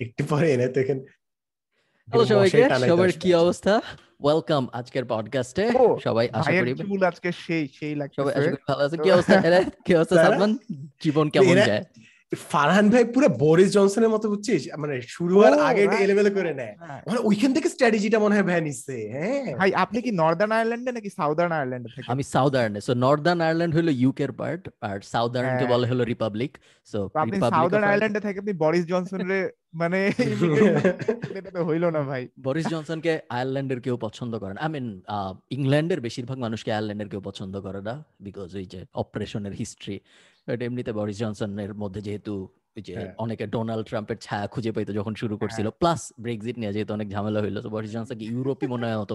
একটু পরে এনে তো এখানে হ্যালো সবাইকে সবার কি অবস্থা? ওয়েলকাম আজকের পডকাস্টে সবাই আশা করি আজকে সেই সেই লাগছে সবাই আশা করি ভালো আছে কি অবস্থা? কি অবস্থা সালমান? জীবন কেমন যায়? ফারহান ভাই পুরো বরিস জনসনের মতো বুঝছিস? মানে শুরু হওয়ার আগে এলেভেলে করে নেয়। হ্যাঁ। মানে ওইখান থেকে স্ট্র্যাটেজিটা মনে হয় ভ্যান নিচ্ছে হ্যাঁ। ভাই আপনি কি নর্দার্ন আয়ারল্যান্ডে নাকি সাউদার্ন আয়ারল্যান্ডে থাকেন? আমি সাউদার্নে সো নর্দার্ন আয়ারল্যান্ড হলো ইউকের পার্ট আর সাউদার্ন কে বলে হলো রিপাবলিক সো আপনি সাউদার্ন আয়ারল্যান্ডে থেকে আপনি বরিস জনসনের মানে এটা তো হইল না ভাই। বরিস জনসনকে আয়ারল্যান্ডের কেউ পছন্দ করে না। আই মিন ইংল্যান্ডের বেশিরভাগ মানুষকে আয়ারল্যান্ডের কেউ পছন্দ করে না বিকজ ওই যে অপারেশনের হিস্ট্রি এমনিতে বরিস জনসনের মধ্যে যেহেতু যে হ্যাঁ। অনেকে ডোনাল্ড ট্রাম্পের ছায়া খুঁজে পাইতো যখন শুরু করছিল প্লাস ব্রেক্সিট নিয়ে যেহেতু অনেক ঝামেলা হইল তো বরিস জনসনকে ইউরোপই মনে হয় অত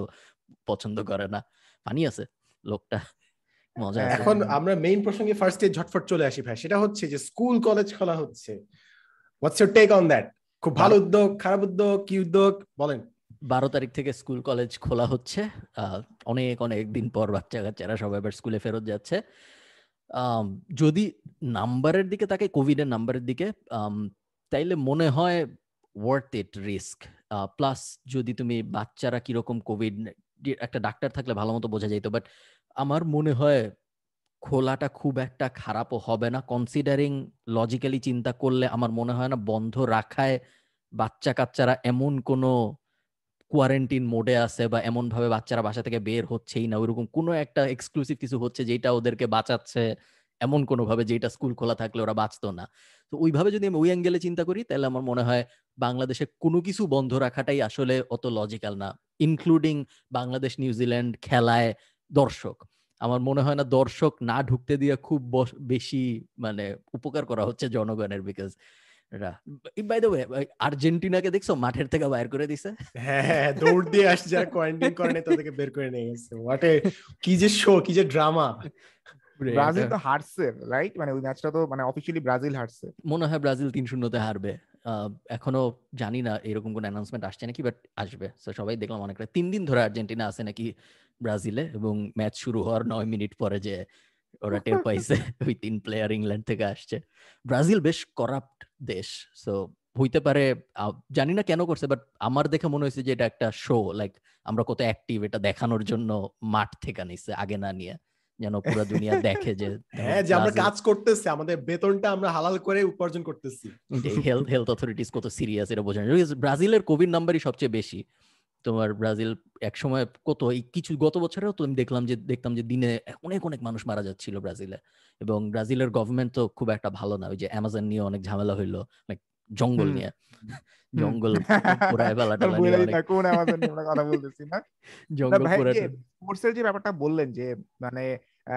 পছন্দ করে না। পানি আছে লোকটা মজা এখন আমরা মেইন প্রসঙ্গে ফার্স্ট ঝটফট চলে আসি ভাই সেটা হচ্ছে যে স্কুল কলেজ খোলা হচ্ছে। হোয়াটস টেক অন দ্যাট খুব ভালো উদ্যোগ খারাপ উদ্যোগ কি উদ্যোগ? বলেন। বারো তারিখ থেকে স্কুল কলেজ খোলা হচ্ছে। অনেক অনেক দিন পর বাচ্চা কাচ্চারা সবাই এবার স্কুলে ফেরত যাচ্ছে। যদি নাম্বারের দিকে তাকে কোভিডের নাম্বারের দিকে তাইলে মনে হয় ওয়ার্থ ইট রিস্ক প্লাস যদি তুমি বাচ্চারা কীরকম কোভিড একটা ডাক্তার থাকলে ভালো মতো বোঝা যেত বাট আমার মনে হয় খোলাটা খুব একটা খারাপও হবে না। কনসিডারিং লজিক্যালি চিন্তা করলে আমার মনে হয় না বন্ধ রাখায় বাচ্চা কাচ্চারা এমন কোনো কোয়ারেন্টিন মোডে আছে বা এমন ভাবে বাচ্চারা বাসা থেকে বের হচ্ছেই না, ওইরকম কোনো একটা এক্সক্লুসিভ কিছু হচ্ছে যেটা ওদেরকে বাঁচাচ্ছে এমন কোনো ভাবে যেটা স্কুল খোলা থাকলে ওরা বাঁচতো না। তো ওইভাবে যদি আমি ওই অ্যাঙ্গেলে চিন্তা করি, তাহলে আমার মনে হয় বাংলাদেশে কোনো কিছু বন্ধ রাখাটাই আসলে অত লজিক্যাল না ইনক্লুডিং বাংলাদেশ নিউজিল্যান্ড খেলায় দর্শক। আমার মনে হয় না দর্শক না ঢুকতে দিয়ে খুব বেশি মানে উপকার করা হচ্ছে জনগণের বিকজ বাই দ্য ওয়ে আর্জেন্টিনাকে দেখছ? মাঠের থেকে বাইর করে দিছে। হ্যাঁ, দৌড় দিয়ে আসছে যারা কোয়ারেন্টাইন করে নাই তাদেরকে বের করে নিয়ে গেছে। হোয়াট কি যে শো কি যে ড্রামা ব্রাজিল তো হারছে রাইট মানে ওই ম্যাচটা তো মানে অফিশিয়ালি ব্রাজিল হারছে। মনে হয় ব্রাজিল তিন শূন্যতে হারবে। এখনও জানি না এরকম কোন অ্যানাউন্সমেন্ট আসছে নাকি বাট আসবে। সবাই দেখলাম অনেকটা। তিন দিন ধরে আর্জেন্টিনা আছে নাকি ব্রাজিলে এবং ম্যাচ শুরু হওয়ার নয় মিনিট পরে যে ওরা টের পাইছে ওই তিন প্লেয়ার ইংল্যান্ড থেকে আসছে। ব্রাজিল বেশ করাপ্ট দেশ। সো হইতে পারে জানি না কেন করছে বাট আমার দেখে মনে হয়েছে যে এটা একটা শো লাইক আমরা কত অ্যাক্টিভ এটা দেখানোর জন্য মাঠ থেকে নিছে আগে না নিয়ে। যেন পুরো দুনিয়া দেখে যে হ্যাঁ যে আমরা কাজ করতেছি আমাদের বেতনটা আমরা হালাল করে উপার্জন করতেছি। হেলথ হেলথ অথরিটিস কত সিরিয়াস এটা বোঝানো ব্রাজিলের কোভিড নাম্বারই সবচেয়ে বেশি। তোমার ব্রাজিল এক সময় কত এই কিছু গত বছরেও তো আমি দেখলাম যে দেখতাম যে দিনে অনেক অনেক মানুষ মারা যাচ্ছিল ব্রাজিলে। এবং ব্রাজিলের গভর্নমেন্ট তো খুব একটা ভালো না। ওই যে অ্যামাজন নিয়ে অনেক ঝামেলা হইল লাইক জঙ্গল নিয়ে। জঙ্গল পুরাই বেলাটা কোন অ্যামাজন নিয়ে আমরা কথা বলতেছি না। জঙ্গল পুরাই কোর্সের যে ব্যাপারটা বললেন যে মানে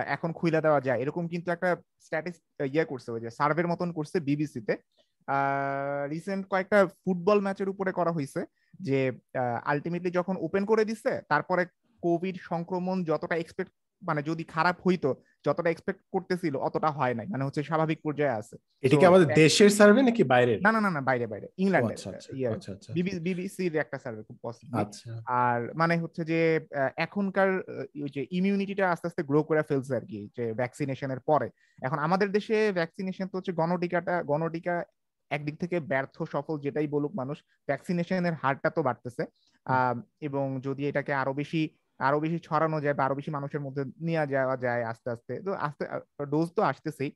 এখন খুইলা দেওয়া যায় এরকম কিন্তু একটা স্ট্যাটিস ইয়ে করছে ওই যে সার্ভের মতন করছে বিবিসিতে রিসেন্ট কয়েকটা ফুটবল ম্যাচের উপরে করা হয়েছে যে আলটিমেটলি যখন ওপেন করে দিচ্ছে তারপরে কোভিড সংক্রমণ যতটা এক্সপেক্ট মানে যদি খারাপ হইতো যতটা এক্সপেক্ট করতেছিল অতটা হয় নাই। মানে হচ্ছে স্বাভাবিক পর্যায়ে আছে। এটা কি আমাদের দেশের সার্ভে নাকি বাইরের? না না না না বাইরে বাইরে। ইংল্যান্ডে বিবিসির একটা সার্ভে খুব পসিবল আচ্ছা। আর মানে হচ্ছে যে এখনকার ওই যে ইমিউনিটিটা আস্তে আস্তে গ্রো করে ফেলছে আর কি যে ভ্যাকসিনেশনের পরে। এখন আমাদের দেশে ভ্যাকসিনেশন তো হচ্ছে গণটিকাটা গণটিকা একদিক থেকে ব্যর্থ সফল যেটাই বলুক মানুষ ভ্যাকসিনেশনের হারটা তো বাড়তেছে। এবং যদি এটাকে আরও বেশি আরও বেশি ছড়ানো যায় বা আরও বেশি মানুষের মধ্যে নিয়ে যাওয়া যায় আস্তে আস্তে তো আস্তে ডোজ তো আসতেছেই।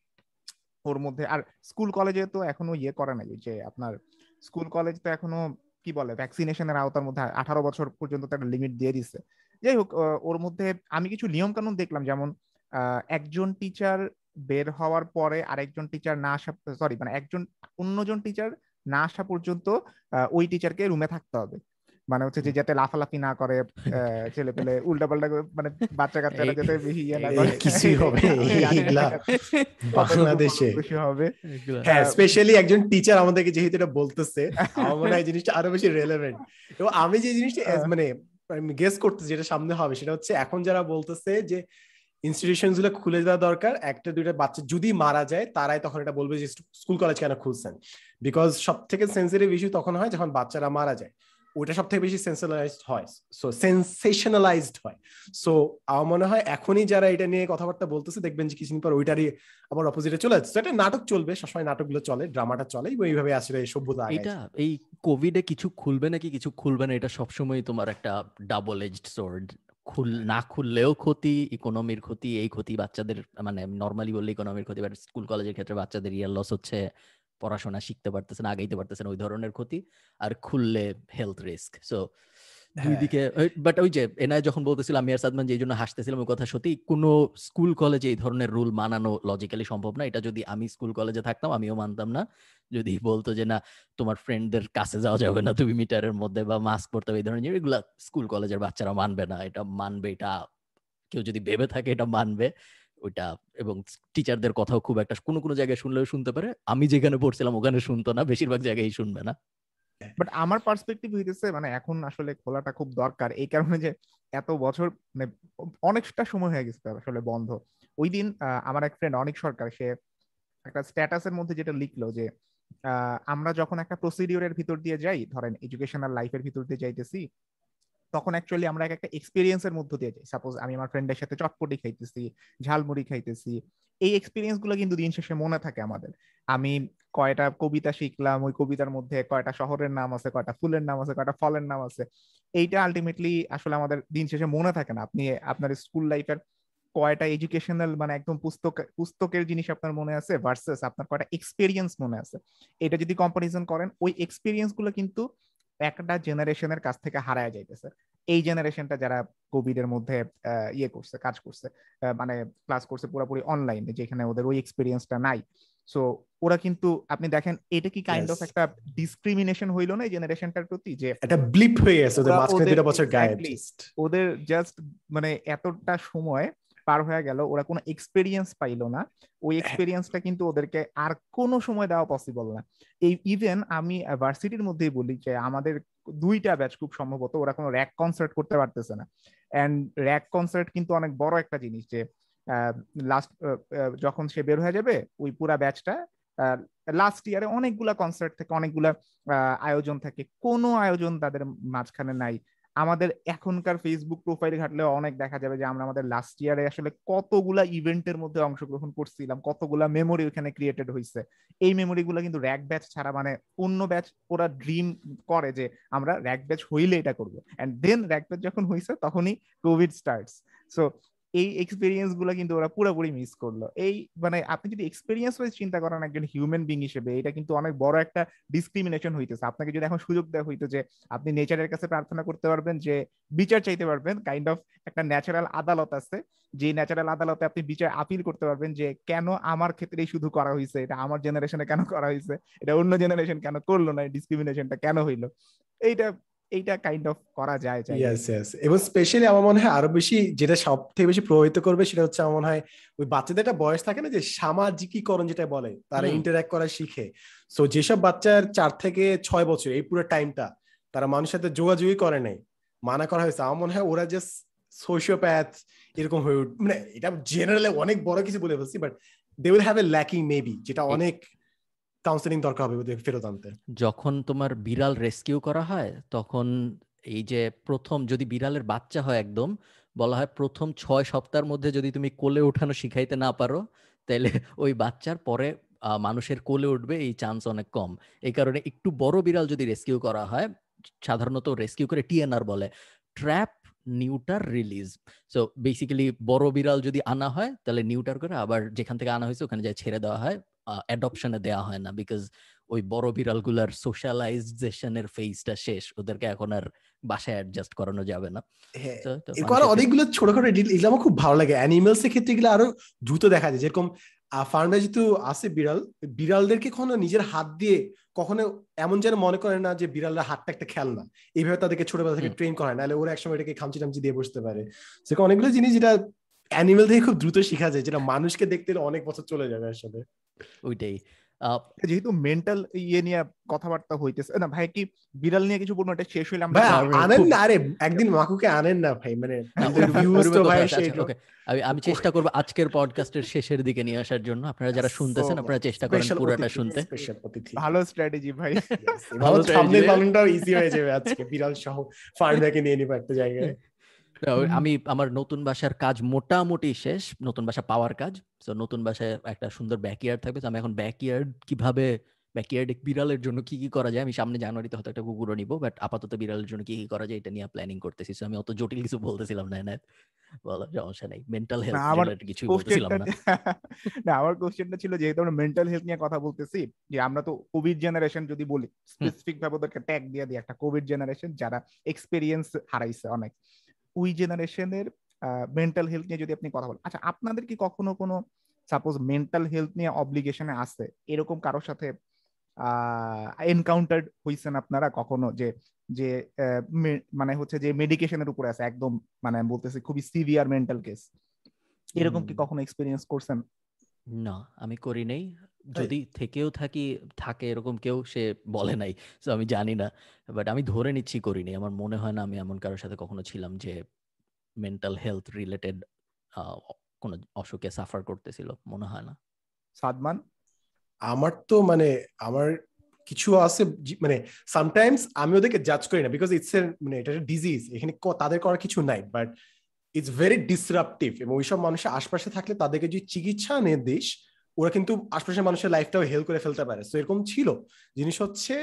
ওর মধ্যে আর স্কুল কলেজে তো এখনও ইয়ে করে নাই যে আপনার স্কুল কলেজ তো এখনও কি বলে ভ্যাকসিনেশনের আওতার মধ্যে আঠারো বছর পর্যন্ত একটা লিমিট দিয়ে দিচ্ছে যাই হোক ওর মধ্যে আমি কিছু নিয়ম কানুন দেখলাম যেমন একজন টিচার বের হওয়ার পরে আরেকজন টিচার না আসা সরি মানে একজন অন্যজন টিচার না আসা পর্যন্ত ওই টিচারকে রুমে থাকতে হবে। মানে হচ্ছে যে যাতে লাফালাফি না করে ছেলে পেলে উল্টা পাল্টা মানে বাচ্চা কাচ্চারা যাতে বেশি ইয়ে না করে। কিছুই হবে বাংলাদেশে। হবে? হ্যাঁ স্পেশালি একজন টিচার আমাদেরকে যেহেতু এটা বলতেছে আমার মনে হয় জিনিসটা আরও বেশি রেলেভেন্ট এবং আমি যে জিনিসটা মানে গেস করতেছি যেটা সামনে হবে সেটা হচ্ছে এখন যারা বলতেছে যে ইনস্টিটিউশনগুলো খুলে দেওয়া দরকার। একটা, দুইটা বাচ্চা যদি মারা যায়, তারাই তখন এটা বলবে যে স্কুল কলেজ কেন খুলছেন? বিকজ সব থেকে সেন্সিটিভ ইস্যু তখন হয় যখন বাচ্চারা মারা যায়। ওইটা সব থেকে বেশি সেন্সালাইজড হয়। সো সেন্সেশনালাইজড হয়। সো আমার মনে হয় এখনই যারা এটা নিয়ে কথাবার্তা বলতেছে, দেখবেন যে কিছুদিন পর ওইটারই আবার অপোজিটে চলে যাচ্ছে। এটা নাটক চলবে, সবসময় নাটকগুলো চলে ড্রামাটা চলে এইভাবে আসলে সভ্যতা এটা এই কোভিডে কিছু খুলবে নাকি কিছু খুলবে না? এটা সবসময় তোমার একটা ডাবল এজড সোর্ড খুল, না খুললেও ক্ষতি ইকোনমির ক্ষতি, এই ক্ষতি বাচ্চাদের মানে নর্মালি বললে ইকোনমির ক্ষতি বাট স্কুল কলেজের ক্ষেত্রে বাচ্চাদের ইয়ার লস হচ্ছে, পড়াশোনা শিখতে পারতেছে না, আগাইতে পারতেছেন ওই ধরনের ক্ষতি, আর খুললে হেলথ রিস্ক সো দুই হ্যাঁ। দিকে বাট ওই যে এনআই যখন বলতেছিল আমি আর সাদমান যে জন্য হাসতেছিলাম ওই কথা সত্যি কোনো স্কুল কলেজে এই ধরনের রুল মানানো লজিক্যালি সম্ভব না। এটা যদি আমি স্কুল কলেজে থাকতাম আমিও মানতাম না। যদি বলতো যে না তোমার ফ্রেন্ডদের কাছে যাওয়া যাবে না তুমি মিটারের মধ্যে বা মাস্ক পরতে হবে এই ধরনের এগুলা স্কুল কলেজের বাচ্চারা মানবে না। এটা মানবে এটা কেউ যদি ভেবে থাকে এটা মানবে। ওইটা এবং টিচারদের কথাও খুব একটা কোনো কোনো জায়গায় শুনলেও শুনতে পারে। আমি যেখানে পড়ছিলাম ওখানে শুনতো না বেশিরভাগ জায়গায় শুনবে না। বাট আমার পার্সপেক্টিভ হইতেছে মানে এখন আসলে খোলাটা খুব দরকার। এই কারণে যে এত বছর মানে অনেকটা সময় হয়ে গেছে আসলে বন্ধ। ওই দিন আমার এক ফ্রেন্ড অনেক সরকার, সে একটা স্ট্যাটাসের মধ্যে যেটা লিখলো যে আমরা যখন একটা প্রসিডিওরের ভিতর দিয়ে যাই, ধরেন এডুকেশনাল লাইফের ভিতর দিয়ে যাইতেছি, তখন অ্যাকচুয়ালি আমরা একটা এক্সপিরিয়েন্সের মধ্য দিয়ে যাই। সাপোজ আমি আমার ফ্রেন্ডের সাথে চটপটি খাইতেছি, ঝালমুড়ি খাইতেছি এই এক্সপিরিয়েন্সগুলো কিন্তু দিন শেষে মনে থাকে আমাদের। আমি কয়টা কবিতা শিখলাম, ওই কবিতার মধ্যে কয়টা শহরের নাম আছে, কয়টা ফুলের নাম আছে, কয়টা ফলের নাম আছে। এইটা আলটিমেটলি আসলে আমাদের দিন শেষে মনে থাকে না। আপনি, আপনার স্কুল লাইফের কয়টা এডুকেশনাল মানে একদম পুস্তক, পুস্তকের জিনিস আপনার মনে আছে ভার্সেস আপনার কয়টা এক্সপিরিয়েন্স মনে আছে। এটা যদি কম্পারিজন করেন, ওই এক্সপিরিয়েন্সগুলো কিন্তু একটা জেনারেশনের কাছ থেকে হারায় যাইতেছে। এই জেনারেশনটা যারা কোভিড এর মধ্যে ইয়ে করছে কাজ করছে মানে ক্লাস করছে পুরোপুরি অনলাইনে যেখানে ওদের ওই এক্সপিরিয়েন্সটা নাই। সো ওরা কিন্তু আপনি দেখেন এটা কি কাইন্ড অফ একটা ডিসক্রিমিনেশন হইল না এই জেনারেশনটার প্রতি? যে একটা ব্লিপ হয়ে গেছে ওদের মাঝখানে দুটো বছর গায়েব ওদের জাস্ট মানে এতটা সময় পার হয়ে গেল ওরা কোনো এক্সপেরিয়েন্স পাইলো না। ওই এক্সপেরিয়েন্সটা। কিন্তু ওদেরকে আর কোনো সময় দেওয়া পসিবল না। এই ইভেন আমি ভার্সিটির মধ্যেই বলি যে আমাদের দুইটা ব্যাচ খুব সম্ভবত ওরা কোনো র্যাক কনসার্ট করতে পারতেছে না। অ্যান্ড র্যাক কনসার্ট কিন্তু অনেক বড় একটা জিনিস যে লাস্ট যখন সে বের হয়ে যাবে, ওই পুরা ব্যাচটা লাস্ট ইয়ারে অনেকগুলা কনসার্ট থেকে, অনেকগুলা আয়োজন থাকে। কোনো আয়োজন তাদের মাঝখানে নাই। আমাদের এখনকার ফেসবুক প্রোফাইল ঘাটলে অনেক দেখা যাবে যে আমরা আমাদের লাস্ট ইয়ারে আসলে কতগুলা ইভেন্টের মধ্যে অংশগ্রহণ করছিলাম, কতগুলা মেমোরি ওখানে ক্রিয়েটেড হয়েছে এই মেমোরি গুলা কিন্তু র্যাক ব্যাচ ছাড়া মানে অন্য ব্যাচ ওরা ড্রিম করে যে আমরা র্যাক ব্যাচ হইলে এটা করব। অ্যান্ড দেন র্যাক ব্যাচ যখন হয়েছে তখনই কোভিড স্টার্টস সো এই এক্সপিরিয়েন্সগুলো কিন্তু ওরা পুরোপুরি মিস করল। এই মানে আপনি যদি এক্সপিরিয়েন্স ওয়াইজ চিন্তা করেন একজন হিউম্যান বিং হিসেবে, এটা কিন্তু অনেক বড় একটা ডিসক্রিমিনেশন হইতেছে। আপনাকে যদি এখন সুযোগ দেওয়া হইতো যে আপনি নেচারের কাছে প্রার্থনা করতে পারবেন, যে বিচার চাইতে পারবেন কাইন্ড অফ একটা ন্যাচারাল আদালত আছে, যে ন্যাচারাল আদালতে আপনি বিচার আপিল করতে পারবেন যে কেন আমার ক্ষেত্রেই শুধু করা হয়েছে এটা আমার জেনারেশনে কেন করা হয়েছে এটা অন্য জেনারেশন কেন করল না ডিসক্রিমিনেশনটা কেন হইল? এইটা এইটা কাইন্ড অফ করা যায় ইয়েস ইয়েস এবং স্পেশালি আমার মনে হয় আরও বেশি যেটা সব থেকে বেশি প্রভাবিত করবে সেটা হচ্ছে আমার মনে হয় ওই বাচ্চাদের একটা বয়স থাকে না যে সামাজিকীকরণ যেটা বলে তারা ইন্টারঅ্যাক্ট করা শিখে। সো যেসব বাচ্চার চার থেকে ছয় বছর এই পুরো টাইমটা তারা মানুষের সাথে যোগাযোগই করে নাই মানা করা হয়েছে। আমার মনে হয় ওরা জাস্ট সোশিওপ্যাথ এরকম হয়ে মানে এটা জেনারেলি অনেক বড় কিছু বলে বলছি but they will have a lacking maybe যেটা অনেক কাউন্সেলিং দরকার হবে ওদের ফেরত আনতে। যখন তোমার বিড়াল রেস্কিউ করা হয়, তখন এই যে প্রথম যদি বিড়ালের বাচ্চা হয় একদম, বলা হয় প্রথম ছয় সপ্তাহের মধ্যে যদি তুমি কোলে ওঠানো শিখাইতে না পারো তাহলে ওই বাচ্চার পরে মানুষের কোলে উঠবে এই চান্স অনেক কম। এই কারণে একটু বড় বিড়াল যদি রেস্কিউ করা হয়, সাধারণত রেস্কিউ করে টিএনআর বলে trap neuter release so basically বড় বিড়াল যদি আনা হয় তাহলে নিউটার করে আবার যেখান থেকে আনা হয়েছে, ওখানে যায় ছেড়ে দেওয়া হয়। অ্যাডপশনে দেওয়া হয় না বিকজ ওই বড় বিড়ালগুলার সোশ্যালাইজেশনের ফেজটা শেষ। ওদেরকে এখন আর বাসায় অ্যাডজাস্ট করানো যাবে না। হ্যাঁ, অনেকগুলো ছোটখাটো এগুলো আমার খুব ভালো লাগে। অ্যানিমেলস এর ক্ষেত্রে এগুলো আরও দ্রুত দেখা যায়। যেরকম ফার্মে যেহেতু আছে বিড়াল বিড়ালদেরকে কখনো নিজের হাত দিয়ে কখনো এমন যেন মনে করে না যে বিড়ালরা হাতটা একটা খেলনা। এইভাবে তাদেরকে ছোটবেলা থেকে ট্রেন করা হয় নাহলে ওরা একসময় এটাকে খামচি টামচি দিয়ে বসতে পারে। সেরকম অনেকগুলো জিনিস যেটা অ্যানিমেল থেকে খুব দ্রুত শেখা যায় যেটা মানুষকে দেখতে অনেক বছর চলে যাবে আসলে। ওইটাই। যেহেতু মেন্টাল ইয়ে নিয়ে কথাবার্তা হইতেছে না ভাই কি বিড়াল নিয়ে কিছু বলব এটা শেষ হইলে আমরা আনেন না আরে একদিন মাকুকে আনেন না ভাই মানে আমি আমি চেষ্টা করব আজকের পডকাস্টের শেষের দিকে নিয়ে আসার জন্য। আপনারা যারা শুনতেছেন আপনারা চেষ্টা করেন পুরোটা শুনতে। ভালো স্ট্র্যাটেজি ভাই। ভালো সামনে পালনটাও ইজি হয়ে যাবে আজকে বিড়াল সহ ফার্মটাকে নিয়ে নিব একটা জায়গায়। আমি আমার নতুন বাসার কাজ মোটামুটি শেষ নতুন বাসা পাওয়ার কাজ। তো নতুন বাসায় একটা সুন্দর ব্যাকইয়ার্ড থাকবে। তো আমি এখন ব্যাকইয়ার্ড কীভাবে ব্যাকইয়ার্ডে বিড়ালের জন্য কি কি করা যায়? আমি সামনে জানুয়ারিতে হয়তো একটা কুকুরও নিব বাট আপাতত বিড়ালের জন্য কি কি করা যায় এটা নিয়ে প্ল্যানিং করতেছি। আমি অত জটিল কিছু বলতেছিলাম না না বলো সমস্যা নেই। মেন্টাল হেলথ কিছু বলতেছিলাম না। না আমার কোশ্চেনটা ছিল যেহেতু আমরা মেন্টাল হেলথ নিয়ে কথা বলতেছি যে আমরা তো কোভিড জেনারেশন যদি বলি স্পেসিফিক ভাবে ওদেরকে ট্যাগ দিয়ে দিই একটা কোভিড জেনারেশন যারা এক্সপেরিয়েন্স হারাইছে অনেক। ওই জেনারেশনের মেন্টাল হেলথ নিয়ে যদি আপনি কথা বলেন। আচ্ছা আপনাদের কি কখনো কোনো সাপোজ মেন্টাল হেলথ নিয়ে অব্লিগেশনে আছে? এরকম কারোর সাথে এনকাউন্টার হইছেন আপনারা কখনো? যে যে মানে হচ্ছে যে মেডিকেশনের উপরে আছে একদম মানে আমি বলতেছি খুবই সিভিয়ার মেন্টাল কেস এরকম কি কখনো এক্সপিরিয়েন্স করছেন? না আমি করি নাই। যদি থেকেও থাকি থাকে এরকম কেউ সে বলে নাই। তো আমি জানি না। বাট আমি ধরে নিচ্ছি করিনি। আমার মনে হয় না আমি এমন কারোর সাথে কখনো ছিলাম যে মেন্টাল হেলথ রিলেটেড কোনো অসুখে সাফার করতেছিল। মনে হয় না। সাদমান? আমার তো মানে আমার কিছু আছে মানে সামটাইমস আমি ওদেরকে জাজ করি না বিকজ ইটস মানে এটা একটা ডিজিজ এখানে তাদের করার কিছু নাই। বাট ইটস ভেরি ডিসরাপটিভ এবং ওইসব মানুষের আশপাশে থাকলে তাদেরকে যদি চিকিৎসা নে দিস ওরা কিন্তু আশপাশের মানুষের লাইফটাও হেল্প করে ফেলতে পারে। তো এরকম ছিল। জিনিস হচ্ছে,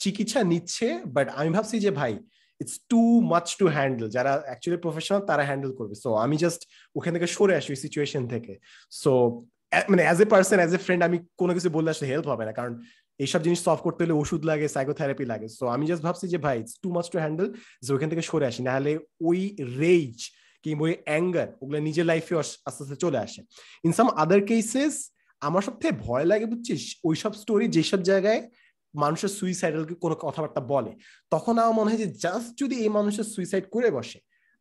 চিকিৎসা নিচ্ছে বাট আমি ভাবছি যে, ভাই it's too much to handle যারা অ্যাকচুয়ালি প্রফেশনাল তারা হ্যান্ডেল করবে। সো আমি জাস্ট ওখান থেকে সরে আসি ওই সিচুয়েশন থেকে। সো মানে as a person as a friend আমি কোনো কিছু বললে আসলে হেল্প হবে না। কারণ এইসব জিনিস সলভ করতে হলে ওষুধ লাগে সাইকোথেরাপি লাগে। সো আমি জাস্ট ভাবছি যে, ভাই it's too much to handle যে ওখান থেকে সরে আসি। নাহলে ওই রেজ কিংবা ওই অ্যাঙ্গার ওগুলো নিজের লাইফে আস্তে আস্তে চলে আসে। ইন সাম আদার কেসেস আমার সব থেকে ভয় লাগে, বুঝছিস? ওইসব স্টোরি যেসব জায়গায় মানুষের সুইসাইডাল কোনো কথাবার্তা বলে, তখন আমার মনে হয় যে জাস্ট যদি এই মানুষের সুইসাইড করে বসে,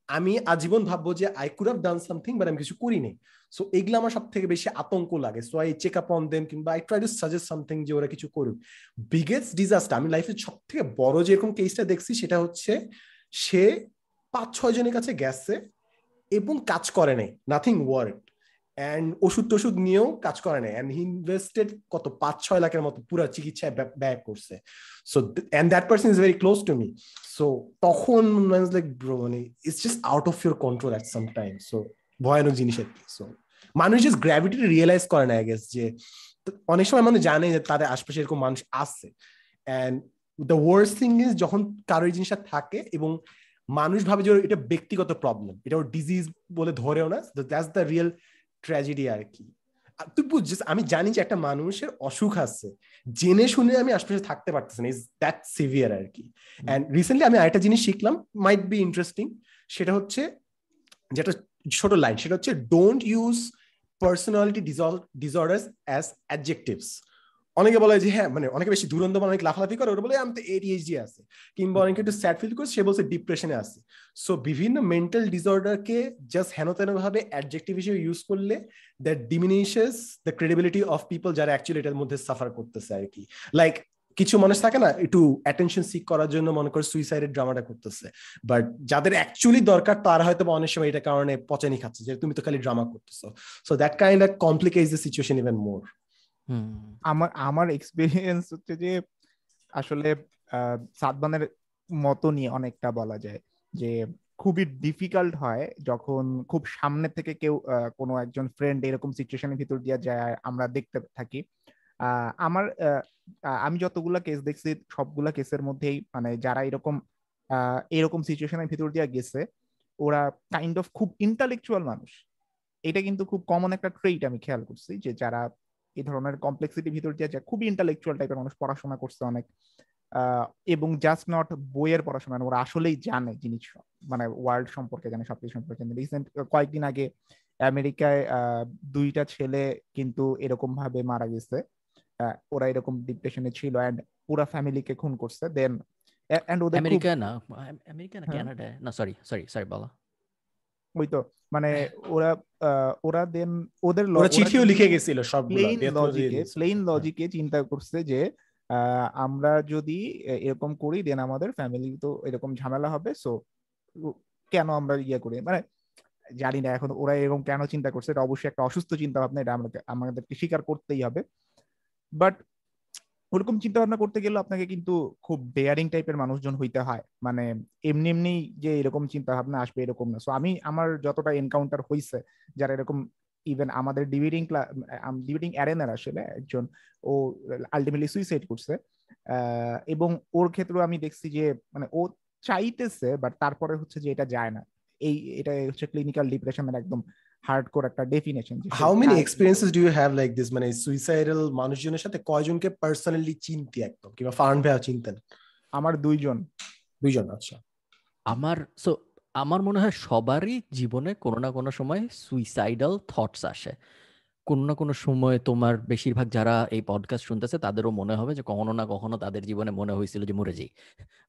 আমি আজীবন ভাববো যে I could have done something but আমি কিছু করিনি। সো এগুলো আমার সব থেকে বেশি আতঙ্ক লাগে। So I check up on them কিংবা I try to suggest something যে ওরা কিছু করুক। বিগেস্ট ডিজাস্টার আমি লাইফের সব থেকে বড় যেরকম কেসটা দেখছি, সেটা হচ্ছে সে পাঁচ ছয় জনের কাছে গেছে এবং কাজ করে নাই নাথিং ওয়ার্ক অ্যান্ড ওষুধ টষুধ নিয়েও কাজ করে নাই অ্যান্ড ইনভেস্টেড কত পাঁচ, ছয় লাখের মতো পুরো চিকিৎসায় ব্যয় করছে। So and that person is very close to me so তখন লাইক ব্রো মানে it's just out of your control at some time so ভয়ানক জিনিস আর কি। সো মানুষ জাস্ট গ্র্যাভিটি রিয়েলাইজ করে না গেস যে অনেক সময় মানুষ জানে যে, তাদের আশপাশে এরকম মানুষ আছে। And the worst thing is যখন কারও এই জিনিসটা থাকে এবং মানুষ ভাবে যে এটা ব্যক্তিগত প্রবলেম এটা ওর ডিজিজ বলে ধরেও না দ্যাটস দ্য রিয়েল ট্র্যাজেডি আর কি। তুই বুঝছিস আমি জানি যে একটা মানুষের অসুখ আছে জেনে শুনে আমি আশপাশে থাকতে পারতেছি না ইজ দ্যাট সিভিয়ার আর কি। অ্যান্ড রিসেন্টলি আমি আরেকটা জিনিস শিখলাম মাইট বি ইন্টারেস্টিং সেটা হচ্ছে যেটা ছোট লাইন সেটা হচ্ছে don't use personality disorders as adjectives অনেকে বলে যে হ্যাঁ মানে অনেকে বেশি দুরন্ত অনেক লাফালাফি করে ওরা বলে আমি তো এডিএইচডি আছে। কিংবা অনেকে একটু স্যাড ফিল করে সে বলছে ডিপ্রেশনে আছে। সো বিভিন্ন মেন্টাল ডিসঅর্ডারকে জাস্ট হেন তেন ভাবে অ্যাডজেক্টিভ হিসেবে ইউজ করলে that diminishes the credibility of people যারা অ্যাকচুয়ালি এটার মধ্যে সাফার করতেছে আর কি লাইক কিছু মানুষ থাকে না একটু অ্যাটেনশন সিক করার জন্য মনে করে সুইসাইডের ড্রামাটা করতেছে। বাট যাদের অ্যাকচুয়ালি দরকার তারা হয়তো অনেক সময় এটা কারণে পচানি খাচ্ছে যে তুমি তো খালি ড্রামা করতেছো। So that kind of complicates the situation even more আমার আমার এক্সপিরিয়েন্স হচ্ছে যে আসলে সাদবানের মতো নিয়ে অনেকটা বলা যায় যে খুবই ডিফিকাল্ট হয় যখন খুব সামনে থেকে কেউ কোনো একজন ফ্রেন্ড এরকম সিচুয়েশনের ভিতর দিয়ে যায় আমরা দেখতে থাকি। আমার আমি যতগুলা কেস দেখছি, সবগুলা কেসের মধ্যেই মানে যারা এরকম এরকম সিচুয়েশনের ভিতর দিয়ে গেছে, ওরা কাইন্ড অফ খুব ইন্টালেকচুয়াল মানুষ। এটা কিন্তু খুব কমন একটা ট্রেইট আমি খেয়াল করছি যে যারা এই ধরনের কমপ্লেক্সিটি ভিতর দিয়ে যায়। খুবই ইন্টালেকচুয়াল টাইপের মানুষ পড়াশোনা করছে অনেক। এবং জাস্ট নট বইয়ের পড়াশোনা ওরা আসলেই জানে জিনিস মানে ওয়ার্ল্ড সম্পর্কে জানে সবকিছু সম্পর্কে রিসেন্ট কয়েকদিন আগে আমেরিকায় দুইটা ছেলে কিন্তু এরকম ভাবে মারা গেছে। ওরা এরকম ডিপ্রেশনে ছিল এন্ড পুরা ফ্যামিলিকে খুন করছে। দেন এন্ড ওদের আমেরিকা না আমেরিকা না কানাডা না সরি সরি সরি বলো। ওই তো মানে ওরা ওরা দেন ওদের ওরা চিঠিও লিখে গেছিল সব প্লেন লজিকে প্লেন লজিকে চিন্তা করছে যে আমরা যদি এরকম করি দেন আমাদের ফ্যামিলি তো এরকম ঝামেলা হবে সো কেন আমরা ইয়ে করি? মানে জানি না এখন ওরা এরকম কেন চিন্তা করছে এটা অবশ্যই একটা অসুস্থ চিন্তা ভাবনা এটা আমাকে আমাদেরকে স্বীকার করতেই হবে। বাট ওরকম চিন্তা ভাবনা করতে গেলে আপনাকে কিন্তু খুব ডেয়ারিং টাইপের মানুষজন হইতে হয়। মানে এমনি এমনি যে এরকম চিন্তা ভাবনা আসবে এরকম না। সো আমি আমার যতটা এনকাউন্টার হয়েছে যারা এরকম ইভেন আমাদের ডিবেটিং ডিবেটিং অ্যারেনার আসলে একজন, ও আলটিমেটলি সুইসাইড করছে। এবং ওর ক্ষেত্রেও আমি দেখছি যে মানে ও চাইতেছে বাট তারপরে হচ্ছে যে এটা যায় না। এই, এটা হচ্ছে ক্লিনিক্যাল ডিপ্রেশনের একদম হার্ডকোর একটা definition how many experiences do you have like this মানে সুইসাইডাল মানুষজনের সাথে কয়জনকে পার্সোনালি চিনতি একদম? কিংবা ফার্ন ভাইয়া চিনতেন? আমার দুইজন। দুইজন আচ্ছা। আমার সো আমার মনে হয় সবারই জীবনে কোনো না কোনো সময় সুইসাইডাল থটস আসে। কোনো না কোনো সময় তোমার বেশিরভাগ যারা এই পডকাস্ট শুনতেছে, তাদেরও মনে হবে যে কখনো না কখনো তাদের জীবনে মনে হয়েছিল যে মরে যাই।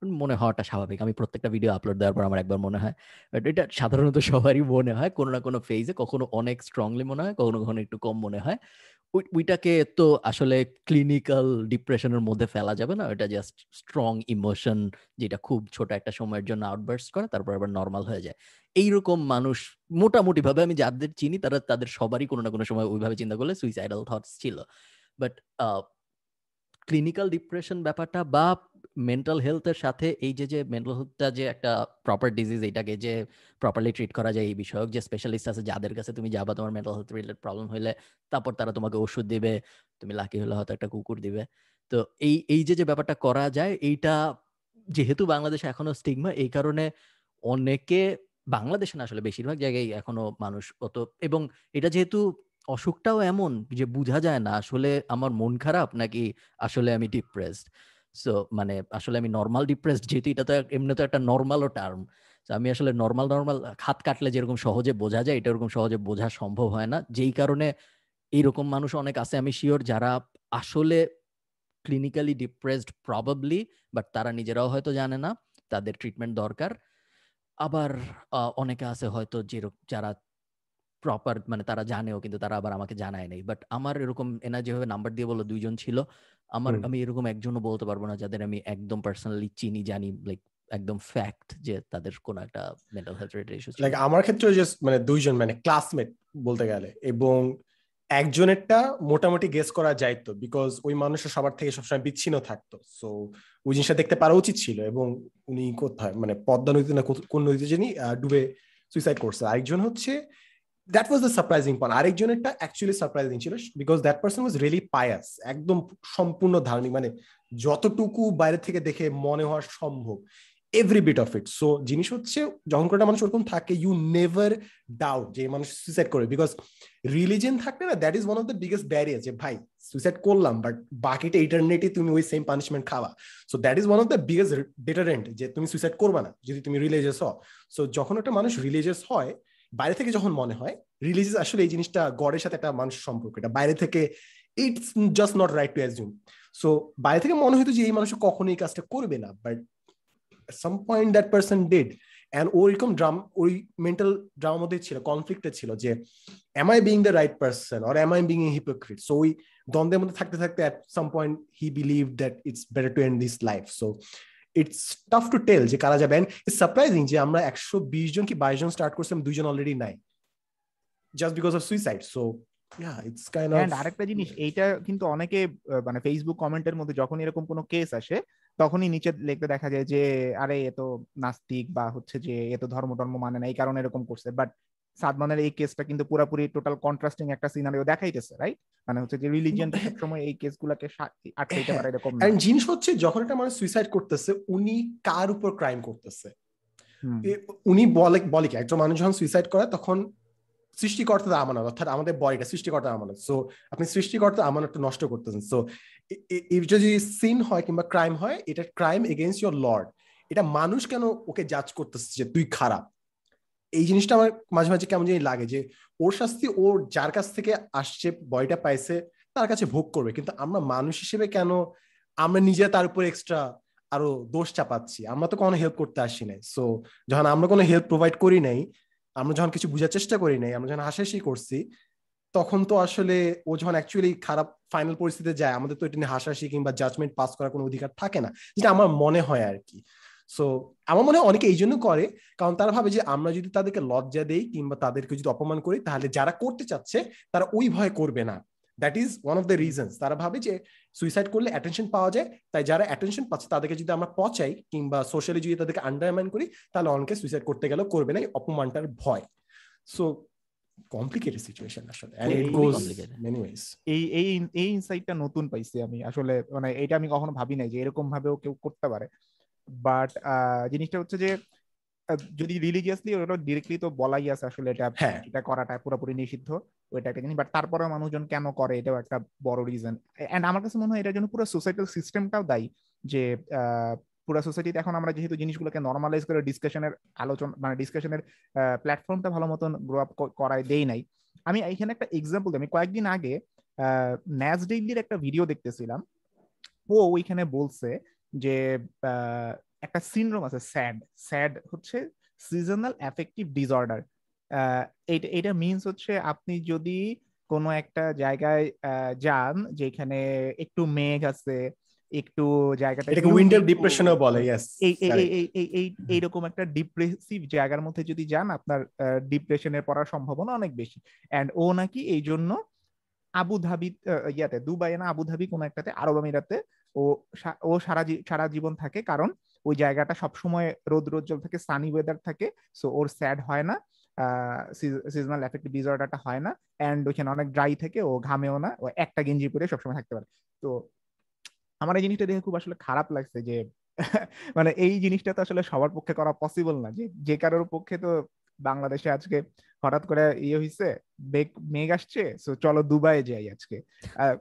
মনে হওয়াটা স্বাভাবিক। আমি প্রত্যেকটা ভিডিও আপলোড দেওয়ার পর আমার একবার মনে হয়। বাট এটা সাধারণত সবারই মনে হয়। কোনো না কোনো ফেজে কখনো অনেক স্ট্রংলি মনে হয়, কখনো কখনো একটু কম মনে হয়। ওইটাকে তো আসলে ক্লিনিক্যাল ডিপ্রেশনের মধ্যে ফেলা যাবে না। ওইটা জাস্ট স্ট্রং ইমোশন যেটা খুব ছোট একটা সময়ের জন্য আউটবার্স করে, তারপর আবার নর্মাল হয়ে যায়। এইরকম মানুষ মোটামুটি ভাবে আমি যাদের চিনি, তারা, তাদের সবারই কোনো না কোনো সময় ওইভাবে চিন্তা করলে সুইসাইডাল থটস ছিল। বাট ক্লিনিক্যাল ডিপ্রেশন ব্যাপারটা বা মেন্টাল হেলথের সাথে এই যে যে মেন্টাল হেলথটা যে একটা প্রপার ডিজিজ এটাকে যে প্রপারলি ট্রিট করা যায় এই বিষয়ক যে স্পেশালিস্ট আছে যাদের কাছে তুমি যাবা তোমার মেন্টাল হেলথ রিলেটেড প্রবলেম হলে তারপর তারা তোমাকে ওষুধ দিবে, তুমি লাকি হলে হয়তো একটা কুকুর দিবে। তো এই এই যে যে ব্যাপারটা করা যায় এইটা যেহেতু বাংলাদেশে এখনও স্টিগমা এই কারণে অনেকে বাংলাদেশে না আসলে বেশিরভাগ জায়গায় এখনও মানুষ অত এবং এটা যেহেতু অসুখটাও এমন যে বোঝা যায় না, আসলে আমার মন খারাপ নাকি আসলে আমি ডিপ্রেসড সো মানে আসলে আমি নর্মাল ডিপ্রেসড যেহেতু এটা তো এমনি তো একটা নর্মালও টার্ম আমি আসলে নর্মাল নর্মাল হাত কাটলে যেরকম সহজে বোঝা যায়, এটা ওরকম সহজে বোঝা সম্ভব হয় না। যেই কারণে এইরকম মানুষ অনেক আছে, আমি শিওর যারা আসলে ক্লিনিক্যালি ডিপ্রেসড প্রবাবলি বাট তারা নিজেরাও হয়তো জানে না, তাদের ট্রিটমেন্ট দরকার। আবার অনেকে আছে হয়তো যে যারা প্রপার মানে তারা জানেও কিন্তু তারা আবার আমাকে জানায় নাই। বাট আমার এরকম এনা যেভাবে নাম্বার দিয়ে বলল দুইজন ছিল আমার আমি এরকম একজনও বলতে পারব না যাদের আমি একদম পার্সোনালি চিনি জানি লাইক একদম ফ্যাক্ট যে তাদের কোন একটা mental health related issue like আমার ক্ষেত্রে জাস্ট মানে দুইজন মানে ক্লাসমেট বলতে গেলে এবং একজনেরটা মোটামুটি গেস করা যাইতো বিকজ ওই মানুষের সবার থেকে সবসময় বিচ্ছিন্ন থাকতো। সো ওই জিনিসটা দেখতে পারা উচিত ছিল এবং উনি কোথায় মানে পদ্মা নদীতে না কোন নদীতে জানি ডুবে সুইসাইড করছে। আরেকজন হচ্ছে that was the surprising point আরেকজনেরটা actually surprising ছিল because that person was really pious একদম সম্পূর্ণ ধার্মিক মানে যতটুকু বাইরে থেকে দেখে মনে হওয়া সম্ভব every bit of it so জিনিস হচ্ছে, যখন কোনো মানুষ ওরকম থাকে ইউ নেভার ডাউট যে মানুষ সুইসাইড করে বিকজ রিলিজিয়ন থাকলে না that is one of the biggest barrier যে ভাই সুইসাইড করলাম বাট বাকিটা ইটারনেটি তুমি ওই সেম পানিশমেন্ট খাওয়া so that is one of the biggest deterrent যে তুমি সুইসাইড করবা না, যদি তুমি রিলিজিয়াস হও। সো যখন একটা মানুষ রিলিজিয়াস হয় বাইরে থেকে যখন মনে হয় রিলিজিয়াস আসলে এই জিনিসটা গডের সাথে একটা মানুষের সম্পর্ক। এটা বাইরে থেকে it's just not right to assume so বাইরে থেকে মনে হতো যে এই মানুষ কখনো এই কাজটা করবে না but some point that person did and ওইরকম ড্রাম ওই মেন্টাল ড্রামার মধ্যে ছিল কনফ্লিক্টে ছিল যে am I being the right person or am I being a hypocrite so ওই দ্বন্দ্বের মধ্যে থাকতে থাকতে at some point he believe that it's better to end this life so it's tough to tell যে কারা যাবেন। ইটস সারপ্রাইজিং যে আমরা একশো বিশ জন কি বাইশ জন স্টার্ট করছিলাম দুইজন অলরেডি নাই। Just because of suicide so আরেকটা জিনিস এইটা কিন্তু অনেকে মানে ফেসবুক কমেন্টের মধ্যে যখন এরকম কোনো কেস আসে তখনই নিচে লিখতে দেখা যায় যে আরে এ তো নাস্তিক বা হচ্ছে যে এ তো ধর্ম টর্ম মানে না এই কারণে এরকম করছে। বাট সাদমানের এই কেসটা কিন্তু পুরোপুরি টোটাল কন্ট্রাস্টিং একটা সিনারিও দেখাইতেছে রাইট মানে হচ্ছে যে রিলিজিয়ন সময় এই কেসগুলোকে আটকাইতে পারে এরকম এন্ড জিনিস হচ্ছে যখন একটা মানুষ সুইসাইড করতেছে উনি কার উপর ক্রাইম করতেছে? উনি বলে বলে কি একজন মানুষ যখন সুইসাইড করে তখন সৃষ্টিকর্তার আমানত অর্থাৎ আমাদের বডিটা সৃষ্টিকর্তার আমানত। সো আপনি সৃষ্টিকর্তার আমানতটা নষ্ট করতেছেন। সো যদি সিন হয় কিংবা ক্রাইম হয় এটা ক্রাইম এগেনস্ট ইউর লর্ড এটা মানুষ কেন ওকে জাজ করতেছে যে তুই খারাপ? এই জিনিসটা আমার মাঝে মাঝে কেমন জানি লাগে যে ওর শাস্তি ওর যার কাছ থেকে আসছে, বয়টা পাইছে, তার কাছে ভোগ করবে। কিন্তু আমরা মানুষ হিসেবে কেন আমরা নিজে তার উপর এক্সট্রা আরও দোষ চাপাচ্ছি? আমরা তো কোনো হেল্প করতে আসি নাই। সো যখন আমরা কোনো হেল্প প্রোভাইড করি নাই, আমরা যখন কিছু বোঝার চেষ্টা করি নাই, আমরা যখন হাসাহাসি করছি, তখন তো আসলে ও যখন অ্যাকচুয়ালি খারাপ ফাইনাল পরিস্থিতিতে যায়, আমাদের তো এটা নিয়ে হাসাহাসি কিংবা জাজমেন্ট পাস করার কোনো অধিকার থাকে না। যেটা আমার মনে হয় আর কি। সো আমার মনে হয় অনেকে এই জন্য করে কারণ তারা ভাবে যে আমরা যদি তাদেরকে লজ্জা দেই কিংবা তাদেরকে যদি অপমান করি তাহলে যারা করতে চাচ্ছে তারা ওই ভয় করবে না। That is one of the reasons তারা ভাবে যে সুইসাইড করলে অ্যাটেনশন পাওয়া যায় তাই যারা অ্যাটেনশন পাচ্ছে তাদেরকে যদি আমরা পচাই কিংবা সোশ্যালি যদি তাদেরকে আন্ডারমাইন করি তাহলে অনেকে সুইসাইড করতে গেলেও করবে না এই অপমানটার ভয়। সো কমপ্লিকেটেড সিচুয়েশন আসলে এই এই এই ইনসাইটটা নতুন পাইছি আমি আসলে মানে এটা আমি কখনো ভাবি নাই যে এরকম ভাবেও কেউ করতে পারে। বাট জিনিসটা হচ্ছে যে যদি রিলিজিয়াসলি ওটা ডিরেক্টলি তো বলাই আছে আসলে এটা হ্যাঁ। এটা করাটা পুরোপুরি নিষিদ্ধ ওইটা একটা জিনিস। বাট তারপরে মানুষজন কেন করে এটাও একটা বড় রিজন এন্ড আমার কাছে মনে হয় এটার জন্য পুরো সোসাইটাল সিস্টেমটাও দায়ী যে পুরো সোসাইটিতে এখন আমরা যেহেতু জিনিসগুলোকে নর্মালাইজ করে ডিসকাশনের আলোচনা মানে ডিসকাশনের প্ল্যাটফর্মটা ভালো মতন গ্রো আপ করায় দেই নাই। আমি এখানে একটা এক্সাম্পল দিই। আমি কয়েকদিন আগে ন্যাস ডেইলির একটা ভিডিও দেখতেছিলাম। ও ওইখানে বলছে যে একটা সিনড্রোম আছে স্যাড স্যাড হচ্ছে সিজনাল অ্যাফেক্টিভ ডিসঅর্ডার এইটা এটা মিনস হচ্ছে আপনি যদি কোনো একটা জায়গায় যান যেখানে একটু মেঘ আছে একটু জায়গাটা এটাকে উইন্টার ডিপ্রেশনও বলে ইয়েস এই এই এই এই এইরকম একটা ডিপ্রেসিভ জায়গার মধ্যে যদি যান আপনার ডিপ্রেশনের পড়ার সম্ভাবনা অনেক বেশি। এন্ড ও নাকি এই জন্য আবু ধাবি ইয়াতে দুবাই না আবু ধাবি কোন একটাতে আরব আমিরাতে ও ও সারা সারা জীবন থাকে। কারণ ওই জায়গাটা সবসময় রোদ রোজ্জ্বল থাকে সানি ওয়েদার থাকে সো ওর স্যাড হয় না সিজনাল এফেক্টিভ ডিসঅর্ডারটা হয় না অ্যান্ড ওইখানে অনেক ড্রাই থাকে, ও ঘামেও না, ও একটা গেঞ্জি পরে সবসময় থাকতে পারে। তো আমার এই জিনিসটা দেখে খুব আসলে খারাপ লাগছে যে মানে এই জিনিসটা তো আসলে সবার পক্ষে করা পসিবল না, যে যে কারোর পক্ষে তো বাংলাদেশে আজকে হঠাৎ করে ইয়ে হইছে বেগ মেঘ আসছে সো চলো দুবাই যাই আজকে।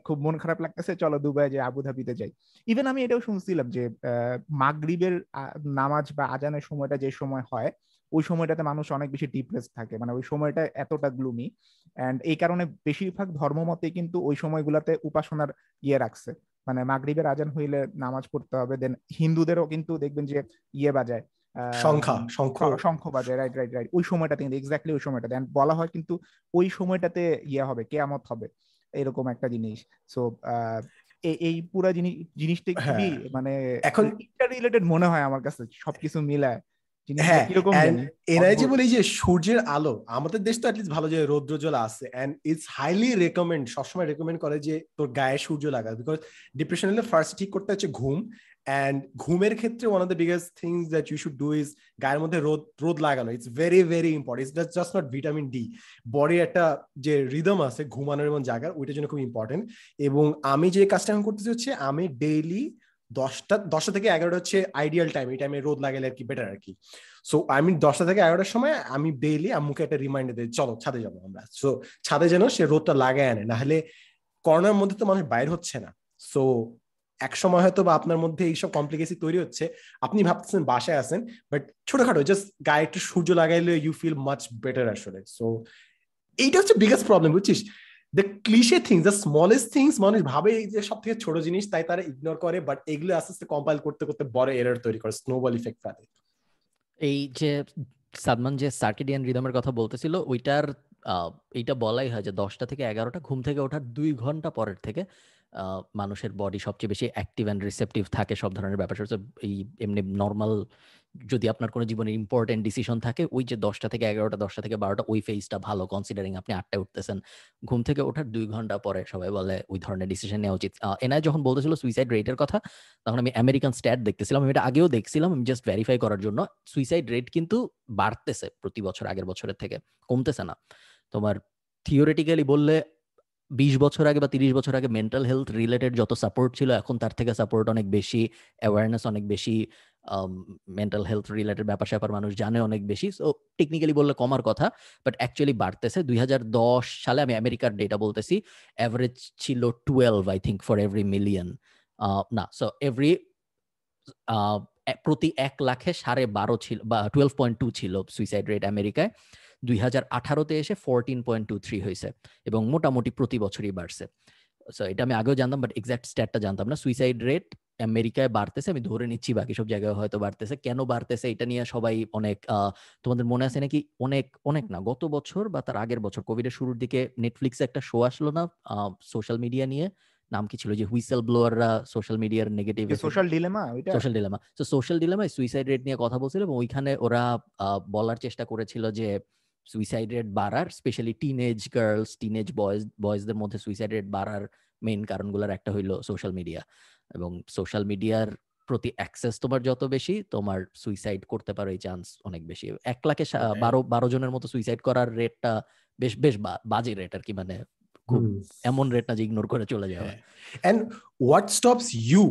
খুব মন খারাপ লাগতেছে, চলো দুবাই যাই আবুধাবিতে যাই। ইভেন আমি এটাও শুনছিলাম যে মাগরিবের নামাজ বা আজানের সময়টা যে সময় হয়, ওই সময়টাতে মানুষ অনেক বেশি ডিপ্রেস থাকে। মানে ওই সময়টা এতটা গ্লুমি অ্যান্ড এই কারণে বেশিরভাগ ধর্মমতে কিন্তু ওই সময়গুলোতে উপাসনার ইয়ে রাখছে। মানে মাগরিবের আজান হইলে নামাজ পড়তে হবে দেন হিন্দুদেরও কিন্তু দেখবেন যে ইয়ে বাজায়। সংখ্যা শঙ্খ। বাজে রাইট রাইট রাইট ওই সময়টাতে কিন্তু এক্স্যাক্টলি ওই সময়টাতে। বলা হয় কিন্তু ওই সময়টাতে ইয়ে হবে কেয়ামত হবে এরকম একটা জিনিস। সো এই পুরো জিনিস জিনিসটা খুবই হ্যাঁ। মানে এখন রিলেটেড মনে হয় আমার কাছে সবকিছু মিলায়। হ্যাঁ এরাই যে বলি যে সূর্যের আলো আমাদের দেশ তো অ্যাটলিস্ট ভালো যে রৌদ্রজল আছে এন্ড ইটস হাইলি রেকমেন্ড সবসময় রেকমেন্ড করে যে তোর গায়ে সূর্য লাগা বিকজ ডিপ্রেশন হলে ফার্স্ট ঠিক করতে হচ্ছে ঘুম অ্যান্ড ঘুমের ক্ষেত্রে one of the biggest things that you should do is গায়ের মধ্যে রোদ রোদ লাগানো। It's very very important it's just not vitamin D বডির একটা যে রিদম আছে, ঘুমানোর এবং জাগার, ওইটার জন্য খুব ইম্পর্টেন্ট এবং আমি যে কাজটা এখন করতেছি হচ্ছে, আমি ডেইলি দশটা দশটা থেকে এগারোটা হচ্ছে আইডিয়াল টাইম এই টাইমে রোদ লাগালে আর কি বেটার আর কি। সো আমি দশটা থেকে এগারোটার সময় আমি ডেইলি আম্মুকে একটা রিমাইন্ডার দিই, চলো, ছাদে যাব আমরা। সো ছাদে যেন সে রোদটা লাগায় আনে। না হলে করোনার মধ্যে তো মানুষ বাইর হচ্ছে না। সো এক সময় হয়তো বা আপনার মধ্যে এইসব কমপ্লিকেসি তৈরি হচ্ছে। আপনি ভাবতেছেন বাসায় আছেন বাট ছোটখাটো জাস্ট গায়ে একটু সূর্য লাগাইলে ইউ ফিল মাচ বেটার আসলে। সো এইটা হচ্ছে বিগেস্ট প্রবলেম বুঝছিস? The cliche things the smallest things মানুষ ভাবে এই যে সব থেকে ছোট জিনিস, তাই তারা ইগনোর করে বাট এগুলো আস্তে আস্তে কম্পাইল করতে করতে বড় এরার তৈরি করে স্নোবল ইফেক্ট ফেলে এই যে সাদমান যে সার্কিডিয়ান রিদমের কথা বলতেছিল, ওইটার এইটা বলাই হয় যে দশটা থেকে এগারোটা, ঘুম থেকে ওঠার দুই ঘণ্টা পরের থেকে মানুষের বডি সবচেয়ে বেশি অ্যাক্টিভ অ্যান্ড রিসেপটিভ থাকে সব ধরনের ব্যাপার। এই এমনি নর্মাল যদি আপনার কোনো জীবনের ইম্পর্টেন্ট ডিসিশন থাকে, ওই যে দশটা থেকে এগারোটা, দশটা থেকে বারোটা, ওই ফেজটা ভালো কনসিডারিং আপনি আটটায় উঠতেছেন। ঘুম থেকে ওঠার দুই ঘণ্টা পরে সবাই বলে ওই ধরনের ডিসিশন নেওয়া উচিত। এনআই যখন বলতেছিল সুইসাইড রেটের কথা, তখন আমি আমেরিকান স্ট্যাট দেখতেছিলাম, আমি এটা আগেও দেখছিলাম, আমি জাস্ট ভেরিফাই করার জন্য। সুইসাইড রেট কিন্তু বাড়তেছে প্রতি বছর আগের বছরের থেকে, কমতেছে না। তোমার থিওরিটিক্যালি বললে বিশ বছর আগে বা তিরিশ বছর আগে মেন্টাল হেলথ রিলেটেড যত সাপোর্ট ছিল, এখন তার থেকে সাপোর্ট অনেক বেশি অ্যাওয়ারনেস অনেক বেশি মেন্টাল হেলথ রিলেটেড ব্যাপার স্যাপার মানুষ জানে অনেক বেশি। সো টেকনিক্যালি বললে কমার কথা বাট অ্যাকচুয়ালি বাড়তেছে। দুই হাজার দশ সালে আমি আমেরিকার ডেটা বলতেছি অ্যাভারেজ ছিল twelve I think for every million না সো এভরি প্রতি এক লাখে সাড়ে বারো ছিল, বা টুয়েলভ পয়েন্ট টু ছিল সুইসাইড রেট আমেরিকায়। দুই হাজার আঠারোতে এসে ফোরটিন পয়েন্ট টু থ্রি হয়েছে এবং মোটামুটি প্রতি বছরই বাড়ছে। সো এটা আমি আগেও জানতাম বাট এক্সাক্ট স্ট্যাটটা জানতাম না। সুইসাইড রেট আমেরিকায় বাড়তেছে আমি ধরে নিচ্ছি বাকি সব জায়গায় হয়তো বাড়তেছে। কেন বাড়তেছে এটা নিয়ে সবাই অনেক তোমাদের মনে আছে নাকি? অনেক অনেক না গত বছর বা তার আগের বছর কোভিডের শুরুর দিকে নেটফ্লিক্সে একটা শো আসলো না সোশ্যাল মিডিয়া নিয়ে? নাম কি ছিল যে হুইসেল ব্লোয়াররা সোশ্যাল মিডিয়ার negative social dilemma social dilemma তো সোশ্যাল ডিলেমা সুইসাইড রেট নিয়ে কথা বলছিল এবং ওইখানে ওরা বলার চেষ্টা করেছিল যে সুইসাইড রেট বাড়ার specially teenage girls teenage boys বয়েজদের মধ্যে সুইসাইড রেট বাড়ার মেইন কারণগুলোর একটা হইল সোশ্যাল মিডিয়া এবং সোশ্যাল মিডিয়ার প্রতি অ্যাক্সেস তোমার যত বেশি তোমার সুইসাইড করতে পারো এই চান্স অনেক বেশি। এক লাখে বারো বারো জনের মতো সুইসাইড করার রেটটা বেশ বেশ বাজে রেট আর কি মানে খুব এমন রেট না যে ইগনোর করে চলে যাওয়া। And what stops you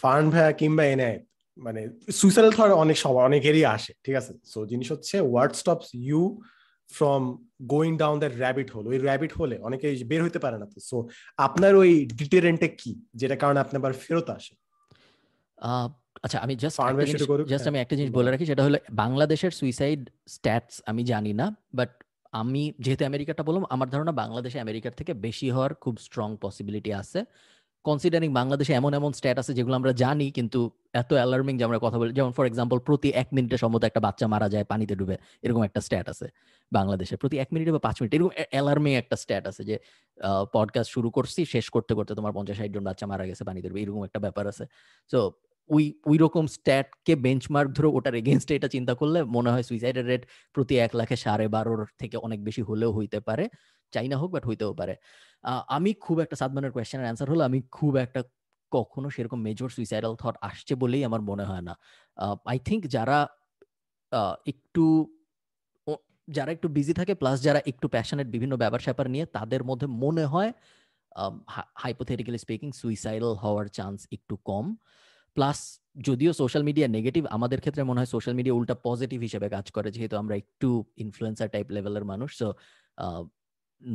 from ভাইয়া কিংবা এনে মানে সুইসাইডাল থট অনেক সবার অনেকেরই আসে ঠিক আছে? সো জিনিস হচ্ছে what stops you from going down that rabbit hole ওই র্যাবিট হোলে অনেকে বের হইতে পারে না তো। সো আপনার ওই ডিটেরেন্টে কি? যেটা কারণে আপনি আবার ফেরত আসে? আচ্ছা আমি জাস্ট জাস্ট আমি একটা জিনিস বলে রাখি সেটা হলো বাংলাদেশের সুইসাইড স্ট্যাটস আমি জানি না বাট আমি যেহেতু আমেরিকাটা বললাম আমার ধারণা বাংলাদেশে আমেরিকার থেকে বেশি হওয়ার খুব স্ট্রং পসিবিলিটি আছে। কনসিডারিং বাংলাদেশে এমন এমন স্ট্যাট আছে যেগুলো আমরা জানি, কিন্তু এত অ্যালার্মিং যে আমরা কথা বলি। যেমন ফর এক্সাম্পল প্রতি এক মিনিটে সম্ভবত একটা বাচ্চা মারা যায়, পানিতে ডুবে, এরকম একটা স্ট্যাট আছে বাংলাদেশে। প্রতি এক মিনিটে বা পাঁচ মিনিট, এরকম অ্যালার্মিং একটা স্ট্যাট আছে যে পডকাস্ট শুরু করছি, শেষ করতে করতে তোমার পঞ্চাশ ষাট জন বাচ্চা মারা গেছে, পানিতে ডুবে, এরকম একটা ব্যাপার আছে। সো ওই ওই রকম স্ট্যাটকে বেঞ্চমার্ক ধরে ওটার এগেনস্টে এটা চিন্তা করলে মনে হয় সুইসাইডের রেট প্রতি এক লাখে সাড়ে বারোর থেকে অনেক বেশি হলেও হইতে পারে। চাই না হোক বাট হইতেও পারে। আমি খুব একটা সাদমানের কোয়েশ্চেনের অ্যান্সার হলো আমি খুব একটা কখনো সেরকম মেজর সুইসাইডাল থট আসছে বলেই আমার মনে হয় না। আই থিঙ্ক যারা একটু যারা একটু বিজি থাকে প্লাস যারা একটু প্যাশনেট বিভিন্ন ব্যাপার স্যাপার নিয়ে তাদের মধ্যে মনে হয় হাইপোথেটিক্যালি স্পিকিং সুইসাইডাল হওয়ার চান্স একটু কম। প্লাস যদিও সোশ্যাল মিডিয়া নেগেটিভ আমাদের ক্ষেত্রে মনে হয় সোশ্যাল মিডিয়া উল্টা পজিটিভ হিসেবে কাজ করে যেহেতু আমরা একটু ইনফ্লুয়েন্সার টাইপ লেভেলের মানুষ সো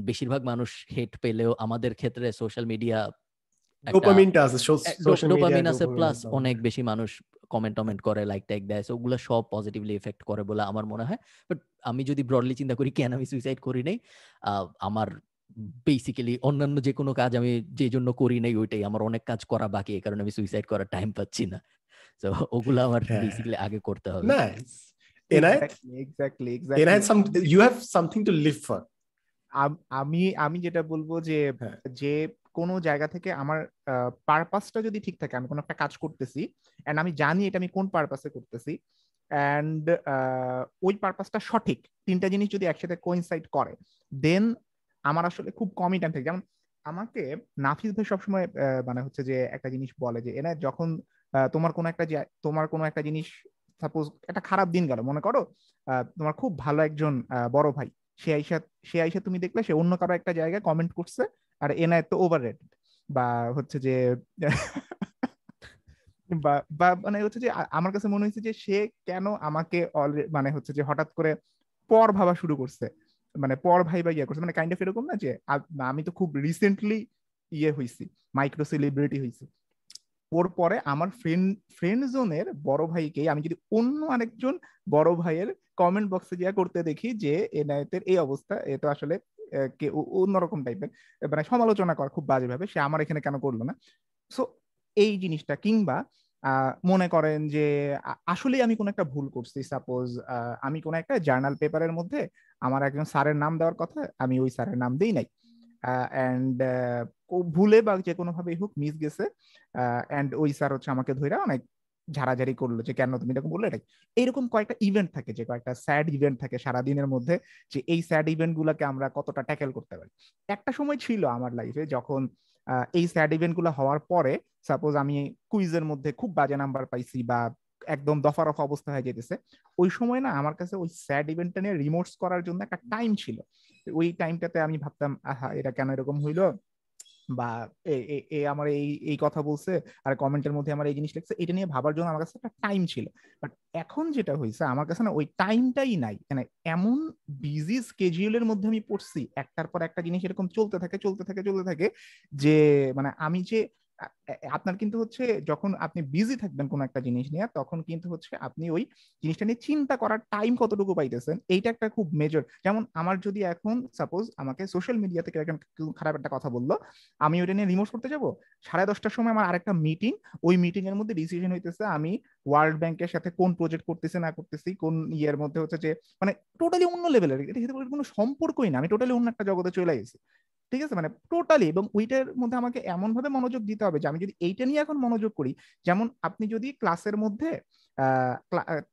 বেশিরভাগ মানুষ হেট পেলেও আমাদের ক্ষেত্রে সোশ্যাল মিডিয়া ডোপামিনটা আছে ডোপামিন আছে প্লাস অনেক বেশি মানুষ কমেন্ট টমেন্ট করে লাইক টাইক দেয় সো ওগুলো সব পজিটিভলি এফেক্ট করে বলে আমার মনে হয়। বাট আমি যদি ব্রডলি চিন্তা করি কেন আমি সুইসাইড করি নাই? আমার বেসিক্যালি অন্যান্য যে কোনো কাজ আমি যে জন্য করি নাই ওইটাই। আমার অনেক কাজ করা বাকি এই কারণে আমি সুইসাইড করার টাইম পাচ্ছি না। তো ওগুলো আমার বেসিক্যালি আগে করতে হবে। Exactly and I some you have something to live for আমি আমি যেটা বলব যে হ্যাঁ। যে কোনো জায়গা থেকে আমার পারপাসটা যদি ঠিক থাকে আমি কোনো একটা কাজ করতেছি এন্ড আমি জানি এটা আমি কোন পারপাসে করতেছি অ্যান্ড ওই পারপাসটা সঠিক তিনটা জিনিস যদি একসাথে কোইনসাইড করে দেন আমার আসলে খুব কমই টাইম থাকে যেমন আমাকে নাফিস ভাই সবসময় মানে হচ্ছে যে একটা জিনিস বলে যে এনা যখন তোমার কোনো একটা তোমার কোনো একটা জিনিস সাপোজ একটা খারাপ দিন গেল মনে করো তোমার খুব ভালো একজন বড় ভাই সে আইসা সে আইসা তুমি দেখলে, সে অন্য কারও একটা জায়গায় কমেন্ট করছে, আর এনায়েত তো ওভার বা হচ্ছে যে, বা মানে হচ্ছে যে আমার কাছে মনে হয়েছে যে, সে কেন আমাকে মানে হচ্ছে যে, হঠাৎ করে পর ভাবা শুরু করছে। মানে পর ভাই বা ইয়ে করছে। মানে কাইন্ড অফ এরকম না যে আমি তো খুব রিসেন্টলি ইয়ে হয়েছি মাইক্রো সেলিব্রিটি হয়েছি ওর পরে আমার ফ্রেন্ড ফ্রেন্ড জোনের বড় ভাইকে, আমি যদি অন্য আরেকজন বড় ভাইয়ের কমেন্ট বক্সে গিয়া করতে দেখি যে এনায়েতের এই অবস্থা এ তো আসলে অন্যরকম টাইপের মানে সমালোচনা করা খুব বাজে ভাবে সে আমার এখানে কেন করল না? সো এই জিনিসটা কিংবা মনে করেন যে আসলে আমি কোন একটা ভুল করছি সাপোজ আমি কোন একটা জার্নাল পেপারের মধ্যে আমার একজন স্যারের নাম দেওয়ার কথা, আমি ওই স্যারের নাম দিই নাই। অ্যান্ড ভুলে বা যে কোনো ভাবে হোক মিস গেছে অ্যান্ড ওই স্যার হচ্ছে আমাকে ধরে অনেক ঝাড়াঝাড়ি করল যে, কেন তুমি এরকম বললে? এটাই। এইরকম কয়েকটা ইভেন্ট থাকে, যে কয়েকটা স্যাড ইভেন্ট থাকে সারা দিনের মধ্যে, যে এই স্যাড ইভেন্ট গুলাকে আমরা কতটা ট্যাকেল করতে পারি। একটা সময় ছিল আমার লাইফে যখন এই স্যাড ইভেন্টগুলো হওয়ার পরে সাপোজ আমি কুইজের মধ্যে খুব বাজে নাম্বার পাইছি বা একদম দফা রফা অবস্থা হয়ে যেতেছে, ওই সময় না আমার কাছে ওই স্যাড ইভেন্টটা নিয়ে রিমোটস করার জন্য একটা টাইম ছিল। ওই টাইমটাতে আমি ভাবতাম, আহা, এটা কেন এরকম হইল? বা এ আমার এই এই কথা বলছে আর কমেন্টের মধ্যে আমার এই জিনিস লিখছে, এটা নিয়ে ভাবার জন্য আমার কাছে একটা টাইম ছিল। বাট এখন যেটা হয়েছে, আমার কাছে না ওই টাইমটাই নাই। মানে এমন বিজি স্কেজিউলের মধ্যে আমি পড়ছি, একটার পর একটা জিনিস এরকম চলতে থাকে চলতে থাকে চলতে থাকে যে মানে আমি যে আপনার কিন্তু হচ্ছে যখন আপনি বিজি থাকবেন কোনো একটা জিনিস নিয়ে, তখন কিন্তু হচ্ছে আপনি ওই জিনিসটা নিয়ে চিন্তা করার টাইম কতটুকু পাইতেছেন, এইটা একটা খুব মেজর যেমন আমার যদি এখন সাপোজ আমাকে সোশ্যাল মিডিয়া থেকে একজন খারাপ একটা কথা বলল, আমি ওইটা নিয়ে রিমোট করতে যাব? সাড়ে দশটার সময় আমার আরেকটা মিটিং ওই মিটিং এর মধ্যে ডিসিশন হইতেছে আমি ওয়ার্ল্ড ব্যাংকের সাথে কোন প্রজেক্ট করতেছে, না করতেছি, কোন ইয়ের মধ্যে হচ্ছে যে মানে টোটালি অন্য লেভেলের এটা কোনো সম্পর্কই না। আমি টোটালি অন্য একটা জগতে চলে গেছি। ঠিক আছে? মানে টোটালি এবং ওইটার মধ্যে আমাকে এমন ভাবে মনোযোগ দিতে হবে যে, আমি যদি এইটা নিয়ে এখন মনোযোগ করি, যেমন আপনি যদি ক্লাসের মধ্যে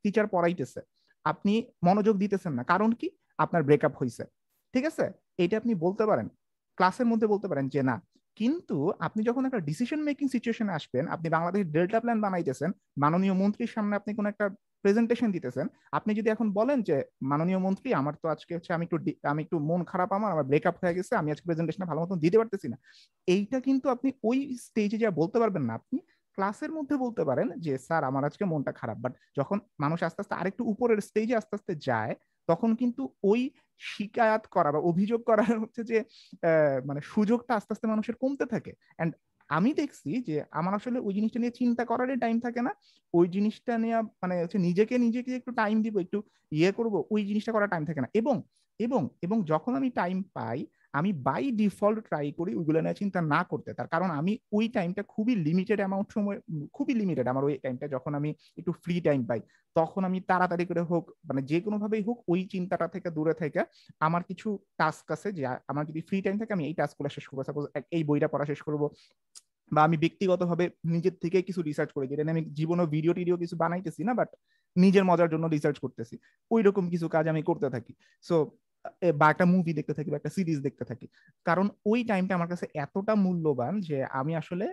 টিচার পড়াইতেছে, আপনি মনোযোগ দিতেছেন না। কারণ কি? আপনার ব্রেকআপ হয়েছে ঠিক আছে? এইটা আপনি বলতে পারেন। ক্লাসের মধ্যে বলতে পারেন যে, না কিন্তু আপনি যখন একটা ডিসিশন মেকিং সিচুয়েশনে আসবেন, আপনি বাংলাদেশের ডেল্টা প্ল্যান বানাইতেছেন, মাননীয় মন্ত্রীর সামনে আপনি কোন একটা প্রেজেন্টেশন দিতেছেন, আপনি যদি এখন বলেন যে, মাননীয় মন্ত্রী, আমার তো আজকে হচ্ছে আমি একটু আমি একটু মন খারাপ, আমার আমার ব্রেকআপ হয়ে গেছে, আমি আজকে প্রেজেন্টেশন ভালো মতন দিতে পারতেছি না। এইটা কিন্তু আপনি ওই স্টেজে যা বলতে পারবেন না, আপনি ক্লাসের মধ্যে বলতে পারেন যে, স্যার, আমার আজকে মনটা খারাপ। বাট যখন মানুষ আস্তে আস্তে আরেকটু উপরের স্টেজে আস্তে আস্তে যায় তখন কিন্তু ওই শিকায়াত করা বা অভিযোগ করার হচ্ছে যে মানে সুযোগটা আস্তে আস্তে মানুষের কমতে থাকে। অ্যান্ড আমি দেখছি যে, আমার আসলে ওই জিনিসটা নিয়ে চিন্তা করারই টাইম থাকে না। ওই জিনিসটা নিয়ে মানে হচ্ছে নিজেকে নিজেকে একটু টাইম দিব, একটু ইয়ে করব, ওই জিনিসটা করার টাইম থাকে না। এবং এবং এবং যখন আমি টাইম পাই আমি বাই ডিফল্ট ট্রাই করি ওইগুলো নিয়ে চিন্তা না করতে। তার কারণ আমি ওই টাইমটা খুবই লিমিটেড অ্যামাউন্ট সময়, খুবই লিমিটেড আমার ওই টাইমটা যখন আমি একটু ফ্রি টাইম পাই, তখন আমি তাড়াতাড়ি করে হোক মানে যে কোনো ভাবেই হোক ওই চিন্তাটা থেকে দূরে থেকে আমার কিছু টাস্ক আছে যে আমার যদি ফ্রি টাইম থাকে আমি এই টাস্কগুলো শেষ করব। সাপোজ এই বইটা পড়া শেষ করব বা আমি ব্যক্তিগতভাবে নিজের থেকে কিছু রিসার্চ করি, যেটা আমি জীবনে ভিডিও টিডিও কিছু বানাইতেছি না বাট নিজের মজার জন্য রিসার্চ করতেছি। ওই রকম কিছু কাজ আমি করতে থাকি। সো বা একটা মুভি দেখতে থাকি, বা একটা সিরিজ দেখতে থাকি। কারণ ওই টাইমটা আমার কাছে এতটা মূল্যবান যে আমি আসলে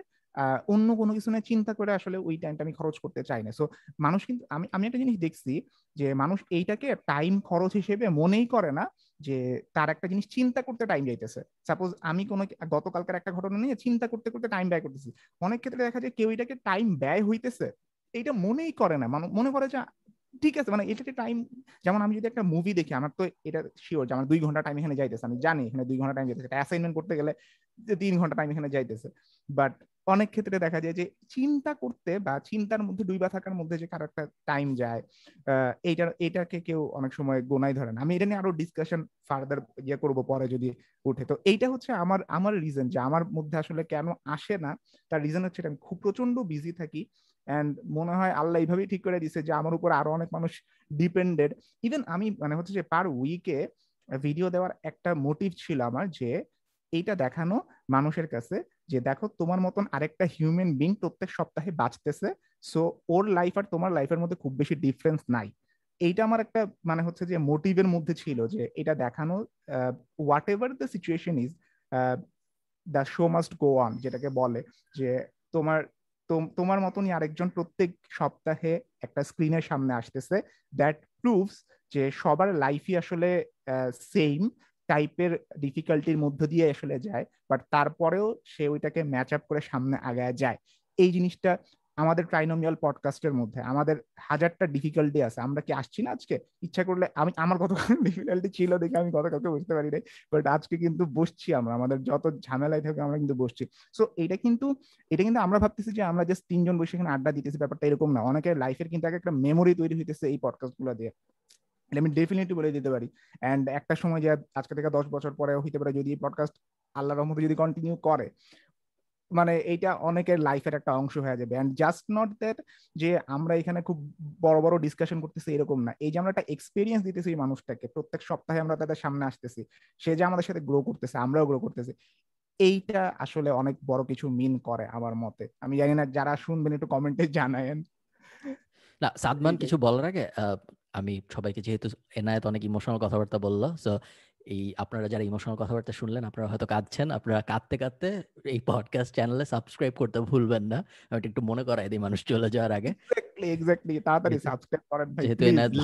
অন্য কোনো কিছু নিয়ে চিন্তা করে আসলে ওই টাইমটা আমি খরচ করতে চাই না। সো মানুষ কিন্তু, আমি আমি একটা জিনিস দেখছি যে মানুষ এইটাকে টাইম খরচ হিসেবে মনেই করে না যে তার একটা জিনিস চিন্তা করতে টাইম যাইতেছে। সাপোজ আমি কোনো গতকালকার একটা ঘটনা নিয়ে চিন্তা করতে করতে টাইম ব্যয় করতেছি। অনেক ক্ষেত্রে দেখা যায় কেউ এটাকে টাইম ব্যয় হইতেছে। এইটা মনেই করে না। মনে করে যে ঠিক আছে মানে এটাতে টাইম যেমন আমি যদি একটা মুভি দেখি, আমার তো এটা শিওর যে আমার দুই ঘণ্টা টাইম এখানে যাইতেছে, আমি জানি এখানে দুই ঘণ্টা টাইম যাইতেছে। অ্যাসাইনমেন্ট করতে গেলে তিন ঘণ্টা টাইম এখানে যাইতেছে। বাট অনেক ক্ষেত্রে দেখা যায় যে চিন্তা করতে বা চিন্তার মধ্যে ডুইবা থাকার মধ্যে যে কারও একটা টাইম যায় এইটার, এটাকে কেউ অনেক সময় গোনাই ধরে না। আমি এটা নিয়ে আরও ডিসকাশন ফার্দার ইয়ে করব পরে যদি উঠে। তো এইটা হচ্ছে আমার আমার রিজন যে আমার মধ্যে আসলে কেন আসে না, তার রিজন হচ্ছে আমি খুব প্রচণ্ড বিজি থাকি। অ্যান্ড মনে হয় আল্লাহ এইভাবেই ঠিক করে দিছে যে আমার উপর আরও অনেক মানুষ ডিপেন্ডেড ইভেন আমি মানে হচ্ছে যে পার উইকে ভিডিও দেওয়ার একটা মোটিভ ছিল আমার যে এইটা দেখানো মানুষের কাছে যে দেখো তোমার মতন আরেকটা হিউম্যান বিং প্রত্যেক সপ্তাহে বাঁচতেছে সো ওর লাইফ আর তোমার লাইফের মধ্যে খুব বেশি ডিফারেন্স নাই। এইটা আমার একটা মানে হচ্ছে যে মোটিভের মধ্যে ছিল যে এটা দেখানো whatever the situation is the show must go on যেটাকে বলে যে তোমার তোমার মতনই আরেকজন প্রত্যেক সপ্তাহে একটা স্ক্রিনের সামনে আসতেছে দ্যাট প্রুভস যে সবার লাইফই আসলে সেম টাইপের ডিফিকাল্টির মধ্য দিয়ে আসলে যায় বাট তারপরেও সে ওইটাকে ম্যাচ আপ করে সামনে আগায় যায়। এই জিনিসটা আমাদের ট্রাইনোমিয়াল পডকাস্টের মধ্যে, আমাদের হাজারটা ডিফিকাল্টি আছে। আমরা কি আসছি না আজকে? ইচ্ছা করলে আমি, আমার কত ডিফিকাল্টি ছিল দেখে আমি কত কাউকে বুঝতে পারি নাই বাট আজকে কিন্তু বসছি আমরা, আমাদের যত ঝামেলায় থাকে আমরা কিন্তু বসছি। সো এটা কিন্তু এটা কিন্তু আমরা ভাবতেছি যে আমরা জাস্ট তিনজন বসে এখানে আড্ডা দিতেছি, ব্যাপারটা এরকম না। অনেকের লাইফের কিন্তু আগে একটা মেমোরি তৈরি হইতেছে এই পডকাস্টগুলো দিয়ে। আমি ডেফিনেটলি বলে দিতে পারি। অ্যান্ড একটা সময় যে আজকে থেকে দশ বছর পরে হইতে পারে যদি এই পডকাস্ট আল্লাহ রহমতে যদি কন্টিনিউ করে। মানে এইটা অনেকের লাইফের একটা অংশ হয়ে যাবে। অ্যান্ড জাস্ট নট দ্যাট যে আমরা এখানে খুব বড় বড় ডিসকাশন করতেছি এরকম না। এই যে আমরা একটা এক্সপিরিয়েন্স দিতেছি এই মানুষটাকে প্রত্যেক সপ্তাহে আমরা তাদের সামনে আসতেছি। সে যে আমাদের সাথে গ্রো করতেছে আমরাও গ্রো করতেছি। এইটা আসলে অনেক বড় কিছু মিন করে আমার মতে। আমি জানি না যারা শুনবেন একটু কমেন্টে জানায়েন। না সাদমান কিছু বলার আগে আমি সবাইকে যেহেতু এনায়েত অনেক ইমোশনাল কথাবার্তা বলল সো এই আপনারা যারা ইমোশনাল কথাবার্তা শুনলেন আপনারা হয়তো কাঁদছেন। আপনারা কাঁদতে কাঁদতে এই পডকাস্ট চ্যানেলে সাবস্ক্রাইব করতে ভুলবেন না। আমি একটু মনে করাই দিই মানুষ চলে যাওয়ার আগে। এক্স্যাক্টলি তাড়াতাড়ি সাবস্ক্রাইব করেন ভাই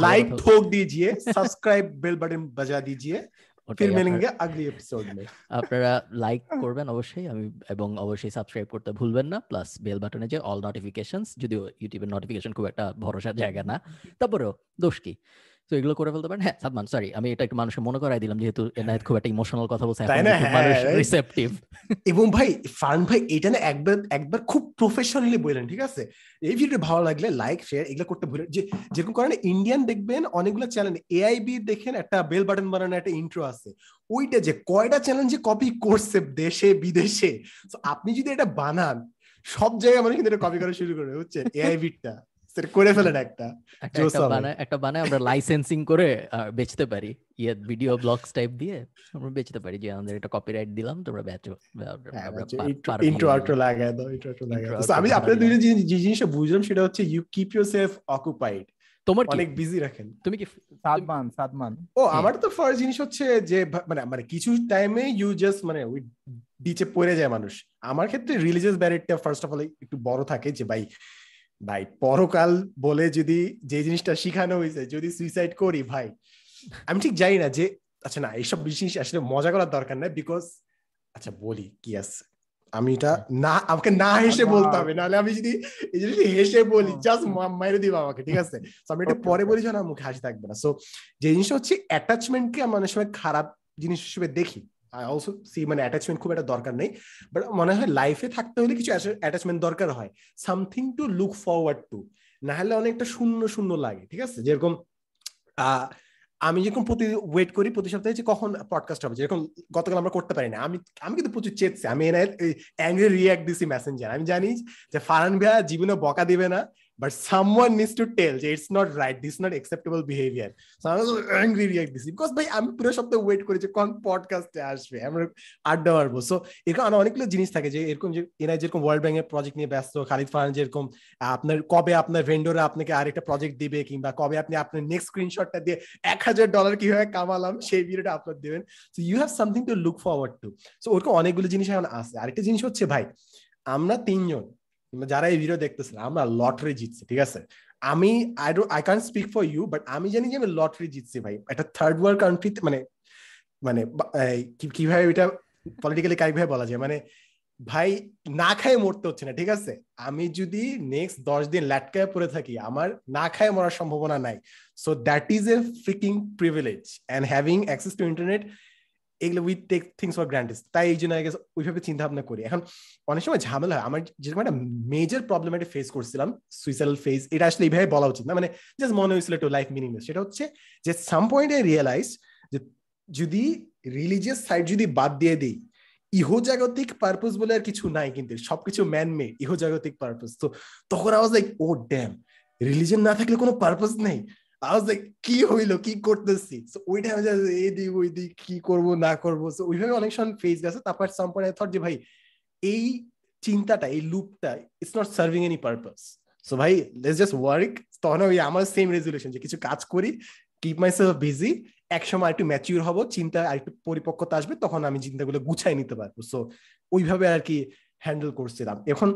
লাইক ঠোক दीजिए সাবস্ক্রাইব বেল বাটন বাজা दीजिए ফির মিলেঙ্গে আগলি এপিসোড মে আপনারা লাইক করবেন অবশ্যই আমি এবং অবশ্যই সাবস্ক্রাইব করতে ভুলবেন না। প্লাস বেল বাটনে যে অল নোটিফিকেশনস যদিও ইউটিউবের নোটিফিকেশন খুব একটা ভরসার জায়গা না। তারপরেও দোষ কি? তো এগুলো করে ফেলতে পারেন? হ্যাঁ সাদমান সরি আমি এটা একটু মানুষের মনে করাই দিলাম যেহেতু এনায়েত খুব একটা ইমোশনাল কথা বলছে না? মানুষ রিসেপটিভ হ্যাঁ, এবং ভাই ফান ভাই এটা না একবার একবার খুব প্রফেশনালি বললেন ঠিক আছে? এই ভিডিও ভালো লাগলে লাইক শেয়ার এগুলো করতে ভুলে যে যেরকম করেন ইন্ডিয়ান দেখবেন অনেকগুলো চ্যানেল এআইবি দেখেন একটা বেল বাটন বানানো একটা ইন্ট্রো আছে। ওইটা যে কয়টা চ্যানেল যে কপি করছে দেশে বিদেশে? আপনি যদি এটা বানান সব জায়গায় মানুষ কিন্তু এটা কপি করা শুরু করবে বুঝছেন? এআইবিটা করে ফেলেন একটা। একটা বানায় আমরা লাইসেন্সিং করে বেচতে পারি। ইয়ে ভিডিও ব্লগস টাইপ দিয়ে আমরা বেচতে পারি। যে আমাদের এটা কপিরাইট দিলাম তোমরা বেচো ইন্ট্রো আউটরো লাগায় দাও ইন্ট্রো আউটরো লাগায় দাও। আমি আপনাদের দুইটা যে জিনিসটা বুঝলাম সেটা হচ্ছে ইউ কিপ ইউরসেলফ অকুপাইড তোমার অনেক বিজি রাখেন। তুমি কি সাদমান সাদমান। ও আমার তো ফার্স্ট জিনিস হচ্ছে যে মানে মানে কিছু টাইমে ইউ জাস্ট মানে ওই বিচে পড়ে যায় মানুষ। আমার ক্ষেত্রে রিলিজিয়াস ব্যারিয়ারটা ফার্স্ট অফ অল একটু বড় থাকে যে ভাই ভাই পরকাল বলে যদি যে জিনিসটা শিখানো হয়েছে যদি সুইসাইড করি ভাই আমি ঠিক জানি না যে আচ্ছা না এইসব জিনিস আসলে মজা করার দরকার নাই বিকজ আচ্ছা বলি কি আছে? আমি এটা না আমাকে না হেসে বলতে হবে নাহলে আমি যদি এই জিনিসটা হেসে বলি জাস্ট মাইরে দিব আমাকে ঠিক আছে? আমি এটা পরে বলি যেন মুখে হাসি থাকবে না। সো যে জিনিসটা হচ্ছে অ্যাটাচমেন্টকে আমি অনেক সময় খারাপ জিনিস হিসেবে দেখি আই অলসো সি মানে অ্যাটাচমেন্ট খুব একটা দরকার নেই বাট মনে হয় লাইফে থাকতে হলে কিছু অ্যাটাচমেন্ট দরকার হয়। Something to look forward to না হলে অনেকটা শূন্য শূন্য লাগে, ঠিক আছে? যেরকম আমি যেরকম প্রতি ওয়েট করি প্রতি সপ্তাহে যে কখন পডকাস্ট হবে। যেরকম গতকাল আমরা করতে পারি না আমি আমি কিন্তু প্রচুর চেয়েছি আমি এনে অ্যাংরি রিয়াক্ট দিছি মেসেঞ্জার আমি জানি যে ফারান ভাইয়া জীবনে বকা দিবে না। But someone needs to tell it's not right, this is not acceptable behavior. So I was angry react this because ভাই, আমি পুরো সপ্তাহ ওয়েট করি যে কোন পডকাস্টে আসবে, আমরা আড্ডা মারবো। সো এরকম অনেকগুলো জিনিস থাকে যে এরকম যে এরা যেরকম ওয়ার্ল্ড ব্যাংকের প্রজেক্ট নিয়ে ব্যস্ত, খালিদ ফারহান যেরকম, আপনার কবে আপনার ভেন্ডোরা আপনাকে আরেকটা প্রজেক্ট দিবে, কিংবা কবে আপনি আপনার নেক্সট স্ক্রিনশটটা দিয়ে এক হাজার ডলার কীভাবে কামালাম, সেই ভিডিওটা আপলোড দেবেন। So you have something to look forward to so ওরকম অনেকগুলো জিনিস এখন আছে। আরেকটা জিনিস হচ্ছে ভাই, আমরা তিনজন যারা এই ভিডিও দেখতেছেন, আমরা লটারি জিতছি, ঠিক আছে? আমি I do I can speak for you but আমি জানি যে আমি লটারি জিতছি ভাই। একটা থার্ড ওয়ার্ল্ড কান্ট্রিতে মানে মানে কীভাবে এটা পলিটিক্যালি কাইভাবে বলা যায়? মানে ভাই, না খায় মরতে হচ্ছে না, ঠিক আছে? আমি যদি নেক্সট দশ দিন ল্যাটকায় পড়ে থাকি, আমার না খায় মরার সম্ভাবনা নাই। So that is a freaking privilege and having access to internet এগুলো we take things for granted তাই এই জন্য ওইভাবে চিন্তা ভাবনা করি। এখন অনেক সময় ঝামেলা হয়। আমার যেরকম একটা মেজর প্রবলেম একটা ফেস করছিলাম সুইসাইডাল ফেস এটা আসলে এইভাবে বলা উচিত না। মানে জাস্ট মনে হয়েছিল একটু লাইফ মিনিংলেস সেটা হচ্ছে যে সাম পয়েন্ট আই রিয়েলাইজ যে যদি রিলিজিয়াস সাইড যদি বাদ দিয়ে দিই, ইহজাগতিক পারপোজ বলে আর কিছু নাই কিন্তু, সবকিছু ম্যান মেড ইহজাগতিক পারপোজ তো তখন আওয়াজ লাইক ও ড্যাম রিলিজন না থাকলে কোনো পারপোজ নেই। আওয়াজ লাইক কি হইল? কি করতেছি? ওই টাইমে এই দিক ওই দিক কি করব, না করব। ওইভাবে অনেক সময় ফেস গেছে। তারপর সাম পয়েন্ট থট যে, ভাই, এই চিন্তাটা, এই লুপটা it's not serving any purpose so ভাই লেটস জাস্ট ওয়ার্ক তখন ওই আমার সেম রেজুলেশন যে, কিছু কাজ করি কিপ মাই সেলফ বিজি এক সময় একটু ম্যাচিউর হব, চিন্তা আরেকটু পরিপক্কতা আসবে, তখন আমি চিন্তাগুলো গুছাই নিতে পারব। সো ওইভাবে আর কি হ্যান্ডেল করছিলাম। এখন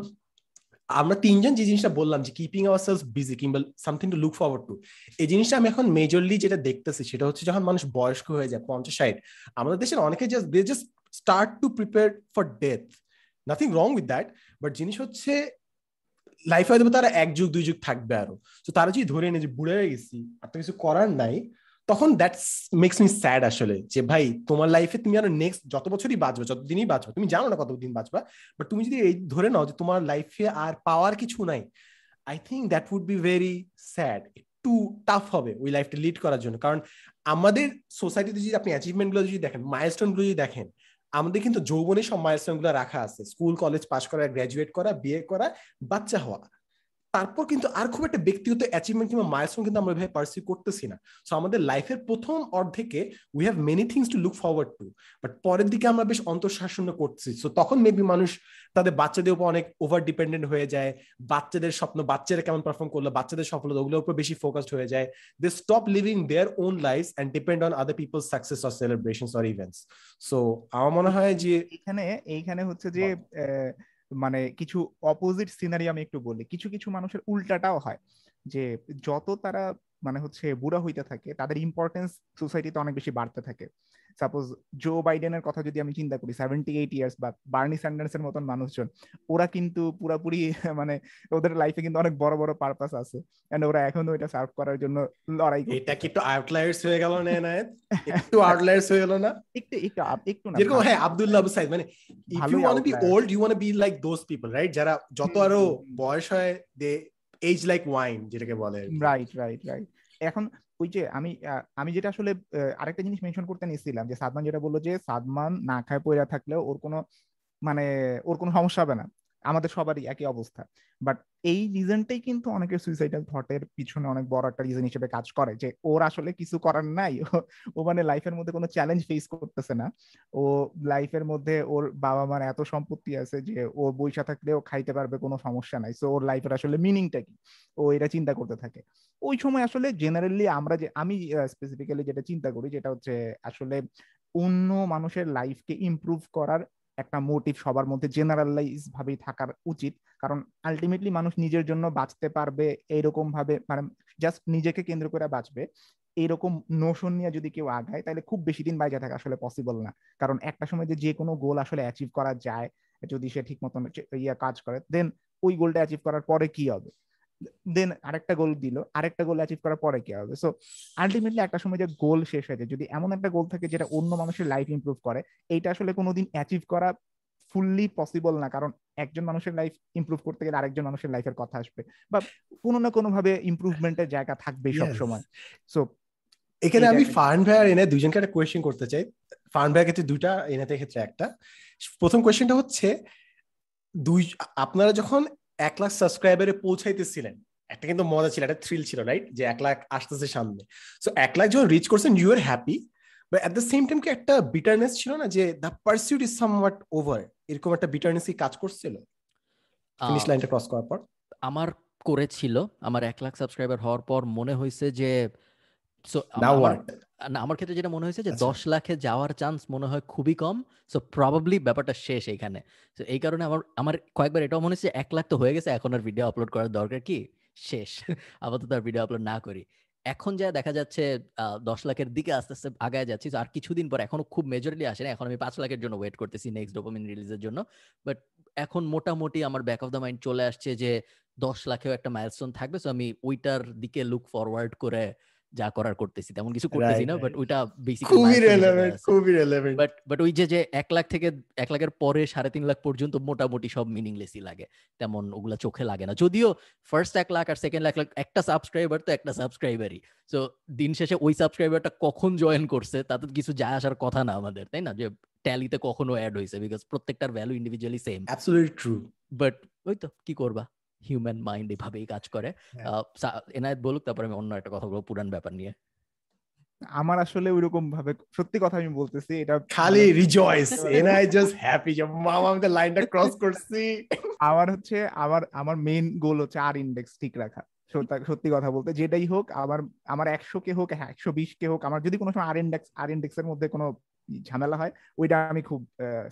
আমরা তিনজন যে জিনিসটা বললাম যে কিপিং আওয়ার সেলস বিজি কিংবা something to look forward to এই জিনিসটা আমি এখন মেজরলি যেটা দেখতেছি সেটা হচ্ছে যখন মানুষ বয়স্ক হয়ে যায়, পঞ্চাশ, ষাট, আমাদের দেশের অনেকে just they just start to prepare for death nothing wrong with that but জিনিস হচ্ছে লাইফে হয়তো তারা এক যুগ, দুই যুগ থাকবে আরও। তো তারা যদি ধরে নেয় যে বুড়ে গেছি, আর তো কিছু করার নাই তখন দ্যাটস মেক্স মি স্যাড আসলে, যে ভাই, তোমার লাইফে তুমি আরও নেক্সট যত বছরই বাঁচবে, যতদিনই বাঁচবে, তুমি জানো না কতদিন বাঁচবা বাট তুমি যদি এই ধরে নাও যে তোমার লাইফে আর পাওয়ার কিছু নাই I think that would be very sad একটু টাফ হবে ওই লাইফটা লিড করার জন্য। কারণ আমাদের সোসাইটিতে যদি আপনি অ্যাচিভমেন্টগুলো যদি দেখেন মাইলস্টোনগুলো যদি দেখেন, আমাদের কিন্তু যৌবনে সব মাইলস্টোনগুলো রাখা আছে। স্কুল কলেজ পাশ করা গ্রাজুয়েট করা বিয়ে করা, বাচ্চা হওয়া। তারপর কিন্তু আর খুব একটা ব্যক্তিগত অ্যাচিভমেন্ট কিংবা মাইলস্টোন কিন্তু আমরা ভাবে পার্সিউ করতেছি না। সো আমাদের লাইফের প্রথম অর্ধেকে we have many things to look forward to but পরের দিকে আমরা বেশ অন্তঃশাসন করতেছি। সো তখন মেবি মানুষ তাদের বাচ্চাদের উপর অনেক ওভার ডিপেন্ডেন্ট হয়ে যায় বাচ্চাদের স্বপ্ন বাচ্চারা কেমন পারফর্ম করল বাচ্চাদের সফলতা ওগুলোর উপর বেশি ফোকাসড হয়ে যায়। They stop living their own life and depend on other people success or celebration or events so আমার মনে হয় যে এখানে এইখানে হচ্ছে যে মানে কিছু অপোজিট সিনারি আমি একটু বলি। কিছু কিছু মানুষের উল্টাটাও হয় যে যত তারা মানে হচ্ছে বুড়া হইতে থাকে, তাদের ইম্পর্টেন্স সোসাইটিতে অনেক বেশি বাড়তে থাকে। সাপোজ জো বাইডেনের কথা যদি আমি চিন্তা করি সেভেন্টি এইট ইয়ার্স বা বার্নি স্যান্ডার্সের মতন মানুষজন ওরা কিন্তু পুরাপুরি মানে ওদের লাইফে কিন্তু অনেক বড় বড় পারপাস আছে এন্ড ওরা এখনও এটা সার্ভ করার জন্য লড়াই এটা কি একটু আউটলায়ার্স হয়ে গেল না না একটু আউটলায়ার্স হয়ে গেল না? একটু একটু একটু না যেরকম হ্যাঁ আব্দুল্লাহ আবু সাইদ মানে if you want to be old you want to be like those people right যারা যত আরও বয়স হয় দে এজ লাইক ওয়াইন যেটাকে বলে রাইট রাইট রাইট এখন ওই যে আমি আমি যেটা আসলে আরেকটা জিনিস মেনশন করতে নিয়েছিলাম, যে সাদমান যেটা বলল যে সাদমান না খায় পয়রা থাকলেও ওর কোনো মানে ওর কোনো সমস্যা হবে না। আমাদের সবারই একই অবস্থা। বাট এই রিজনটাই কিন্তু অনেকের সুইসাইডাল থটের পিছনে অনেক বড় একটা রিজন হিসেবে কাজ করে, যে ওর আসলে কিছু করার নাই। ও মানে লাইফের মধ্যে কোনো চ্যালেঞ্জ ফেস করতেছে না। ও লাইফের মধ্যে ওর বাবা মার এত সম্পত্তি আছে যে ও বইসা থাকলেও খাইতে পারবে, কোনো সমস্যা নাই। সো ওর লাইফের আসলে মিনিংটা কি? ও এটা চিন্তা করতে থাকে। ওই সময় আসলে জেনারেলি আমরা যে, আমি স্পেসিফিক্যালি যেটা চিন্তা করি, যেটা হচ্ছে আসলে অন্য মানুষের লাইফকে ইমপ্রুভ করার একটা মোটিভ সবার মধ্যে জেনারেলাইজ ভাবেই থাকার উচিত। কারণ আলটিমেটলি মানুষ নিজের জন্য বাঁচতে পারবে এইরকম ভাবে মানে জাস্ট নিজেকে কেন্দ্র করে বাঁচবে, এইরকম নোশন নিয়ে যদি কেউ আগায়, তাহলে খুব বেশি দিন বাইরে থাকা আসলে পসিবল না। কারণ একটা সময় যে যে কোনো গোল আসলে অ্যাচিভ করা যায়, যদি সে ঠিক মতন ইয়ে কাজ করে দেন ওই গোলটা অ্যাচিভ করার পরে কি হবে? দেন আরেকটা গোল দিল। আরেকটা গোল অ্যাচিভ করার পরে কি হবে? সো আলটিমেটলি একটা সময় যে গোল শেষ হয়ে যায় যদি এমন একটা গোল থাকে যেটা অন্য মানুষের লাইফ ইমপ্রুভ করে এইটা আসলে কোনোদিন অ্যাচিভ করা ফুললি পসিবল না কারণ একজন মানুষের লাইফ ইমপ্রুভ করতে গেলে আরেকজন মানুষের লাইফের কথা আসবে। বা কোনো না কোনো ভাবে ইমপ্রুভমেন্টের জায়গা থাকবে সব সময় সো এখানে আমি ফার্ন ভাই আর এনে দুইজনকে একটা কোয়েশ্চেন করতে চাই। ফার্ন ভাইয়ের ক্ষেত্রে দুইটা এনাতে ক্ষেত্রে একটা। প্রথম কোয়েশ্চেনটা হচ্ছে দুই আপনারা যখন এক লাখ সাবস্ক্রাইবারে পৌঁছাইতেছিলেন। একটা কিন্তু মজা ছিল একটা থ্রিল ছিল রাইট যে এক লাখ আসতেছে সামনে। সো এক লাখ যখন রিচ করছেন you are happy but at the same time কি একটা বিটারনেস ছিল না যে the pursuit is somewhat over এরকম একটা বিটারনেস কি কাজ করছিল? ফিনিশ লাইনটা ক্রস করার পর। আমার করেছিল। আমার এক লাখ সাবস্ক্রাইবার হওয়ার পর মনে হয়েছে যে সো না আমার ক্ষেত্রে যেটা মনে হয়েছে যে আচ্ছা। দশ লাখে যাওয়ার চান্স মনে হয় খুবই কম সো প্রবাবলি ব্যাপারটা শেষ এখানে তো এই কারণে আমার আমার কয়েকবার এটাও মনে হচ্ছে এক লাখ তো হয়ে গেছে এখন আর ভিডিও আপলোড করার দরকার কি? শেষ। আপাতত আর ভিডিও আপলোড না করি। এখন যা দেখা যাচ্ছে দশ লাখের দিকে আস্তে আস্তে আগায় যাচ্ছি আর কিছুদিন পর এখনও খুব মেজরিটি আসে না এখন আমি পাঁচ লাখের জন্য ওয়েট করতেছি নেক্সট ডোপামিন রিলিজের জন্য বাট এখন মোটামুটি আমার ব্যাক অফ দ্য মাইন্ড চলে আসছে যে দশ লাখেও একটা মাইলস্টোন থাকবে সো আমি ওইটার দিকে লুক ফরওয়ার্ড করে যা করার করতেছি তেমন কিছু করতেছি না বাট ওইটা বেসিক্যালি খুবই রিলেভেন্ট খুবই রিলেভেন্ট বাট বাট ওই যে যে এক লাখ থেকে এক লাখের পরে সাড়ে তিন লাখ পর্যন্ত মোটামুটি সব মিনিংলেসই লাগে। তেমন ওগুলা চোখে লাগে না। যদিও ফার্স্ট এক লাখ আর সেকেন্ড এক লাখ একটা সাবস্ক্রাইবার তো একটা সাবস্ক্রাইবারই সো দিন শেষে ওই সাবস্ক্রাইবারটা কখন জয়েন করছে তাতে কিছু যায় আসার কথা না আমাদের তাই না? যে ট্যালিতে কখনো অ্যাড হয়েছে বিকজ প্রত্যেকটার value individually same absolutely true but ওই তো কি করবা? হিউম্যান মাইন্ড এভাবেই কাজ করে। হ্যাঁ। এনায়েত বলুক তারপর আমি অন্য একটা কথা বলব পুরান ব্যাপার নিয়ে। আমার আসলে ওইরকম ভাবে সত্যি কথা আমি বলতেছি এটা খালি রিজয়েস এনআই জাস্ট হ্যাপি যে মামা আমি লাইনটা ক্রস করছি। আমার হচ্ছে আমার আমার মেইন গোল হচ্ছে আর ইন্ডেক্স ঠিক রাখা। সত্যি কথা বলতে যেটাই হোক আমার আমার একশো কে হোক একশো বিশ কে হোক আমার যদি কোনো সময় আর ইন্ডেক্স আর ইন্ডেক্সের মধ্যে কোনো ঝামেলা হয় ওইটা আমি খুব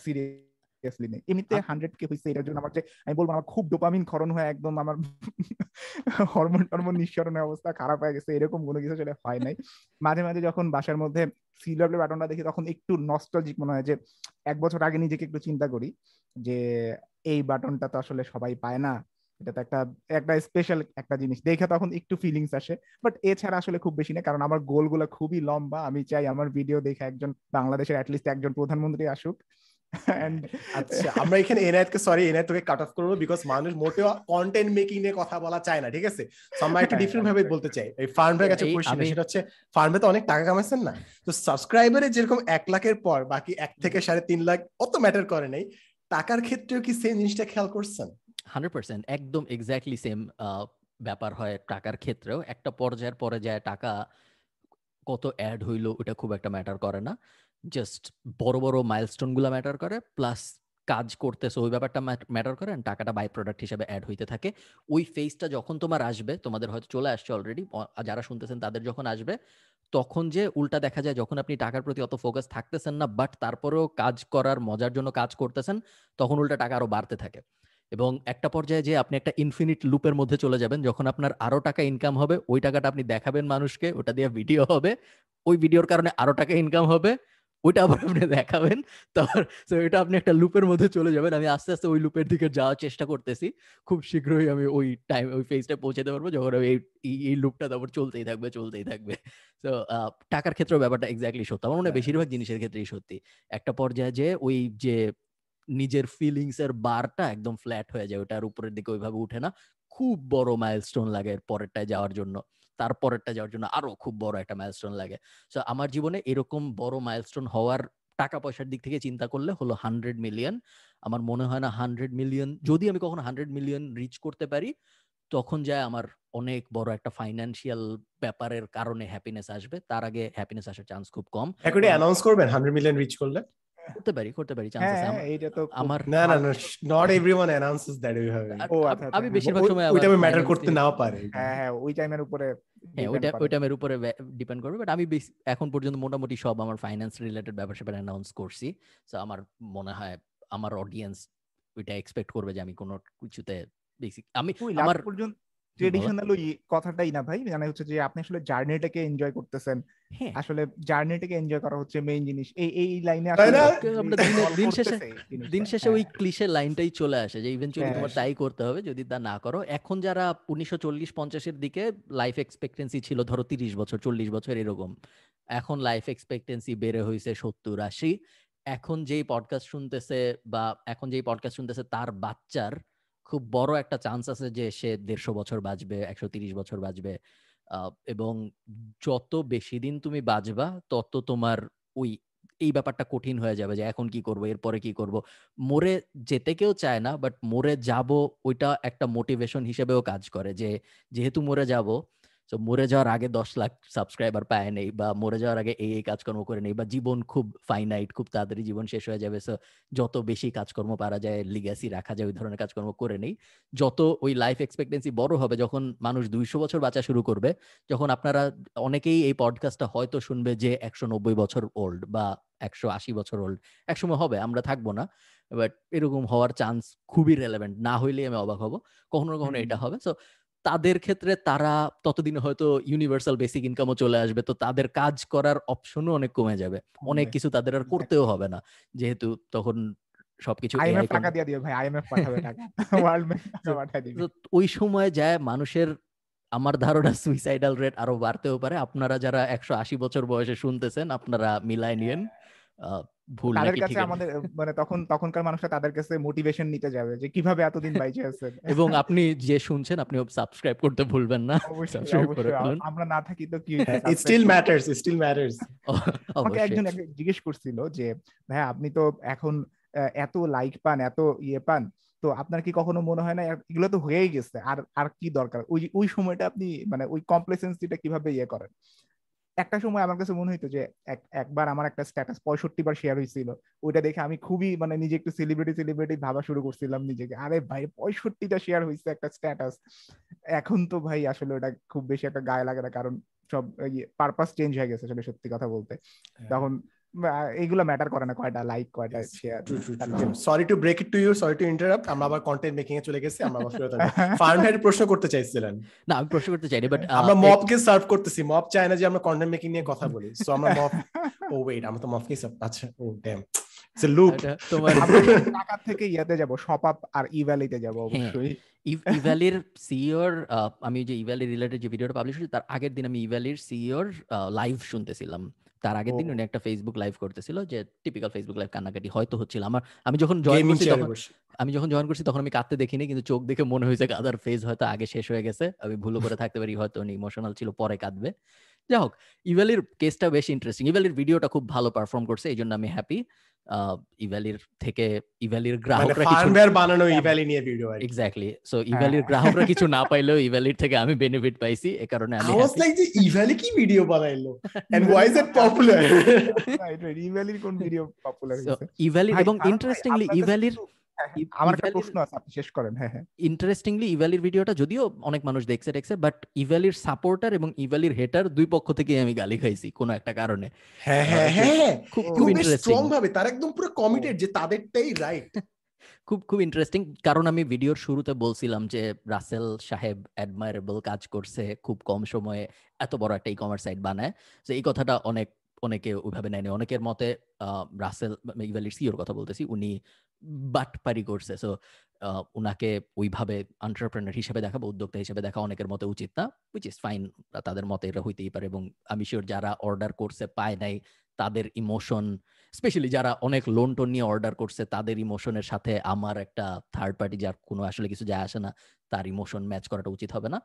সিরিয়াস সিরিয়াসলি নেই। এমনিতে হান্ড্রেড কে হয়েছে এটার জন্য আমার যে আমি বলব আমার খুব ডোপামিন ক্ষরণ হয়ে একদম আমার হরমোন টরমোন নিঃসরণের অবস্থা খারাপ হয়ে গেছে এরকম কোনো কিছু আসলে হয় নাই। মাঝে মাঝে যখন বাসার মধ্যে বাটনটা দেখি তখন একটু নস্টালজিক মনে হয় যে এক বছর আগে নিজেকে একটু চিন্তা করি যে এই বাটনটা তো আসলে সবাই পায় না। এটা তো একটা একটা স্পেশাল একটা জিনিস। দেখে তখন একটু ফিলিংস আসে বাট এছাড়া আসলে খুব বেশি না কারণ আমার গোলগুলো খুবই লম্বা। আমি চাই আমার ভিডিও দেখে একজন বাংলাদেশের অ্যাটলিস্ট একজন প্রধানমন্ত্রী আসুক। আচ্ছা আমরা এখানে এনায়েতকে সরি এনায়েত তোকে কাট অফ করব বিকজ মানুষ মোটেও কন্টেন্ট মেকিং নিয়ে কথা বলা চায় না ঠিক আছে? আমরা একটু ডিফারেন্ট ভাবে বলতে চাই। এই ফার্ম ভাই কাছে কোশ্চেন সেটা হচ্ছে ফার্মে তো অনেক টাকা কামাইছেন না? তো সাবস্ক্রাইবারে যেরকম এক লাখের পর বাকি এক থেকে সাড়ে তিন লাখ অত ম্যাটার করে নাই। টাকার ক্ষেত্রেও কি সেম জিনিসটা খেয়াল করছেন? হান্ড্রেড পার্সেন্ট একদম এক্স্যাক্টলি সেম ব্যাপার হয় টাকার ক্ষেত্রেও। একটা পর্যায়ের পরে যায় টাকা কত অ্যাড হইল ওটা খুব একটা ম্যাটার করে না। জাস্ট বড় বড় মাইলস্টোনগুলো ম্যাটার করে প্লাস কাজ করতেছে ওই ব্যাপারটা ম্যাটার করে টাকাটা বাই প্রোডাক্ট হিসেবে অ্যাড হইতে থাকে। ওই ফেজটা যখন তোমার আসবে, তোমাদের হয়তো চলে আসছে অলরেডি যারা শুনতেছেন তাদের যখন আসবে, তখন যে উল্টা দেখা যায়, যখন আপনি টাকার প্রতি অত ফোকাস থাকতেছেন না বাট তারপরেও কাজ করার মজার জন্য কাজ করতেছেন, তখন উল্টা টাকা আরও বাড়তে থাকে। এবং একটা পর্যায়ে যে আপনি একটা ইনফিনিট লুপের মধ্যে চলে যাবেন, যখন আপনার আরও টাকা ইনকাম হবে, ওই টাকাটা আপনি দেখাবেন মানুষকে, ওটা দিয়ে ভিডিও হবে, ওই ভিডিওর কারণে আরও টাকা ইনকাম হবে ওইটা আবার আপনি দেখাবেন। তারপর তো এটা আপনি একটা লুপের মধ্যে চলে যাবেন। আমি আস্তে আস্তে ওই লুপের দিকে যাওয়ার চেষ্টা করতেছি। খুব শীঘ্রই আমি ওই টাইম ওই ফেজটা পৌঁছাতে পারব যখন আমি এই এই লুপটা তারপর চলতেই থাকবে চলতেই থাকবে। তো টাকার ক্ষেত্রে ব্যাপারটা এক্স্যাক্টলি সত্য। আমার মনে হয় হ্যাঁ। বেশিরভাগ জিনিসের ক্ষেত্রেই সত্যি। একটা পর্যায়ে যে ওই যে নিজের ফিলিংস এর বারটা একদম ফ্ল্যাট হয়ে যায়। ওটার উপরের দিকে ওইভাবে উঠে না। খুব বড় মাইলস্টোন লাগে এর পরেরটায় যাওয়ার জন্য। তারপরেরটা যাওয়ার জন্য আরও খুব বড় একটা মাইলস্টোন লাগে। সো আমার জীবনে এরকম বড় মাইলস্টোন হওয়ার টাকা পয়সার দিক থেকে চিন্তা করলে হলো হান্ড্রেড মিলিয়ন আমার মনে হয় না হান্ড্রেড মিলিয়ন যদি আমি কখনো হান্ড্রেড মিলিয়ন রিচ করতে পারি তখন যায় আমার অনেক বড় একটা ফাইন্যান্সিয়াল ব্যাপারের কারণে হ্যাপিনেস আসবে। তার আগে হ্যাপিনেস আসার চান্স খুব কম। অ্যানাউন্স করবেন হান্ড্রেড মিলিয়ন রিচ করলে? করতে পারি করতে পারি চান্স আছে হ্যাঁ, এটা তো আমার না না না not everyone announces that we have ও আচ্ছা আমি আচ্ছা। বেশিরভাগ সময় ওই টাইমে ম্যাটার করতে নাও পারে। হ্যাঁ হ্যাঁ ওই টাইমের উপরে হ্যাঁ ওইটা ওই টাইমের উপরে ডিপেন্ড করবে বাট আমি এখন পর্যন্ত মোটামুটি সব আমার ফাইন্যান্স রিলেটেড ব্যাপার স্যাপার অ্যানাউন্স করছি। সো আমার মনে হয় আমার অডিয়েন্স ওইটা এক্সপেক্ট করবে যে আমি কোনো কিছুতে বেসিক আমি আমার পর্যন্ত ট্রেডিশনাল ওই কথাটাই না ভাই মানে হচ্ছে যে আপনি আসলে জার্নিটাকে এনজয় করতেছেন। হ্যাঁ। আসলে জার্নিটাকে এনজয় করা হচ্ছে মেইন জিনিস। এই এই লাইনে আসলে দিন শেষে দিন শেষে ওই ক্লিশের লাইনটাই চলে আসে যে ইভেনচুয়ালি হ্যাঁ। তোমার তাই করতে হবে যদি তা না করো। এখন যারা উনিশশো চল্লিশ পঞ্চাশের দিকে লাইফ এক্সপেক্টেন্সি ছিল ধরো তিরিশ বছর চল্লিশ বছর এরকম। এখন লাইফ এক্সপেক্টেন্সি বেড়ে হয়েছে সত্তর আশি। এখন যেই পডকাস্ট শুনতেছে বা এখন যেই পডকাস্ট শুনতেছে তার বাচ্চার খুব বড় একটা চান্স আছে যে সে দেড়শো বছর বাঁচবে, একশো তিরিশ বছর বাঁচবে। এবং যত বেশি দিন তুমি বাঁচবা, তত তোমার ওই, এই ব্যাপারটা কঠিন হয়ে যাবে যে এখন কি করব, এরপরে কি করব। মরে যেতে কেউ চায় না বাট মরে যাব ওইটা একটা মোটিভেশন হিসেবেও কাজ করে যে, যেহেতু মরে যাব তো মরে যাওয়ার আগে দশ লাখ সাবস্ক্রাইবার পায় নেই বা মরে যাওয়ার আগে এই এই কাজকর্ম করে নেই বা জীবন খুব ফাইনাইট খুব তাড়াতাড়ি জীবন শেষ হয়ে যাবে। সো যত বেশি কাজকর্ম পারা যায় লিগাসি রাখা যায় ওই ধরনের কাজকর্ম করে নেই। যত ওই লাইফ এক্সপেক্টেন্সি বড় হবে যখন মানুষ দুইশো বছর বাঁচা শুরু করবে যখন আপনারা অনেকেই এই পডকাস্টটা হয়তো শুনবে যে একশো নব্বই বছর ওল্ড বা একশো আশি বছর ওল্ড একসময় হবে আমরা থাকব না। বাট এরকম হওয়ার চান্স খুবই রেলেভেন্ট না হইলে আমি অবাক হব। কখনো কখনো এটা হবে। সো তাদের ক্ষেত্রে তারা ততদিনে হয়তো ইউনিভার্সাল বেসিক ইনকামও চলে আসবে। তো তাদের কাজ করার অপশনও অনেক কমে যাবে। অনেক কিছু তাদের আর করতেও হবে না। যেহেতু তখন সবকিছু আইএমএফ টাকা দিয়ে দিও ভাই আইএমএফ পাঠাবে টাকা। ওয়ার্ল্ড ব্যাংক পাঠায় দিবে। ওই সময় যায় মানুষের আমার ধারণা সুইসাইডাল রেট আরও বাড়তেও পারে। আপনারা যারা একশো আশি বছর বয়সে শুনতেছেন আপনারা মিলাই নিয়েন। ভুল তাদের কাছে আমাদের মানে তখন তখনকার মানুষরা তাদের কাছে মোটিভেশন নিতে যাবে যে কীভাবে এতদিন বাইচে আছেন এবং আপনি যে শুনছেন আপনি সাবস্ক্রাইব করতে ভুলবেন না। আমরা না থাকি তো কি স্টিল ম্যাটারস স্টিল ম্যাটারস আমাকে একজন জিজ্ঞেস করছিল যে ভাই আপনি তো এখন এত লাইক পান এত ইয়ে পান তো আপনার কি কখনো মনে হয় না এগুলো তো হয়েই গেছে আর আর কি দরকার? ওই ওই সময়টা আপনি মানে ওই কমপ্লেসেন্সিটা কীভাবে ইয়ে করেন? একটা সময় আমার কাছে মনে হইতো যে একবার আমার একটা স্ট্যাটাস পঁয়ষট্টি বার শেয়ার হয়েছিল ওইটা দেখে আমি খুবই মানে নিজে একটু সেলিব্রিটি সেলিব্রিটি ভাবা শুরু করছিলাম নিজেকে। আরে ভাই পঁয়ষট্টিটা শেয়ার হয়েছে একটা স্ট্যাটাস এখন তো ভাই আসলে ওটা খুব বেশি একটা গায়ে লাগে না কারণ সব পারপাস চেঞ্জ হয়ে গেছে আসলে সত্যি কথা বলতে। হ্যাঁ। তখন এইগুলো ম্যাটার করে না কয়টা লাইক কয়টা share sorry to break it to you sorry to interrupt আমরা আবার কন্টেন্ট মেকিং এ চলে গেছি আমরা আবার ফেরত ফার্ম হেড প্রশ্ন করতে চাইছিলেন। না আমি প্রশ্ন করতে চাইনি বাট আমরা মপ মবকে সার্ভ করতেছি মব চায় না যে আমরা কন্টেন্ট মেকিং নিয়ে কথা বলি। সো আমরা মব ও ওয়েট আমরা তো মবকে আচ্ছা ও ড্যাম ইটস এ লুপ তোমার টাকা থেকে ইয়াতে যাব শপ আপ আর ইভ্যালিতে যাব হ্যাঁ, অবশ্যই। ইভ্যালির সিইওর আমি যে ইভ্যালি রিলেটেড যে ভিডিওটা পাবলিশ করেছি তার আগের দিন আমি ইভ্যালির সিইওর লাইভ শুনতেছিলাম। তার আগের দিন উনি একটা ফেসবুক লাইভ করতেছিল যে টিপিক্যাল ফেসবুক লাইভ কান্নাকাটি হয়তো হচ্ছিল। আমার আমি যখন জয়েন করছি তখন আমি যখন জয়েন করছি তখন আমি কাঁদতে দেখিনি কিন্তু চোখ দেখে মনে হয়েছে কাদার ফেজ হয়তো আগে শেষ হয়ে গেছে। আমি ভুল করে থাকতে পারি হয়তো উনি ইমোশনাল ছিল পরে কাঁদবে। যাই হোক ইভ্যালির কেসটা বেশ ইন্টারেস্টিং ইভ্যালির ভিডিওটা খুব ভালো পারফর্ম করছে এই জন্য আমি হ্যাপি ইভ্যালির থেকে ইভ্যালির মানে গ্রাহকরা কিছু বানানো ইভ্যালি নিয়ে ভিডিও এক্স্যাক্টলি সো ইভ্যালির গ্রাহকরা কিছু না পাইলেও ইভ্যালির থেকে আমি বেনিফিট পাইছি এ কারণে আমি ওয়াজ লাইক যে ইভ্যালি কি ভিডিও বানাইলো? And why is it popular ইভ্যালির কোন ভিডিও পপুলার হইছে? ইভ্যালি এবং ইন্টারেস্টিংলি ইভ্যালির আমার একটা প্রশ্ন আছে আপনি শেষ করেন। হ্যাঁ হ্যাঁ। ইন্টারেস্টিংলি ইভ্যালির ভিডিওটা যদিও অনেক মানুষ দেখছে দেখছে বাট ইভ্যালির সাপোর্টার এবং ইভ্যালির হেটার দুই পক্ষ থেকে আমি গালি খাইছি কোনো একটা কারণে। হ্যাঁ হ্যাঁ হ্যাঁ খুব খুব ইন্টারেস্টিং ভাবে তার একদম পুরো কমিটেড যে তাদেরটাই রাইট খুব খুব ইন্টারেস্টিং কারণ আমি ভিডিওর শুরুতে বলছিলাম যে রাসেল সাহেব অ্যাডমায়ারেবল কাজ করছে খুব কম সময়ে এত বড় একটা ই কমার্স সাইট বানায়। তো এই কথাটা অনেক অনেকে ওইভাবে নেয়নি। অনেকের মতে রাসেল ইভ্যালির সিওর কথা বলতেছি, উনি বাটপারি করছে। সো উনাকে ওইভাবে এন্টারপ্রেনার হিসেবে দেখা বা উদ্যোক্তা হিসেবে দেখা অনেকের মতে উচিত না উইচ ইজ ফাইন তাদের মতে এটা হইতেই পারে। এবং আমি শিওর যারা অর্ডার করছে পায় নাই, তাদের ইমোশন স্পেশালি যারা অনেক লোন টোন নিয়ে অর্ডার করছে, তাদের ইমোশনের সাথে আমার একটা থার্ড পার্টি যার কোনো আসলে কিছু যায় আসে না, তার ইমোশন ম্যাচ করাটা উচিত হবে না।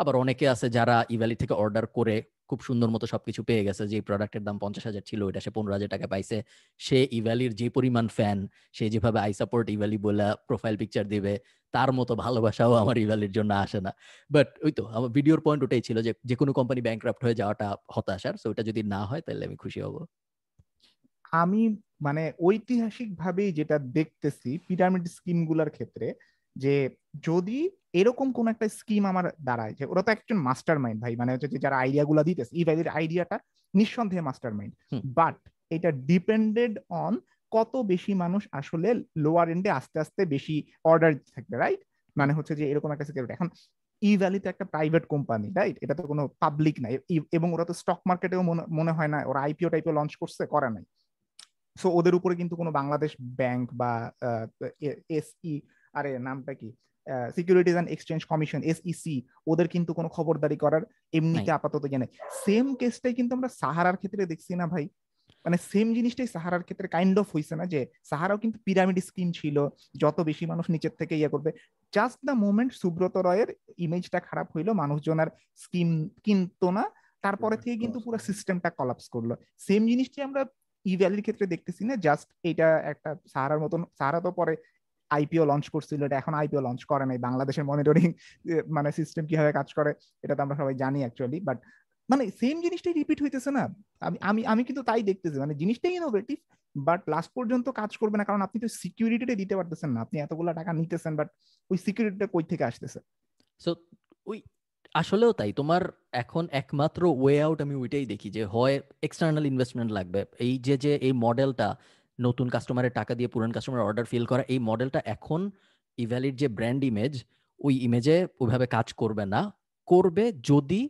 আবার অনেকে আছে যারা ইভ্যালি থেকে অর্ডার করে খুব সুন্দর মতো সবকিছু পেয়ে গেছে। যে প্রোডাক্টের দাম পঞ্চাশ হাজার ছিল এটা সে পনেরো হাজার টাকা পাইছে। সে ইভ্যালির যে পরিমাণ ফ্যান সে যেভাবে আই সাপোর্ট ইভ্যালি বলে প্রোফাইল পিকচার দিবে, তার মতো ভালোবাসাও আমার ইভ্যালির জন্য আসে না। বাট ওই তো, আমার ভিডিওর পয়েন্ট ওটাই ছিল যে যে কোনো কোম্পানি ব্যাংক্রাফ্ট হয়ে যাওয়াটা হতাশার। সো ওটা যদি না হয়, তাহলে আমি খুশি হব। আমি মানে ঐতিহাসিক ভাবেই যেটা দেখতেছি পিরামিড স্কিমগুলার ক্ষেত্রে যে যদি এরকম কোন একটা স্কিম আমার দাঁড়ায় যে ওরা তো একজন মাস্টার মাইন্ড ভাই মানে হচ্ছে যে যারা আইডিয়া গুলা দিতেছে ই ভ্যালির আইডিয়াটা নিঃসন্দেহে মাস্টার মাইন্ড বাট এটা ডিপেন্ডেড অন কত বেশি মানুষ আসলে লোয়ার এন্ডে আস্তে আস্তে বেশি অর্ডার থাকবে রাইট মানে হচ্ছে যে এরকম একটা সিকিউরিটি এখন ই ভ্যালি তো একটা প্রাইভেট কোম্পানি রাইট এটা তো কোনো পাবলিক নাই এবং ওরা তো স্টক মার্কেটেও মনে হয় না ওরা আইপিও টাইপে লঞ্চ করছে করে নাই। সো ওদের উপরে কিন্তু কোনো বাংলাদেশ ব্যাংক বা এসই আরে নামটা কি? Securities and exchange commission SEC ওদের কিন্তু কোনো খবরদারি করার এমনিতে আপাতত জানে সেম কেসটাই কিন্তু আমরা সাহারার ক্ষেত্রে দেখছি না ভাই। মানে সেম জিনিসটাই সাহারার ক্ষেত্রে কাইন্ড অফ হয়েছে না যে সাহারাও কিন্তু পিরামিড স্কিম ছিল যত বেশি মানুষ নিচের থেকে ইয়ে করবে। জাস্ট দ্য মোমেন্ট সুব্রত রয়ের ইমেজটা খারাপ হইল মানুষজন আর স্কিম কিনতো না তারপরে থেকে কিন্তু পুরো সিস্টেমটা কলাপস করল। সেম জিনিসটি আমরা ইভ্যালির ক্ষেত্রে দেখতেছি না জাস্ট এটা একটা সাহারার মতন সাহারা তো পরে আইপিও লঞ্চ করছিল, এটা এখন আইপিও লঞ্চ করে নাই। বাংলাদেশের মনিটরিং মানে সিস্টেম কীভাবে কাজ করে, এটা তো আমরা সবাই জানি অ্যাকচুয়ালি বাট মানে সেম জিনিসটাই রিপিট হইতেছে না। আমি আমি আমি কিন্তু তাই দেখতেছি মানে জিনিসটাই ইনোভেটিভ বাট লাস্ট পর্যন্ত কাজ করবে না, কারণ আপনি তো সিকিউরিটিটা দিতে পারতেছেন না। আপনি এতগুলো টাকা নিতেছেন বাট ওই সিকিউরিটিটা কই থেকে আসতেছে? সো ওই, আসলেও তাই। তোমার এখন একমাত্র ওয়ে আউট আমি ওইটাই দেখি যে হয় এক্সটার্নাল ইনভেস্টমেন্ট লাগবে। এই যে যে এই মডেলটা নতুন কাস্টমারের টাকা দিয়ে পুরান কাস্টমার অর্ডার ফিল করা এই মডেলটা এখন ইভ্যালিড যে ব্র্যান্ড ইমেজ ওই ইমেজে ওইভাবে কাজ করবে না। করবে যদি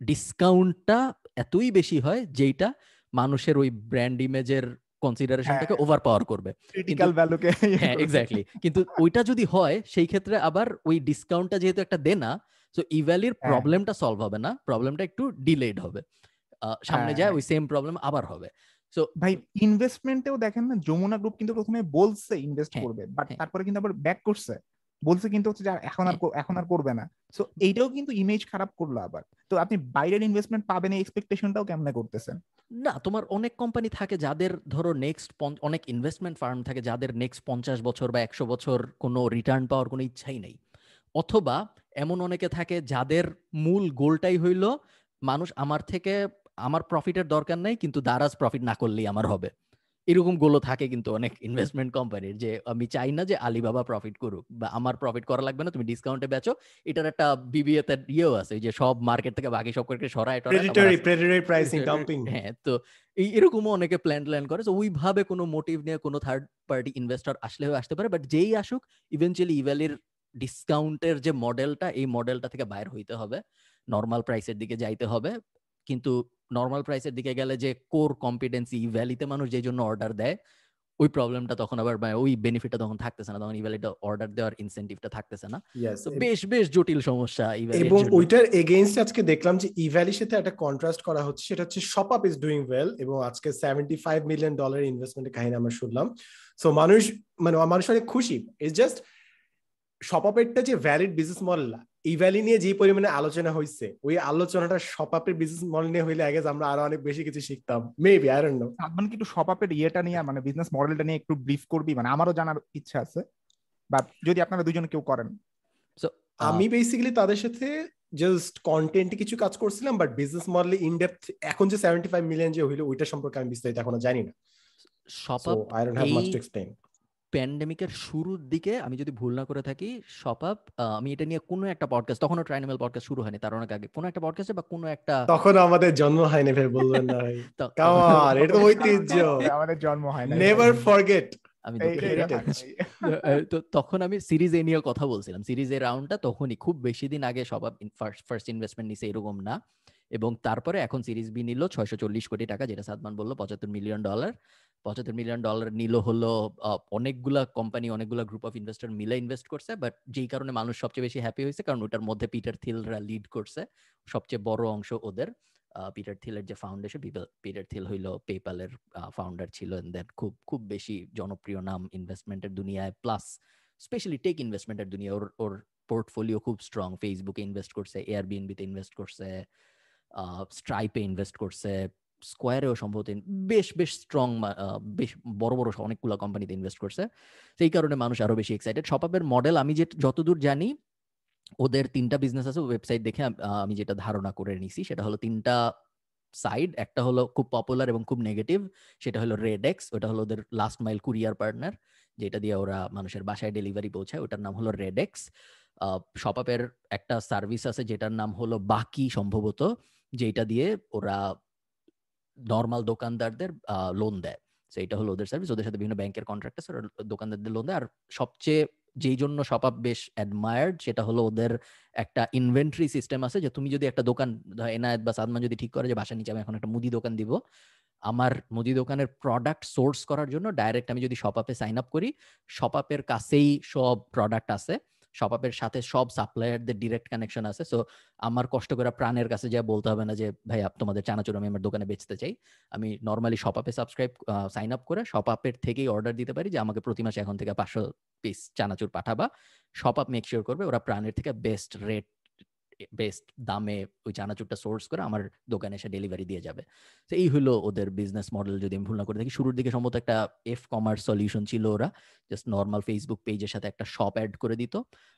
ডিসকাউন্টটা এতই বেশি হয় যেইটা মানুষের ওই ব্র্যান্ড ইমেজের কনসিডারেশনটাকে ওভার পাওয়ার করবে। ক্রিটিক্যাল ভ্যালুকে হ্যাঁ এক্স্যাক্টলি কিন্তু ওইটা যদি হয় সেই ক্ষেত্রে আবার ওই ডিসকাউন্টটা যেহেতু একটা দেনা সো ইভ্যালির প্রবলেমটা সলভ হবে না। প্রবলেমটা একটু ডিলেড হবে। সামনে যায় ওই সেম প্রবলেম আবার হবে। সো ভাই ইনভেস্টমেন্টেও দেখেন না যমুনা গ্রুপ কিন্তু প্রথমে বলছে ইনভেস্ট হ্যাঁ, করবে বাট হ্যাঁ। তারপরে কিন্তু আবার ব্যাক করছে। বলছে কিন্তু হচ্ছে যে এখন আর হ্যাঁ। এখন আর করবে না। সো এইটাও কিন্তু ইমেজ খারাপ করল আবার। তো আপনি বাইরের ইনভেস্টমেন্ট পাবেন এই এক্সপেকটেশনটাও কেমনে করতেছেন? না তোমার অনেক কোম্পানি থাকে যাদের ধরো নেক্সট অনেক ইনভেস্টমেন্ট ফার্ম থাকে যাদের নেক্সট পঞ্চাশ বছর বা একশো বছর কোনো রিটার্ন পাওয়ার কোনো ইচ্ছাই নেই। অথবা এমন অনেকে থাকে যাদের মূল গোলটাই হইল মানুষ আমার থেকে আমার প্রফিটের দরকার নাই কিন্তু দারাজ প্রফিট না করলেই আমার হবে। এরকম গোলো থাকে কিন্তু অনেক ইনভেস্টমেন্ট কোম্পানির যে আমি চাই না যে আলিবাবা প্রফিট করুক বা আমার প্রফিট করা লাগবে না তুমি ডিসকাউন্টে বেচো। এটার একটা বিবিএ তে ইয়েও আছে যে সব মার্কেট থেকে বাকি সব করে সরায় প্রেডিটরি প্রেডিটরি প্রাইসিং ডাম্পিং হ্যাঁ তো এই এরকমও অনেকে প্ল্যান প্ল্যান করে। তো ওইভাবে কোনো মোটিভ নিয়ে কোনো থার্ড পার্টি ইনভেস্টর আসলেও আসতে পারে বাট যেই আসুক ইভেনচুয়ালি ইভ্যালির ডিসকাউন্টের যে মডেলটা এই মডেলটা থেকে বাইর হইতে হবে। নর্মাল প্রাইসের দিকে যাইতে হবে। কিন্তু নর্মাল প্রাইসের দিকে গেলে যে কোর কম্পিটেন্সি ভ্যালিতে মানুষ যে জন্য অর্ডার দেয় ওই প্রবলেমটা তখন আবার মানে ওই বেনিফিটটা তখন থাকতেছে না। তখন ইভ্যালিটা অর্ডার দেওয়ার ইনসেন্টিভটা থাকতেছে না। বেশ বেশ জটিল সমস্যা এবং ওইটার এগেইনস্ট আজকে দেখলাম যে ইভ্যালির সাথে একটা কন্ট্রাস্ট করা হচ্ছে সেটা হচ্ছে shop up is doing well এবং আজকে সেভেন্টি ফাইভ মিলিয়ন ডলার ইনভেস্টমেন্টের কাহিনী আমরা শুনলাম। সো মানুষ মানে মানুষ অনেক খুশি। ইটস জাস্ট শপাপেরটা যে ভ্যালিড বিজনেস মডেল এই ভ্যালি নিয়ে যে পরিমাণে আলোচনা হয়েছে ওই আলোচনাটা শপাপের বিজনেস মডেল নিয়ে হইলে আগে আমরা আরও অনেক বেশি কিছু শিখতাম। মেবি আই ডোন্ট নো মানে কি একটু শপাপের ইয়েটা নিয়ে মানে বিজনেস মডেলটা নিয়ে একটু ব্রিফ করবি? মানে আমারও জানার ইচ্ছা আছে বা যদি আপনারা দুজন কেউ করেন। সো আমি বেসিক্যালি তাদের সাথে জাস্ট কন্টেন্টে কিছু কাজ করছিলাম বাট বিজনেস মডেলে ইন ডেপথ এখন যে 75 মিলিয়ন যে হইল ওইটা সম্পর্কে আমি বিস্তারিত এখনও জানি না। ShopUp I don't have much to explain প্যান্ডেমিকের শুরুর দিকে আমি যদি ভুল না করে থাকি সপাপ আমি এটা নিয়ে কোনো একটা পডকাস্ট তখনও ট্রাইনামেল পডকাস্ট শুরু হয়নি তার অনেক আগে। কোনো একটা পডকাস্টে বা কোনো একটা তখন আমাদের জন্ম হয়নি ভাই বলবেন না ভাই। কামান এটা তো ঐতিহ্য। আমাদের জন্ম হয় না নেভার ফরগেট আমি তো তখন আমি সিরিজ এ নিয়ে কথা বলছিলাম। সিরিজ এ রাউন্ডটা তখনই খুব বেশি দিন আগে সব ফার্স্ট ইনভেস্টমেন্ট নিছে এরকম না। এবং তারপরে এখন সিরিজ বি নিল ছয়শো চল্লিশ কোটি টাকা যেটা সাদমান বলল পঁচাত্তর মিলিয়ন ডলার পঁচাত্তর মিলিয়ন ডলার নিল হলো অনেকগুলা কোম্পানি অনেকগুলা গ্রুপ অফ ইনভেস্টর মিলে ইনভেস্ট করছে বাট যেই কারণে মানুষ সবচেয়ে বেশি হ্যাপি হয়েছে, কারণ ওটার মধ্যে পিটার থিলরা লিড করছে, সবচেয়ে বড় অংশ ওদের। পিটার থিলের যে ফাউন্ডেশন পিটার থিল হইল পেপালের ফাউন্ডার ছিল দেন খুব খুব বেশি জনপ্রিয় নাম ইনভেস্টমেন্টের দুনিয়ায় প্লাস স্পেশালি টেক ইনভেস্টমেন্টের দুনিয়া, ওর ওর পোর্টফোলিও খুব স্ট্রং ফেসবুকে ইনভেস্ট করছে এয়ারবিএনবিতে ইনভেস্ট করছে স্ট্রাইপে ইনভেস্ট করছে স্কোয়ারেও সম্ভবত বেশ বেশ স্ট্রং বেশ বড় বড় অনেকগুলো কোম্পানিতে ইনভেস্ট করছে। সেই কারণে মানুষ আরও বেশি এক্সাইটেড শপাপের মডেল আমি যে যতদূর জানি, ওদের তিনটা বিজনেস আছে ওয়েবসাইট দেখে আমি যেটা ধারণা করে নিছি, সেটা হলো তিনটা সাইড একটা হলো খুব পপুলার এবং খুব নেগেটিভ সেটা হলো রেডেক্স ওটা হলো ওদের লাস্ট মাইল কুরিয়ার পার্টনার যেটা দিয়ে ওরা মানুষের বাসায় ডেলিভারি পৌঁছায়, ওটার নাম হলো রেডেক্স শপাপের একটা সার্ভিস আছে, যেটার নাম হলো বাকি সম্ভবত যেটা দিয়ে ওরা নর্মাল দোকানদারদের লোন দেয়। সেইটা হলো ওদের সার্ভিস ওদের সাথে বিভিন্ন ব্যাংকের কন্ট্রাক্ট আছে দোকানদারদের লোন দেয়। আর সবচেয়ে যেই জন্য শপাপ বেশ অ্যাডমায়ার্ড সেটা হলো ওদের একটা ইনভেন্টরি সিস্টেম আছে যে, তুমি যদি একটা দোকান এনায়েত বা সাদমান যদি ঠিক করে যে বাসা নিচে আমি এখন একটা মুদি দোকান দিব, আমার মুদি দোকানের প্রোডাক্ট সোর্স করার জন্য ডাইরেক্ট আমি যদি শপ আপে সাইন আপ করি শপ আপের কাছেই সব প্রোডাক্ট আছে। শপাপের সাথে সব সাপ্লায়ারদের ডিরেক্ট কানেকশন আছে। সো আমার কষ্ট করে প্রাণের কাছে যা বলতে হবে না যে, ভাই তোমাদের চানাচুর আমি আমার দোকানে বেচতে চাই। আমি নর্মালি শপ আপে সাবস্ক্রাইব সাইন আপ করে সপাপের থেকেই অর্ডার দিতে পারি যে, আমাকে প্রতি মাসে এখন থেকে পাঁচশো পিস চানাচুর পাঠাবা। শপাপ মেক শিওর করবে, ওরা প্রাণের থেকে বেস্ট রেট বেস্ট দামে ওই চানাচুরটা সোর্স করে আমার দোকানে এসে ডেলিভারি দিয়ে যাবে। তো এই হলো ওদের বিজনেস মডেল যদি আমি ভুল না করে দেখি। শুরুর দিকে সম্ভবত একটা এফ কমার্স সলিউশন ছিল ওরা। জাস্ট নর্মাল ফেসবুক পেজের সাথে একটা শপ অ্যাড করে দিত।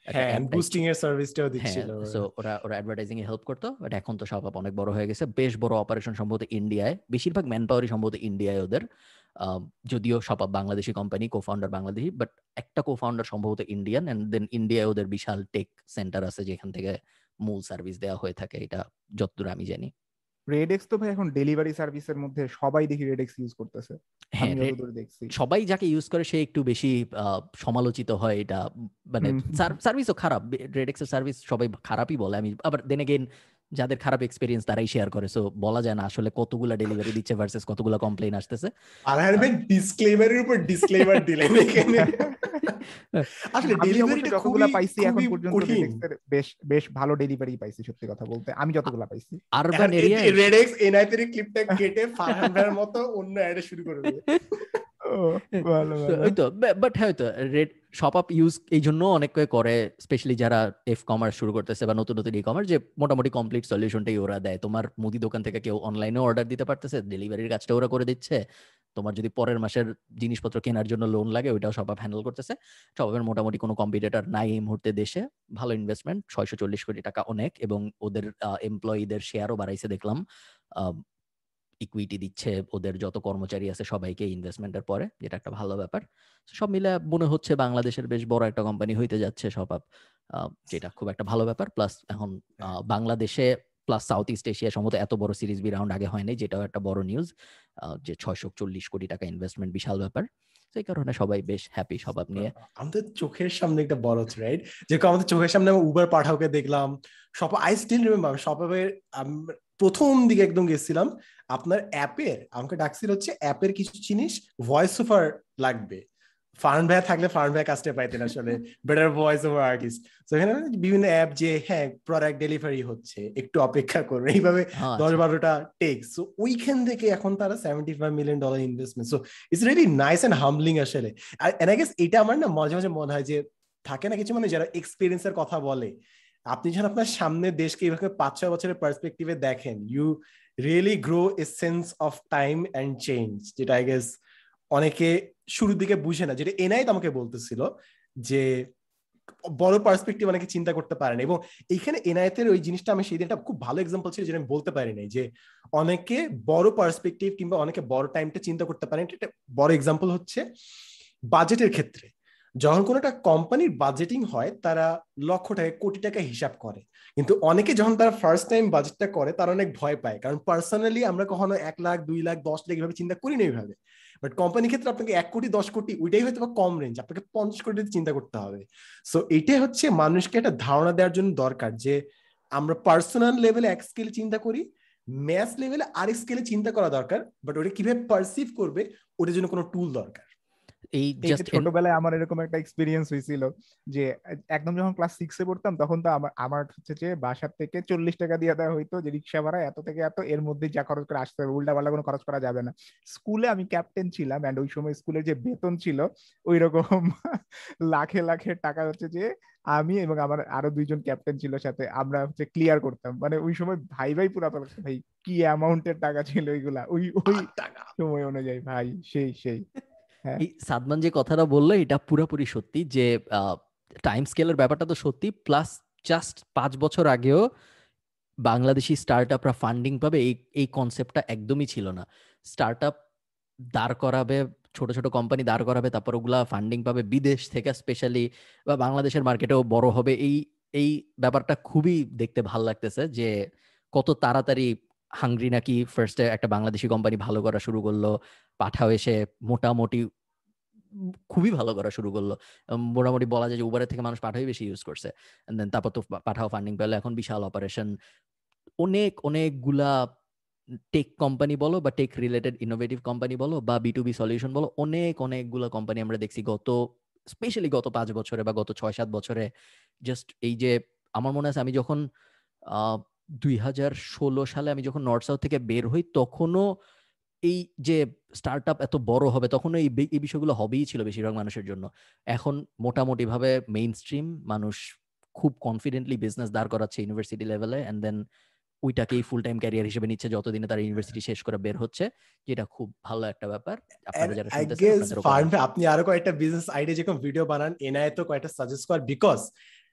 হ্যাঁ বুস্টিং এর সার্ভিসটাও দিচ্ছিল সো ওরা। ওরা অ্যাডভার্টাইজিং এ হেল্প করতো বাট এখন তো শপ অনেক বড় হয়ে গেছে। বেশ বড় অপারেশন সম্ভবত ইন্ডিয়ায় বেশিরভাগ ম্যান পাওয়ারই সম্ভবত ইন্ডিয়ায় ওদের। যদিও সব Bangladeshi company cofounder Bangladeshi but একটা কো ফাউন্ডার সম্ভবত ইন্ডিয়ান এন্ড দেন ইন্ডিয়ায় ওদের বিশাল টেক সেন্টার আছে যেখান থেকে মূল সার্ভিস দেওয়া হয়ে থাকে এটা যতদূর আমি জানি। রেডেক্স তো ভাই এখন ডেলিভারি সার্ভিসের মধ্যে সবাই দেখি রেডেক্স ইউজ করতেছে। হ্যাঁ সবাই যাকে ইউজ করে সে একটু বেশি সমালোচিত হয় এটা মানে সার্ভিসও খারাপ। রেডেক্সের সার্ভিস সবাই খারাপই বলে। আমি আবার দেন এগেইন যাদের খারাপ এক্সপেরিয়েন্স তারাই শেয়ার করে। সো বলা যায় না আসলে কতগুলা ডেলিভারি দিচ্ছে ভার্সেস কতগুলো কমপ্লেইন আসতেছে। আর আর ভাই ডিসক্লেমারের উপর ডিসক্লেমার দিলেন এখানে আসলে ডেলিভারিটা যতগুলা পাইছি এখন পর্যন্ত বেশ বেশ ভালো ডেলিভারি পাইছি সত্যি কথা বলতে। আমি যতগুলা পাইছি। আরবান এরিয়া রেডেক্স এনআইতের ক্লিপটা কেটে ফারহান ভাইয়ের মতো অন্য অ্যাড শুরু করে দেবে। ওই তো বাট হ্যাঁ তো রেড শপ আপ ইউজ এই জন্য অনেক করে স্পেশালি যারা এফ কমার্স শুরু করতেছে বা নতুন নতুন ই কমার্স যে মোটামুটি কমপ্লিট সলিউশনটাই ওরা দেয়। তোমার মুদি দোকান থেকে কেউ অনলাইনে অর্ডার দিতে পারতেছে ডেলিভারির কাজটা ওরা করে দিচ্ছে। তোমার যদি পরের মাসের জিনিসপত্র কেনার জন্য লোন লাগে, ওইটাও সব হ্যান্ডেল করতেছে। সবাই মোটামুটি কোনো কম্পিটিটার নাই এই মুহূর্তে দেশে। ভালো ইনভেস্টমেন্ট ছয়শো চল্লিশ কোটি টাকা অনেক এবং ওদের এমপ্লয়ীদের শেয়ারও বাড়াইছে দেখলাম। ইকুইটি দিচ্ছে ওদের যত কর্মচারী আছে সবাইকে ইনভেস্টমেন্টের পরে যেটা একটা ভালো ব্যাপার। সব মিলে মনে হচ্ছে বাংলাদেশের বেশ বড় একটা কোম্পানি হইতে যাচ্ছে সব যেটা খুব একটা ভালো ব্যাপার। প্লাস এখন বাংলাদেশে প্লাস সাউথ ইস্ট এশিয়া সমত এত বড় সিরিজ বি রাউন্ড আগে হয়নি যেটাও একটা বড় নিউজ যে ছয়শো চল্লিশ কোটি টাকা ইনভেস্টমেন্ট বিশাল ব্যাপার। সেই কারণে সবাই বেশ হ্যাপি স্বভাব নিয়ে। আমাদের চোখের সামনে একটা বড় থ্রেড যেরকম আমাদের চোখের সামনে আমি উবার পাঠাওকে দেখলাম, সব আই স্টিল রিমেম্বার সবাবের প্রথম দিকে একদম গেছিলাম, আপনার অ্যাপের আমাকে ডাকছিল হচ্ছে অ্যাপের কিছু জিনিস ভয়েস ওভার লাগবে। ফার্ন ভাই থাকলে ফার্ন ভাই কাজটা পাইতেন আসলে। বেটার ভয়েস ওভার আর্টিস্ট তো এখানে বিভিন্ন অ্যাপ যে হ্যাঁ প্রোডাক্ট ডেলিভারি হচ্ছে একটু অপেক্ষা করবে। এইভাবে আচ্ছা। দশ বারোটা টেক সো ওইখান থেকে এখন তারা seventy five million dollar investment so it's really nice and humbling আসলে। আর আই গেস এটা আমার না মাঝে মাঝে মনে হয় যে থাকে না কিছু মানে যারা এক্সপিরিয়েন্সের কথা বলে। আপনি যখন আপনার সামনে দেশকে এইভাবে পাঁচ ছয় বছরের পার্সপেক্টিভে দেখেন you really grow a sense of time and change যেটা আই গেস অনেকে শুরুর দিকে বুঝে না, যেটা এনআই আমাকে বলতেছিল যে বড় পার্সপেক্টিভ অনেকে চিন্তা করতে পারেন এবং এইখানে এনআইতের ওই জিনিসটা আমি সেই দিনটা খুব ভালো এক্সাম্পল ছিল যেটা আমি বলতে পারি নাই, যে অনেকে বড় পার্সপেক্টিভ কিংবা অনেকে বড় টাইমটা চিন্তা করতে পারেন। এটা বড় এক্সাম্পল হচ্ছে বাজেটের ক্ষেত্রে। যখন কোনো একটা কোম্পানির বাজেটিং হয়, তারা লক্ষ টাকা, কোটি টাকা হিসাব করে। কিন্তু অনেকে যখন তারা ফার্স্ট টাইম বাজেটটা করে, তারা অনেক ভয় পায়। কারণ পার্সোনালি আমরা কখনো এক লাখ, দুই লাখ, দশ লাখ এভাবে চিন্তা করি না এইভাবে বাট কোম্পানির ক্ষেত্রে আপনাকে এক কোটি, দশ কোটি, ওইটাই হয়তো বা কম রেঞ্জ আপনাকে পঞ্চাশ কোটি চিন্তা করতে হবে। সো এটাই হচ্ছে মানুষকে একটা ধারণা দেওয়ার জন্য দরকার যে, আমরা পার্সোনাল লেভেলে এক স্কেলে চিন্তা করি ম্যাথ লেভেলে আরেক স্কেলে চিন্তা করা দরকার বাট ওটা কীভাবে পারসিভ করবে, ওটার জন্য কোনো টুল দরকার। এই জাস্ট ছোটবেলায় আমার এরকম একটা এক্সপিরিয়েন্স হয়েছিল যে একদম যখন ক্লাস সিক্সে পড়তাম তখন তো আমার আমার হচ্ছে যে বাসার থেকে চল্লিশ টাকা দিয়ে দেওয়া হইতো যে রিক্সা ভাড়া এত থেকে এত এর মধ্যে যা খরচ করে আসতে হবে উল্টা পাল্টা কোনো খরচ করা যাবে না। স্কুলে আমি ক্যাপ্টেন ছিলাম অ্যান্ড ওই সময় স্কুলের যে বেতন ছিল ওই রকম লাখে লাখে টাকা হচ্ছে যে আমি এবং আমার আরও দুইজন ক্যাপ্টেন ছিল সাথে আমরা হচ্ছে ক্লিয়ার করতাম। মানে ওই সময় ভাই ভাই পুরা ভাই কি অ্যামাউন্টের টাকা ছিল ওইগুলা ওই ওই টাকা। সময় অনুযায়ী ভাই সেই সেই। এই সাদমান যে কথাটা বলল, এটা পুরোপুরি সত্যি যে টাইম স্কেলের ব্যাপারটা তো সত্যি। প্লাস জাস্ট পাঁচ বছর আগেও বাংলাদেশি স্টার্ট আপরা ফান্ডিং পাবে, এই এই কনসেপ্টটা একদমই ছিল না। স্টার্ট আপ দাঁড় করাবে, ছোট ছোট কোম্পানি দাঁড় করাবে, তারপর ওগুলা ফান্ডিং পাবে বিদেশ থেকে স্পেশালি বা বাংলাদেশের মার্কেটেও বড় হবে। এই এই ব্যাপারটা খুবই দেখতে ভালো লাগতেছে যে, কত তাড়াতাড়ি হাঙ্গ্রি নাকি ফার্স্টে একটা বাংলাদেশি কোম্পানি ভালো করা শুরু করল, পাঠাও এসে মোটামুটি খুবই ভালো করা শুরু করল। মোটামুটি বলা যায় যে উবারের থেকে মানুষ পাঠাই বেশি ইউজ করছে। দেন তারপর তো পাঠাও ফান্ডিং পেল, এখন বিশাল অপারেশন অনেক, অনেকগুলা টেক কোম্পানি বলো বা টেক রিলেটেড ইনোভেটিভ কোম্পানি বলো বা বি টু বি সলিউশন বলো, অনেক, অনেকগুলো কোম্পানি আমরা দেখছি গত স্পেশালি গত পাঁচ বছরে বা গত ছয় সাত বছরে। জাস্ট এই যে, আমার মনে আছে আমি যখন দুই হাজার ষোলো সালে আমি যখন নর্থ সাউথ থেকে বের হই তখনও এই যে স্টার্ট আপ এত বড় হবে তখন এই এই বিষয়গুলো হবেই ছিল বেশিরভাগ মানুষের জন্য। এখন মোটামুটি ভাবে মেইন স্ট্রিম মানুষ খুব কনফিডেন্টলি বিজনেস দাঁড় করাচ্ছে ইউনিভার্সিটি লেভেলে অ্যান্ড দেন ওইটাকেই ফুল টাইম ক্যারিয়ার হিসেবে নিচ্ছে যতদিনে তারা ইউনিভার্সিটি শেষ করে বের হচ্ছে যেটা খুব ভালো একটা ব্যাপার। আপনারা যারা আপনি আরও কয়েকটা বিজনেস আইডিয়া যেরকম ভিডিও বানান এনআই তো কয়েকটা সাজেস্ট কর বিকজ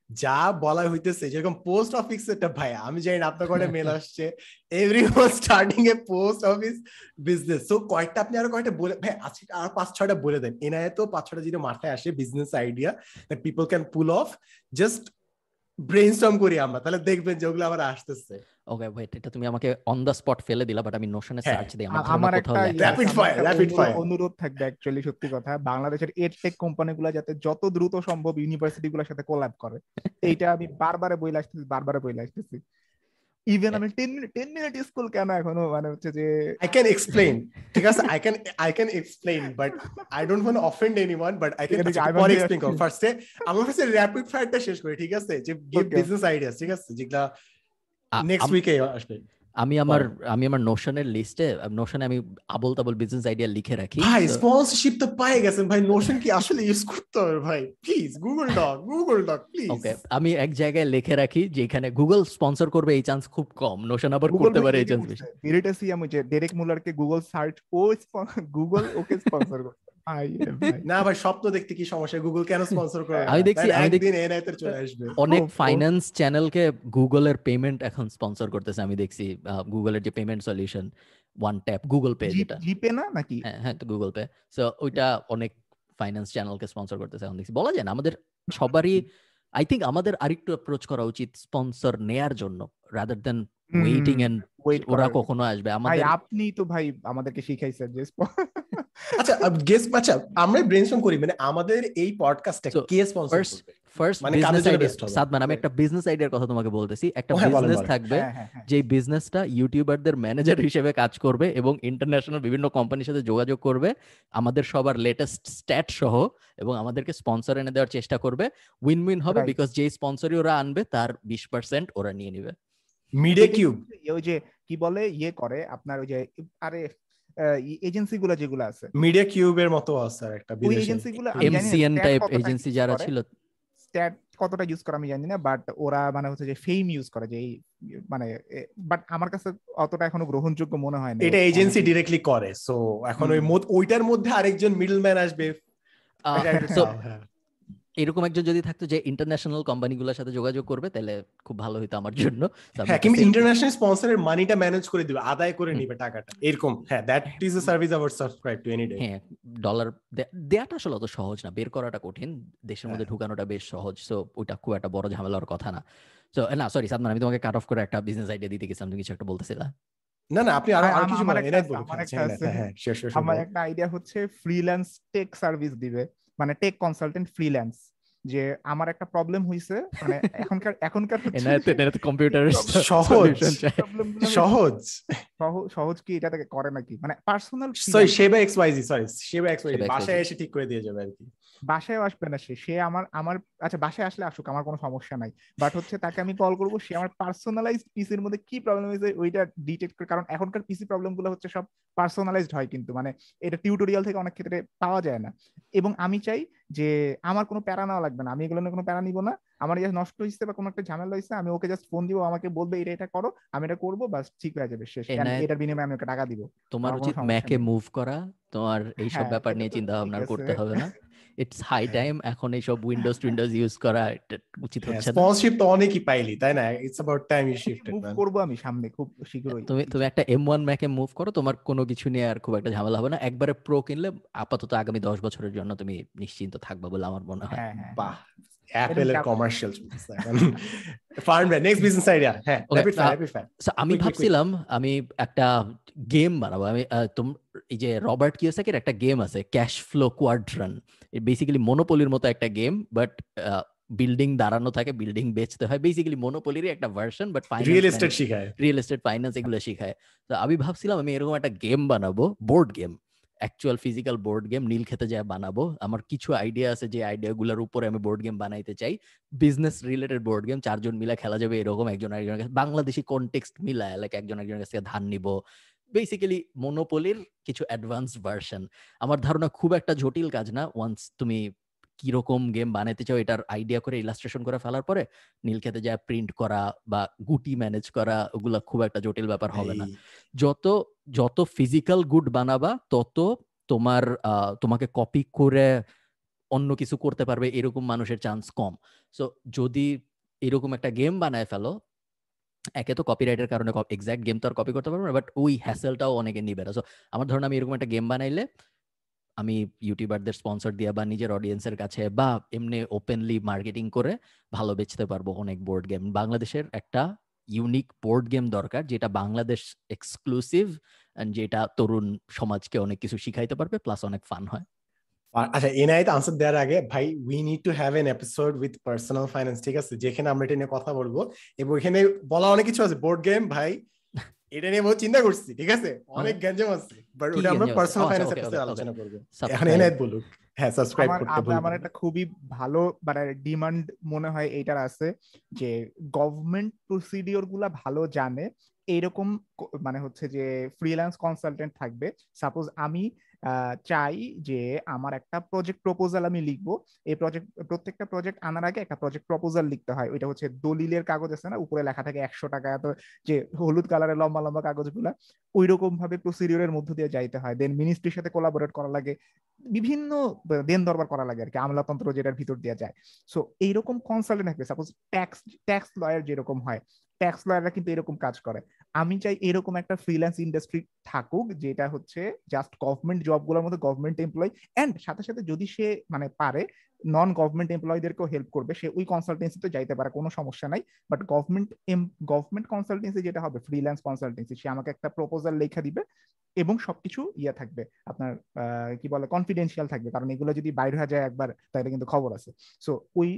যা বলা হইতেছে, যেরকম পোস্ট অফিস এটা ভাই, আমি জানি না, আপনার কয়টা মেল আসছে। Everyone starting a post office business so কয়েকটা আপনি আরও কয়েকটা বলে, ভাই, আজকে আর পাঁচ, ছয়টা বলে দেন। এনআইএ তো পাঁচ, ছয়টা যদি মাথায় আসে business idea that people can pull off just brainstorm করি আমরা তাহলে দেখবেন যে ওগুলো আবার আসতেছে। ওকে ওয়েট এটা তুমি আমাকে অন দা স্পট ফেলে দিলা বাট আমি নোশনে সার্চ দিই আমার একটা র‍্যাপিড ফায়ার র‍্যাপিড ফায়ার অনুরোধ থাকবে অ্যাকচুয়ালি সত্যি কথা বাংলাদেশের এডটেক কোম্পানিগুলো যাতে যত দ্রুত সম্ভব ইউনিভার্সিটিগুলোর সাথে কোলাব করে এইটা আমি বারবারে বইলা আসতেছি বারবারে বইলা আসতেছি। ইভেন আমি 10 মিনিট 10 মিনিট স্কুল কেন এখনও মানে হচ্ছে যে আই ক্যান এক্সপ্লেইন ঠিক আছে? I can I can explain but I don't want offend anyone but I can পরে এক্সপ্লেইন করব ফার্স্টে আমার ফার্স্টে র‍্যাপিড ফায়ারটা শেষ করি ঠিক আছে? যে বিজনেস আইডিয়াস ঠিক আছে? যেগুলা নেক্সট উইকে আসবে। আমি আমার আমি আমার নোশনের লিস্টে নোশনে আমি আবল তাবল বিজনেস আইডিয়া লিখে রাখি ভাই স্পন্সরশিপ তো পাই গেছেন। ভাই নোশন কি আসলে ইউজ করতে হবে ভাই? Please Google doc Google doc please okay আমি এক জায়গায় লিখে রাখি যেখানে গুগল স্পন্সর করবে এই চান্স খুব কম। নোশন আবার করতে পারে এই চান্স বেশি। ইরিটেসি আমি যে ডেরেক মুলারকে গুগল সার্চ ও গুগল ওকে স্পন্সর করে না ভাই স্বপ্ন দেখতে কি সমস্যা? গুগল কেন স্পন্সর করে আমি দেখছি আমি দেখছি চলে আসবে। অনেক ফাইন্যান্স চ্যানেলকে গুগলের পেমেন্ট এখন স্পন্সর করতেছে আমি দেখছি গুগলের যে payment solution one tap Google Pay যেটা। জিপে না নাকি? হ্যাঁ হ্যাঁ তো গুগল পে সো ওইটা অনেক ফাইন্যান্স চ্যানেলকে স্পন্সর করতেছে এখন দেখছি। বলা যায় না আমাদের সবারই আই থিঙ্ক আমাদের আরেকটু অ্যাপ্রোচ করা উচিত স্পন্সর নেয়ার জন্য রাদার দেন ওয়েটিং এন্ড ওরা কখনো আসবে? আমাদের আপনি তো ভাই আমাদেরকে শিখাইছেন যে আচ্ছা গেস আচ্ছা আমরা ব্রেনস্টর্ম করি মানে আমাদের এই পডকাস্টটা কে স্পন্সর করবে? ফার্স্ট বিজনেস আইডিয়া সাদমান আমি একটা বিজনেস আইডিয়ার কথা তোমাকে বলতেছি। একটা বিজনেস হ্যাঁ, থাকবে হ্যাঁ, হ্যাঁ, যে বিজনেসটা ইউটিউবারদের ম্যানেজার হিসেবে কাজ করবে এবং ইন্টারন্যাশনাল বিভিন্ন কোম্পানির সাথে যোগাযোগ করবে আমাদের সবার লেটেস্ট স্ট্যাট সহ এবং আমাদেরকে স্পন্সর এনে দেওয়ার চেষ্টা করবে। উইন উইন হবে বিকজ যে স্পন্সরই ওরা আনবে তার বিশ পার্সেন্ট ওরা নিয়ে নিবে। মিডিয়া কিউব ওই যে কি বলে ইয়ে করে আপনার ওই যে আরে এজেন্সি গুলো যেগুলো আছে। মিডিয়া কিউবের মতো আছে একটা ওই এজেন্সি গুলো এমসিএন টাইপ এজেন্সি যারা ছিল। স্ট্যাট কতটা ইউজ করে আমি জানি না বাট ওরা মানে হচ্ছে যে ফেম ইউজ করে যে মানে বাট আমার কাছে অতটা এখনও গ্রহণযোগ্য মনে হয় না। এটা এজেন্সি ডিরেক্টলি করে সো এখন ওই ওইটার মধ্যে আরেকজন মিডলম্যান আসবে। এরকম একজন যদি থাকতো যে ইন্টারন্যাশনাল কোম্পানিগুলোর সাথে যোগাযোগ করবে তাহলে খুব ভালো হতো আমার জন্য। হ্যাঁ কিন্তু ইন্টারন্যাশনাল স্পন্সরের মানিটা ম্যানেজ করে দিবে আদায় করে নিবে টাকাটা। এরকম হ্যাঁ that is a service our subscribe to any day হ্যাঁ ডলার দেয়াটা আসলে অত সহজ না বের করাটা কঠিন দেশের মধ্যে হ্যাঁ। ঢুকানোটা বেশ সহজ সো ওটা খুব একটা বড় ঝামেলার কথা না। সো না সরি সাদমান আমি তোমাকে কাট অফ করে একটা বিজনেস আইডিয়া দিতে গেছিলাম তুমি কিছু একটা বলতেছিলা। না না আপনি আর আর কিছু বলেন এনায়েত বলুন হ্যাঁ আমার একটা আইডিয়া হচ্ছে ফ্রিল্যান্স টেক সার্ভিস দিবে। মানে টেক কনসালটেন্ট ফ্রিল্যান্স যে আমার একটা প্রবলেম হইছে মানে এখনকার এখনকার কম্পিউটার সহজ সহজ সহজ। কি এটা করে নাকি? মানে personal sorry Sheba X Y Z sorry Sheba X Y বাসায় এসে ঠিক করে দিয়ে যাবে আর কি। বাসায় আসবে না সে সে আমার আমার আচ্ছা বাসায় আসলে আসুক আমার কোনো সমস্যা নাই। বাট হচ্ছে তাকে আমি কল করব সে আমার পার্সোনালাইজড পিসির মধ্যে কি প্রবলেম হয়েছে ওইটা ডিটেক্ট করে কারণ এখনকার পিসি প্রবলেমগুলো হচ্ছে সব পার্সোনালাইজড হয় কিন্তু মানে এটা টিউটোরিয়াল থেকে অনেক ক্ষেত্রে পাওয়া যায় না। এবং আমি চাই যে আমার কোনো প্যারা নেওয়া লাগবে না আমি এগুলো কোনো প্যারা নিব না আমার জাস্ট নষ্ট হয়েছে বা কোনো একটা ঝামেলা হয়েছে আমি ওকে জাস্ট ফোন দিব আমাকে বলবে এটা এটা করো আমি এটা করব বাস ঠিক হয়ে যাবে শেষ। এটার বিনিময়ে আমি ওকে টাকা দিব। তোমার উচিত ম্যাকে মুভ করা তোমার এইসব হ্যাঁ, ব্যাপার নিয়ে চিন্তা ভাবনা করতে হবে না। ইটস হাই টাইম এখন এই সব উইন্ডোজ উইন্ডোজ ইউজ করা উচিত হ্যাঁ, হচ্ছে না। স্পন্সরশিপ তো অনেকই পাইলি তাই না? It's about time you shift move করব আমি সামনে খুব শীঘ্রই। তুমি তুমি একটা M1 ম্যাকে মুভ করো তোমার কোনো কিছু নিয়ে আর খুব একটা ঝামেলা হবে না। একবারে প্রো কিনলে আপাতত আগামী 10 বছরের জন্য তুমি নিশ্চিন্ত থাকবে বলে আমার মনে হয়। হ্যাঁ, হ্যাঁ, বাহ অ্যাপেলের commercial firm next business idea হ্যাঁ ফায়ার আমি ভাবছিলাম আমি একটা গেম বানাবো। আমি তোম এই যে রবার্ট কিওসাকির একটা গেম আছে ক্যাশ ফ্লো কোয়াড্রান বেসিক্যালি মনোপলির মতো একটা গেম বাট বিল্ডিং দাঁড়ানো থাকে বিল্ডিং বেচতে হয়। বেসিক্যালি মনোপলিরই একটা ভার্সন বাট রিয়েল এস্টেট শিখায়। রিয়েল এস্টেট ফাইন্যান্স এগুলো শিখায়। তো আমি ভাবছিলাম আমি এরকম একটা গেম বানাবো board game actual physical board game নীল খেতে যায় বানাবো। আমার কিছু আইডিয়া আছে যে আইডিয়াগুলোর উপরে আমি বোর্ড গেম বানাইতে চাই। বিজনেস রিলেটেড বোর্ড গেম চারজন মিলে খেলা যাবে এরকম একজন একজনের কাছে। বাংলাদেশি কনটেক্সট মিলায় লাইক একজন একজনের কাছে ধান নিব। বেসিক্যালি মনোপলির কিছু অ্যাডভান্স ভার্সন আমার ধারণা খুব একটা জটিল কাজ না। ওয়ান্স তুমি কীরকম গেম বানাতে চাও এটার আইডিয়া করে ইলাস্ট্রেশন করে ফেলার পরে নীল খেতে যায় প্রিন্ট করা বা গুটি ম্যানেজ করা ওগুলা খুব একটা জটিল ব্যাপার হবে না। যত যত ফিজিক্যাল গুড বানাবা তত তোমার তোমাকে কপি করে অন্য কিছু করতে পারবে এরকম মানুষের চান্স কম। সো যদি এরকম একটা গেম বানায় ফেলো একে তো কপিরাইটের কারণে এক্সাক্ট গেম তো আর কপি করতে পারব না বাট ওই হ্যাসেলটাও অনেকে নিবে না। সো আমার ধরুন আমি এরকম একটা গেম বানাইলে, আমি ইউটিউবারদের স্পন্সর দিয়ে বা নিজের অডিয়েন্সের কাছে বা এমনি ওপেনলি মার্কেটিং করে ভালো বেচতে পারব অনেক বোর্ড গেম বাংলাদেশের একটা ইউনিক বোর্ড গেম দরকার, যেটা বাংলাদেশ এক্সক্লুসিভ যেটা তরুণ সমাজকে অনেক কিছু শিখাইতে পারবে প্লাস অনেক ফান হয়। আচ্ছা এনআইতে আনসার দেওয়ার আগে ভাই we need to have an episode with personal finance ঠিক আছে? যেখানে আমরা এটা নিয়ে কথা বলব। এবং এখানে বলা অনেক কিছু আছে বোর্ড গেম ভাই এটা নিয়ে বহুত চিন্তা করছি ঠিক আছে? অনেক গ্যাঞ্জাম আছে বাট ওটা আমরা পার্সোনাল ফাইন্যান্স এপিসোডে আলোচনা করব। এখন এনআইত বলুক। হ্যাঁ সাবস্ক্রাইব করতে বলুন আমার একটা খুবই ভালো মানে ডিমান্ড মনে হয় এইটার আছে যে গভর্নমেন্ট প্রসিডিওরগুলা ভালো জানে। এইরকম মানে হচ্ছে যে ফ্রিল্যান্স কনসালটেন্ট থাকবে। সাপোজ আমি চাই যে আমার একটা প্রজেক্ট প্রপোজাল আমি লিখব। এই প্রজেক্ট প্রত্যেকটা প্রজেক্ট আনার আগে একটা প্রজেক্ট প্রপোজাল লিখতে হয়। ওইটা হচ্ছে দলিলের কাগজ আছে না? উপরে লেখা থাকে একশো টাকা এত যে হলুদ কালারের লম্বা লম্বা কাগজগুলা ওই রকম ভাবে প্রসিডিওরের মধ্য দিয়ে যাইতে হয়। দেন মিনিস্ট্রির সাথে কোলাবোরেট করা লাগে। বিভিন্ন দেন দরবার করা লাগে আর কি আমলাতন্ত্র যেটার ভিতর দিয়ে যায়। সো এইরকম কনসালটেন্ট থাকবে। সাপোজ ট্যাক্স ট্যাক্স লয়ার যেরকম হয় ট্যাক্স লয়াররা কিন্তু এরকম কাজ করে। আমি চাই এরকম একটা ফ্রিল্যান্স ইন্ডাস্ট্রি থাকুক, যেটা হচ্ছে জাস্ট গভর্নমেন্ট জবগুলোর মধ্যে গভর্নমেন্ট এমপ্লয় অ্যান্ড সাথে সাথে যদি সে মানে পারে নন গভর্নমেন্ট এমপ্লয়ীদেরকেও হেল্প করবে। সে ওই কনসালটেন্সিতে যাইতে পারে, কোনো সমস্যা নাই। বাট গভর্নমেন্ট গভর্নমেন্ট কনসালটেন্সি যেটা হবে ফ্রিল্যান্স কনসালটেন্সি সে আমাকে একটা প্রপোজাল লেখা দিবে। এবং সবকিছু ইয়ে থাকবে। আপনার কি বলে কনফিডেন্সিয়াল থাকবে। কারণ এগুলো যদি বাইরে হয়ে যায় একবার, তাহলে কিন্তু খবর আছে। সো ওই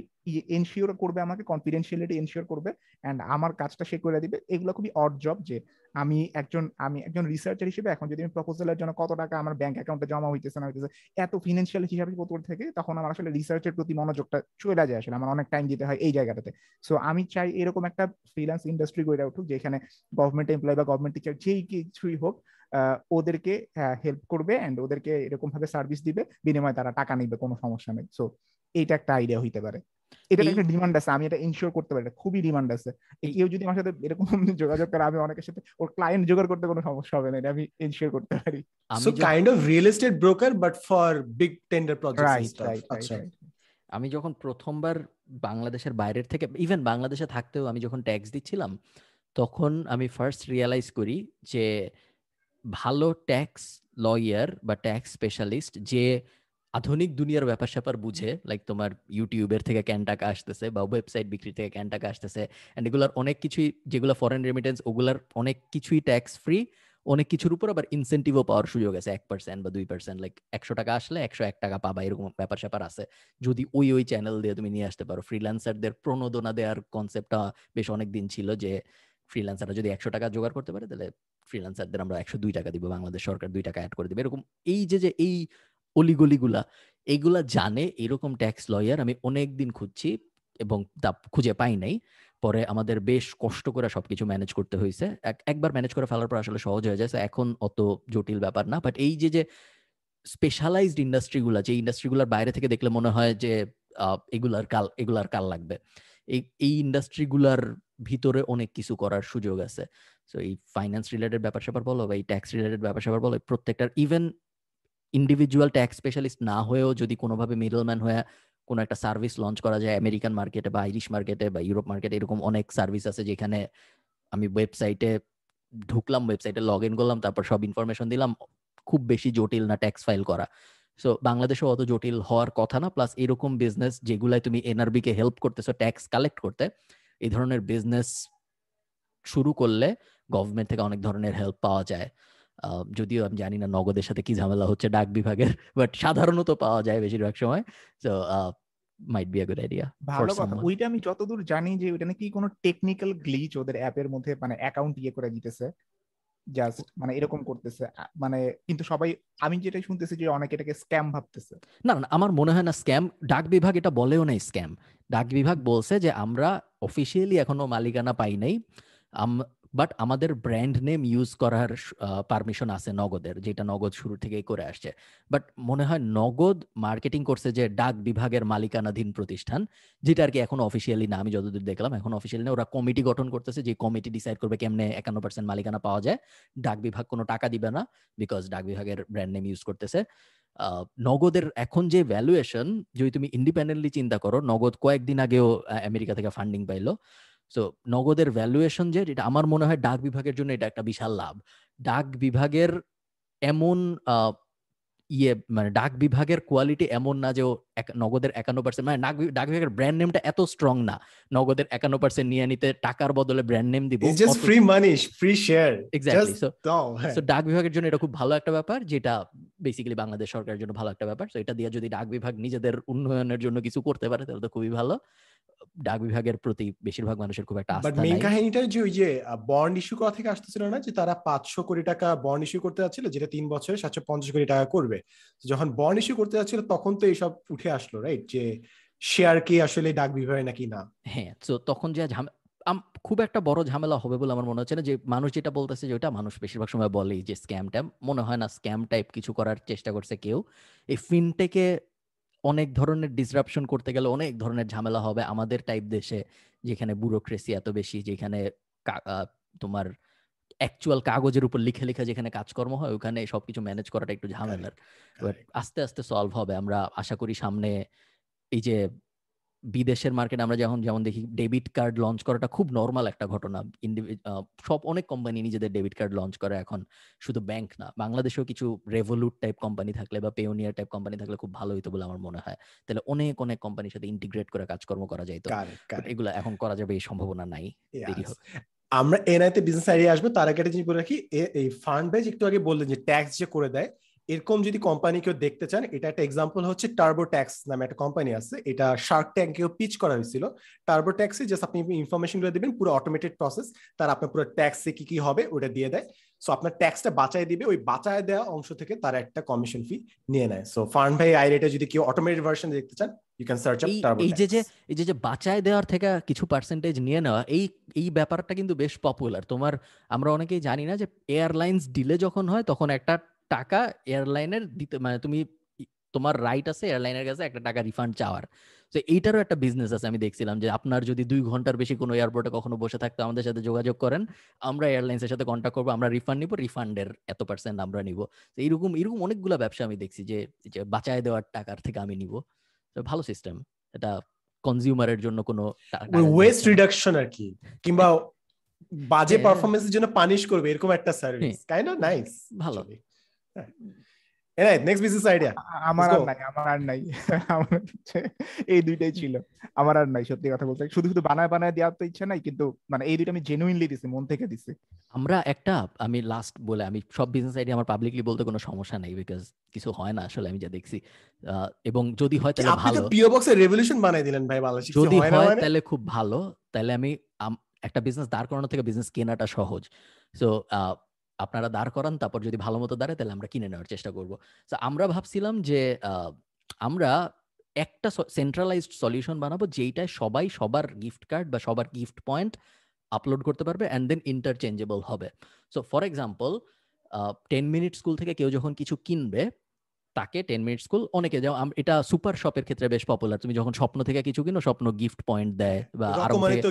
এনশিওর করবে আমাকে কনফিডেন্সিয়ালিটি এনশিওর করবে অ্যান্ড আমার কাজটা সে করে দিবে। এগুলো খুবই অড জব যে আমি একজন আমি একজন রিসার্চার হিসেবে এখন যদি আমি প্রপোজালের জন্য কত টাকা আমার ব্যাংক অ্যাকাউন্টে জমা হইতেছে না হইতেছে, এত ফিনান্সিয়াল হিসাবে কত থেকে? তখন আমার আসলে রিসার্চের প্রতি মনোযোগটা চলে যায় আসলে, আমার অনেক টাইম দিতে হয় এই জায়গাটাতে। সো আমি চাই এরকম একটা ফ্রিল্যান্স ইন্ডাস্ট্রি গড়ে উঠুক যেখানে গভর্নমেন্ট এমপ্লয় বা গভর্নমেন্ট টিচার যেই কিছুই হোক ওদেরকে হেল্প করবে অ্যান্ড ওদেরকে এরকম ভাবে সার্ভিস দিবে। বিনিময়ে তারা টাকা নিবে কোনো সমস্যা নেই। সো এইটা একটা আইডিয়া হইতে পারে। এটা একটা ডিমান্ড আছে আমি এটা ইনশিওর করতে পারি খুবই ডিমান্ড আছে। কেউ যদি আমার সাথে এরকম যোগাযোগ করে আমি অনেকের সাথে ওর ক্লায়েন্ট জোগাড় করতে কোনো সমস্যা হবে না এটা আমি ইনশিওর করতে পারি। So kind of real estate broker but for big tender projects right right আমি যখন প্রথমবার বাংলাদেশের বাইরের থেকে ইভেন বাংলাদেশে থাকতেও আমি যখন ট্যাক্স দিচ্ছিলাম তখন আমি ফার্স্ট রিয়েলাইজ করি যে ভালো ট্যাক্স লয়ার বা ট্যাক্স স্পেশালিস্ট যে আধুনিক দুনিয়ার ব্যাপার স্যাপার বুঝে লাইক তোমার ইউটিউবের থেকে ক্যান টাকা আসতেছে বা ওয়েবসাইট বিক্রি থেকে ক্যান টাকা আসতেছে অ্যান্ড এগুলার অনেক কিছুই, যেগুলো ফরেন রেমিটেন্স ওগুলার অনেক কিছুই ট্যাক্স ফ্রি অনেক কিছুর উপর আবার ইনসেন্টিভও পাওয়ার সুযোগ আছে, এক পার্সেন্ট বা দুই পার্সেন্ট লাইক একশো টাকা আসলে একশো এক টাকা পাবা, এরকম ব্যাপার স্যাপার আছে। যদি ওই ওই চ্যানেল দিয়ে তুমি নিয়ে আসতে পারো ফ্রিল্যান্সারদের প্রণোদনা দেওয়ার কনসেপ্টটা বেশ অনেক দিন ছিল যে ফ্রিল্যান্সাররা যদি একশো টাকা জোগাড় করতে পারে, তাহলে ফ্রিল্যান্সারদের আমরা একশো দুই টাকা দিব, বাংলাদেশ সরকার দুই টাকা অ্যাড করে দিবে। এরকম এই যে যে এই অলিগলিগুলা এইগুলা জানে এরকম ট্যাক্স লয়ার আমি অনেক দিন খুঁজছি এবং তা খুঁজে পাই নাই। পরে আমাদের বেশ কষ্ট করে সবকিছু ম্যানেজ করতে হয়েছে একবার ম্যানেজ করে ফেলার পর আসলে সহজ হয়ে যায়। এখন অত জটিল ব্যাপার না। বাট এই যে যে স্পেশালাইজড ইন্ডাস্ট্রিগুলা যে ইন্ডাস্ট্রিগুলোর বাইরে থেকে দেখলে মনে হয় যে এগুলার কাল এগুলার কাল লাগবে। এই এই ইন্ডাস্ট্রিগুলার ভিতরে অনেক কিছু করার সুযোগ আছে। সো এই ফাইন্যান্স রিলেটেড ব্যাপার স্যাপার বলো বা এই ট্যাক্স রিলেটেড ব্যাপার স্যাপার বলো, প্রত্যেকটার ইভেন ইন্ডিভিজুয়াল ট্যাক্স স্পেশালিস্ট না হয়েও যদি কোনোভাবে মিডলম্যান হয়ে কোনো একটা সার্ভিস লঞ্চ করা যায় আমেরিকান মার্কেটে বা আইরিশ মার্কেটে বা ইউরোপ মার্কেটে এরকম অনেক সার্ভিস আছে যেখানে আমি ওয়েবসাইটে ঢুকলাম ওয়েবসাইটে লগ ইন করলাম, তারপর সব ইনফরমেশন দিলাম, খুব বেশি জটিল না ট্যাক্স ফাইল করা। সো বাংলাদেশেও অত জটিল হওয়ার কথা না প্লাস এরকম বিজনেস যেগুলাই তুমি এনআরবি কে হেল্প করতেছো ট্যাক্স কালেক্ট করতে, এই ধরনের বিজনেস শুরু করলে গভর্নমেন্ট থেকে অনেক ধরনের হেল্প পাওয়া যায়। যদিও আমি জানি না নগদের সাথে কি ঝামেলা হচ্ছে ডাক বিভাগের বাট সাধারণত পাওয়া যায় বেশিরভাগ সময়। তো might be a good idea ভালো কথা। ওইটা আমি যতদূর জানি যে ওইটা নাকি কোনো টেকনিক্যাল গ্লিচ ওদের অ্যাপের মধ্যে মানে অ্যাকাউন্ট ইয়ে করে দিতেছে। জাস্ট মানে এরকম করতেছে। মানে কিন্তু সবাই আমি যেটা শুনতেছি যে অনেকে এটাকে স্ক্যাম ভাবতেছে। না না আমার মনে হয় না স্ক্যাম ডাক বিভাগ এটা বলেও নাই স্ক্যাম ডাক বিভাগ বলছে যে আমরা অফিসিয়ালি এখনও মালিকানা পাই নাই। বাট আমাদের ব্র্যান্ড নেম ইউজ করার পারমিশন আছে নগদের, যেটা নগদ শুরু থেকেই করে আসছে। বাট মনে হয় নগদ মার্কেটিং করছে যে ডাক বিভাগের মালিকানাধীন প্রতিষ্ঠান, যেটা আর কি এখন অফিসিয়ালি না, আমি যতদূর দেখলাম, এখন অফিসিয়ালি না, ওরা কমিটি গঠন করতেছে যে কমিটি ডিসাইড করবে কেমনে একান্ন পার্সেন্ট মালিকানা পাওয়া যায়। ডাক বিভাগ কোনো টাকা দিবে না বিকজ ডাক বিভাগের ব্র্যান্ড নেম ইউজ করতেছে। নগদের এখন যে ভ্যালুয়েশন যদি তুমি ইন্ডিপেন্ডেন্টলি চিন্তা করো, নগদ কয়েকদিন আগেও আমেরিকা থেকে ফান্ডিং পাইলো সো নগদের ভ্যালুয়েশন যে এটা আমার মনে হয় ডাক বিভাগের জন্য এটা একটা বিশাল লাভ। ডাক বিভাগের এমন ইয়ে মানে ডাক বিভাগের কোয়ালিটি এমন না যে ও নগদের একান্ন পার্সেন্ট মানে ডাক বিভাগের ব্র্যান্ড নেমটা এত স্ট্রং না। নগদের একান্ন পার্সেন্ট নিয়ে নিতে টাকার বদলে ব্র্যান্ড নেম দিব free money free share exactly so ডাক বিভাগের জন্য এটা খুব ভালো একটা ব্যাপার যেটা বেসিক্যালি বাংলাদেশ সরকারের জন্য ভালো একটা ব্যাপার। সো এটা দিয়ে যদি ডাক বিভাগ নিজেদের উন্নয়নের জন্য কিছু করতে পারে তাহলে তো খুবই ভালো। ডাক বিভাগের প্রতি বেশিরভাগ মানুষের খুব একটা আস্থা মেইন কাহিনীটা যে ওই যে বন্ড ইস্যু করা থেকে আসতেছিল না যে তারা পাঁচশো কোটি টাকা বন্ড ইস্যু করতে যাচ্ছিল যেটা তিন বছরে সাতশো পঞ্চাশ কোটি টাকা করবে। যখন বন্ড ইস্যু করতে যাচ্ছিল তখন তো এইসব উঠে আসলো রাইট যে শেয়ার কি আসলে ডাক বিভাগে নাকি না? হ্যাঁ তো তখন যে খুব একটা বড় ঝামেলা হবে বলে আমার মনে হচ্ছে না যে মানুষ যেটা বলতেছে যে ওটা মানুষ বেশিরভাগ সময় বলেই যে স্ক্যাম ট্যাম মনে হয় না স্ক্যাম টাইপ কিছু করার চেষ্টা করছে কেউ। এই ফিনটেকে অনেক ধরনের ডিসরাপশন করতে গেলে অনেক ধরনের ঝামেলা হবে আমাদের টাইপ দেশে যেখানে ব্যুরোক্রেসি এত বেশি যেখানে তোমার অ্যাকচুয়াল কাগজের উপর লিখে লিখে যেখানে কাজকর্ম হয় ওখানে সবকিছু ম্যানেজ করাটা একটু ঝামেলার। আস্তে আস্তে সলভ হবে। আমরা আশা করি সামনে এই যে বিদেশের মার্কেট আমরা যখন যেমন দেখি ডেবিট কার্ড লঞ্চ করাটা খুব নর্মাল একটা ঘটনা। সব অনেক কোম্পানি নিজেদের ডেবিট কার্ড লঞ্চ করে এখন। শুধু ব্যাংক না বাংলাদেশেও কিছু রেভলুট টাইপ কোম্পানি থাকলে বা পেওনিয়ার টাইপ কোম্পানি থাকলে খুব ভালো হইতো বলে আমার মনে হয়। তাহলে অনেক অনেক কোম্পানির সাথে ইন্টিগ্রেট করে কাজকর্ম করা যাইতো। এগুলো এখন করা যাবে এই সম্ভাবনা নাই। দেরি আমরা এনআইতে বিজনেস আইডিয়া আসবে তার আগে একটা জিনিস বলে রাখি এই ফান্ড বেজ একটু আগে বললেন যে ট্যাক্স যে করে দেয় এরকম যদি কোম্পানি কেউ দেখতে চান এটা একটা এক্সাম্পল হচ্ছে টার্বো ট্যাক্স নামে একটা কোম্পানি আছে। এটা শার্ক ট্যাঙ্কেও পিচ করা হয়েছিল। টার্বো ট্যাক্সে জাস্ট আপনি ইনফরমেশনগুলো দিবেন পুরো অটোমেটেড প্রসেস তার আপনার পুরো ট্যাক্সে কি কি হবে ওটা দিয়ে দেয়। সো আপনার ট্যাক্সটা বাঁচায় দিবে ওই বাঁচায় দেওয়া অংশ থেকে তারা একটা কমিশন ফি নিয়ে নেয়। সো ফান্ড ভাই আই রেটে যদি কেউ অটোমেটেড ভার্সন দেখতে চান you can search up turbo এই যে যে এই যে যে বাঁচায় দেওয়ার থেকে কিছু পার্সেন্টেজ নিয়ে নেওয়া এই এই ব্যাপারটা কিন্তু বেশ পপুলার তোমার আমরা অনেকেই জানি না যে এয়ারলাইন্স ডিলে যখন হয় তখন একটা টাকা এয়ারলাইনের দিতে মানে তুমি তোমার রাইট আছে এয়ারলাইনের কাছে একটা টাকা রিফান্ড চাওয়ার। তো এইটারও একটা বিজনেস আছে আমি দেখছিলাম যে আপনার যদি দুই ঘণ্টার বেশি কোনো এয়ারপোর্টে কখনো বসে থাকতে আমাদের সাথে যোগাযোগ করেন আমরা এয়ারলাইন্সের সাথে কন্ট্যাক্ট করব আমরা রিফান্ড নিবো রিফান্ডের এত পার্সেন্ট আমরা নিবো। তো এইরকম এরকম অনেকগুলো ব্যবসা আমি দেখছি যে বাঁচায় দেওয়ার টাকার থেকে আমি নিব। ভালো সিস্টেম এটা কনজিউমারের জন্য কোনো ওয়েস্ট রিডাকশন আর কি কিংবা বাজে পারফরমেন্সের জন্য পানিশ করবে এরকম একটা সার্ভিস কাইন্ড অফ নাইস ভালো। এরাইট নেক্সট বিজনেস আইডিয়া আমার আর নাই আমার আর নাই। এই দুইটাই ছিল। আমার আর নাই সত্যি কথা বলতে। শুধু শুধু বানায় বানায় দেওয়ার তো ইচ্ছা নাই কিন্তু মানে এই দুইটা আমি জেনুইনলি দিছি মন থেকে দিছি। আমরা একটা আমি লাস্ট বলে আমি সব বিজনেস আইডিয়া আমার পাবলিকলি বলতে কোনো সমস্যা নেই বিকজ কিছু হয় না আসলে আমি যা দেখছি। এবং যদি হয় তাহলে ভালো। আপনি পিও বক্সের রেভলিউশন বানাই দিলেন ভাই বাংলাদেশে। যদি হয় মানে? তাহলে খুব ভালো। তাহলে আমি একটা বিজনেস দাঁড় করানো থেকে বিজনেস কেনাটা সহজ। সো আপনারা দাঁড় করান, তারপর যদি ভালো মতো দাঁড়ায়, তাহলে আমরা কিনে নেওয়ার চেষ্টা করব। তো আমরা ভাবছিলাম যে আমরা একটা সেন্ট্রালাইজড সলিউশন বানাবো, যেইটায় সবাই সবার গিফট কার্ড বা সবার গিফট পয়েন্ট আপলোড করতে পারবে অ্যান্ড দেন ইন্টারচেঞ্জেবল হবে। So for example ten minute school থেকে কেউ যখন কিছু কিনবে তাকে টেন মিনিট স্কুল অনেকে যেমন এটা সুপার শপের ক্ষেত্রে বেশ পপুলার তুমি যখন স্বপ্ন থেকে কিছু কিনো স্বপ্ন গিফট পয়েন্ট দেয় বা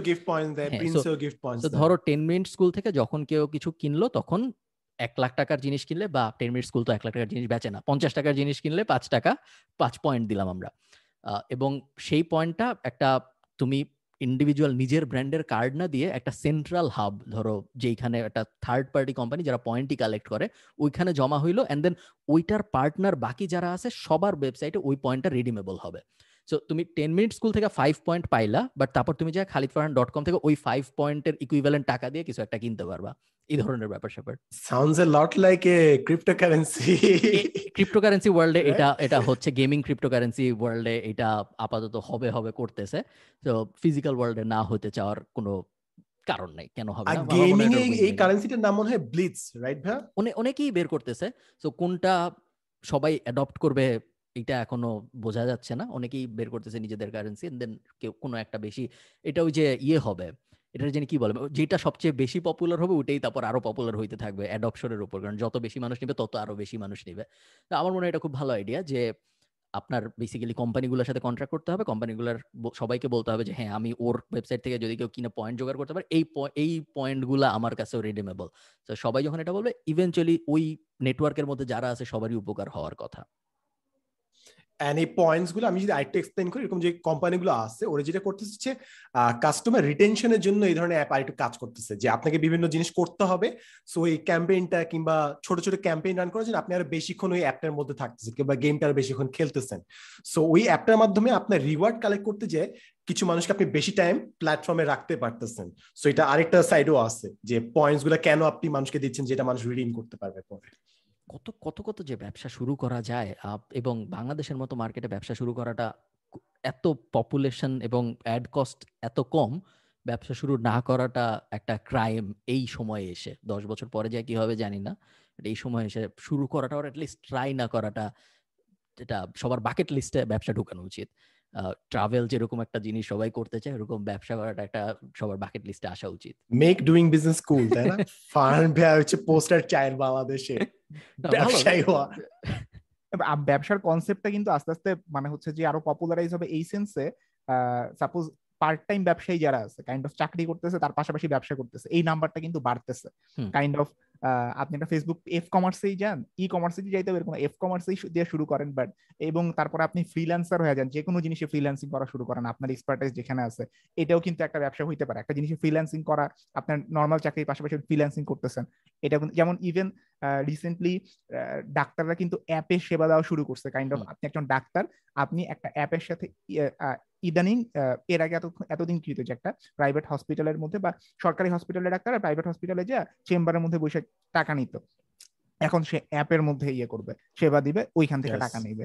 গিফট পয়েন্ট দেয় গিফট পয়েন্ট ধরো টেন মিনিট স্কুল থেকে যখন কেউ কিছু কিনলো তখন এক লাখ টাকার জিনিস কিনলে বা টেন মিনিট স্কুল তো এক লাখ টাকার জিনিস বেচে না পঞ্চাশ টাকার জিনিস কিনলে পাঁচ টাকা পাঁচ পয়েন্ট দিলাম আমরা। এবং সেই পয়েন্টটা একটা তুমি ইন্ডিভিজুয়াল নিজের ব্র্যান্ডের কার্ড না দিয়ে একটা সেন্ট্রাল হাব ধরো যেইখানে একটা থার্ড পার্টি কোম্পানি যারা পয়েন্টই কালেক্ট করে, ওইখানে জমা হইল অ্যান্ড দেন ওইটার পার্টনার বাকি যারা আছে সবার ওয়েবসাইটে ওই পয়েন্টটা রিডিমেবল হবে। সো তুমি টেন মিনিট স্কুল থেকে ফাইভ পয়েন্ট পাইলা বাট তারপর তুমি যা খালিদ ফারহান ডট কম থেকে ওই ফাইভ পয়েন্টের ইকুইভ্যালেন্ট টাকা দিয়ে কিছু একটা কিনতে পারবা। এই ধরনের ব্যাপার স্যাপার। Sounds a lot like a cryptocurrency cryptocurrency ওয়ার্ল্ডে এটা এটা হচ্ছে গেমিং ক্রিপ্টোকারেন্সি ওয়ার্ল্ডে এটা আপাতত হবে হবে করতেছে। তো ফিজিক্যাল ওয়ার্ল্ডে না হতে চাওয়ার কোনো কারণ নাই। কেন হবে না? গেমিং এই কারেন্সিটার নাম মনে হয় ব্লিটস রাইট ভাই অনেকেই বের করতেছে। তো কোনটা সবাই অ্যাডপ্ট করবে এটা এখনও বোঝা যাচ্ছে না। অনেকেই বের করতেছে নিজেদের কারেন্সি দেন কেউ, কোনো একটা বেশি, এটা ওই যে ইয়ে হবে এটা জেনে কি বলে যেটা সবচেয়ে বেশি পপুলার হবে ওটাই তারপর আরও পপুলার হইতে থাকবে অ্যাডপশনের উপর। কারণ যত বেশি মানুষ নিবে, তত আরও বেশি মানুষ নিবে। তো আমার মনে হয় এটা খুব ভালো আইডিয়া যে আপনার বেসিক্যালি কোম্পানিগুলোর সাথে কন্ট্রাক্ট করতে হবে। কোম্পানিগুলোর সবাইকে বলতে হবে যে হ্যাঁ আমি ওর ওয়েবসাইট থেকে যদি কেউ কিনে পয়েন্ট জোগাড় করতে পারে, এই এই পয়েন্টগুলো আমার কাছেও রিডিমেবল তো সবাই যখন এটা বলবে ইভেনচুয়ালি ওই নেটওয়ার্কের মধ্যে যারা আছে সবারই উপকার হওয়ার কথা। অ্যান্ড এই পয়েন্টসগুলো আমি যদি আরেকটু এক্সপ্লেন করি, এরকম যে কোম্পানিগুলো আছে, ওরা যেটা করতেছে হচ্ছে কাস্টমার রিটেনশনের জন্য এই ধরনের অ্যাপ আরেকটু কাজ করতেছে, যে আপনাকে বিভিন্ন জিনিস করতে হবে। সো এই ক্যাম্পেইনটা কিংবা ছোট ছোট ক্যাম্পেইন রান করার জন্য আপনি আরও বেশিক্ষণ ওই অ্যাপটার মধ্যে থাকতেছেন কিংবা গেমটা আরও বেশিক্ষণ খেলতেছেন। সো ওই অ্যাপটার মাধ্যমে আপনার রিওয়ার্ড কালেক্ট করতে যে কিছু মানুষকে আপনি বেশি টাইম প্ল্যাটফর্মে রাখতে পারতেছেন। সো এটা আরেকটা সাইডও আছে, যে পয়েন্টসগুলো কেন আপনি মানুষকে দিচ্ছেন, যেটা মানুষ রিডিম করতে পারবে পরে। কত কত কত যে ব্যবসা শুরু করা যায় এবং বাংলাদেশের মতো মার্কেটে ব্যবসা শুরু করাটা এত পপুলেশন এবং অ্যাড কস্ট এত কম, ব্যবসা শুরু না করাটা একটা ক্রাইম এই সময়ে এসে। দশ বছর পরে যায় কি হবে জানি না এই সময় এসে শুরু করাটা ওর অ্যাটলিস্ট ট্রাই না করাটা এটা সবার বাকেট লিস্টে ব্যবসা ঢুকানো উচিত। ট্রাভেল যেরকম একটা জিনিস সবাই করতে চায় এরকম ব্যবসা করাটা একটা সবার বাকেট লিস্টে আসা উচিত। মেক ডুইং বিজনেস কুল তাই না? ফার্ন ভাই হচ্ছে পোস্টার চায়ের বাংলাদেশে। ব্যবসায়ী হওয়া। ব্যবসার কনসেপ্টটা কিন্তু আস্তে আস্তে মানে হচ্ছে যে আরও পপুলারাইজ হবে এই সেন্সে সাপোজ পার্ট টাইম ব্যবসায়ী যারা আছে কাইন্ড অফ চাকরি করতেছে তার পাশাপাশি ব্যবসা করতেছে এই নাম্বারটা কিন্তু বাড়তেছে। কাইন্ড অফ আপনি একটা ফেসবুক এফ কমার্সেই যান ই কমার্সে যাইতে এরকম এফ কমার্সেই দিয়ে শুরু করেন বাট এবং তারপরে আপনি ফ্রিল্যান্সার হয়ে যান যে কোনো জিনিসে ফ্রিল্যান্সিং করা শুরু করেন, আপনার এক্সপার্টাইজ যেখানে আছে, এটাও কিন্তু একটা ব্যবসা হইতে পারে। একটা জিনিসে ফ্রিল্যান্সিং করা, আপনার নর্মাল চাকরির পাশাপাশি ফ্রিল্যান্সিং করতেছেন এটা যেমন ইভেন রিসেন্টলি ডাক্তাররা কিন্তু অ্যাপে সেবা দেওয়া শুরু করছে। কাইন্ড অফ আপনি একজন ডাক্তার আপনি একটা অ্যাপের সাথে ইদানিং এর আগে এত এতদিন কি হতো যে একটা প্রাইভেট হসপিটালের মধ্যে বা সরকারি হসপিটালের ডাক্তার আর প্রাইভেট হসপিটালে যা চেম্বারের মধ্যে বসে টাকা নিত। এখন সে অ্যাপের মধ্যে ইয়ে করবে সেবা দিবে ওইখান থেকে টাকা নেবে।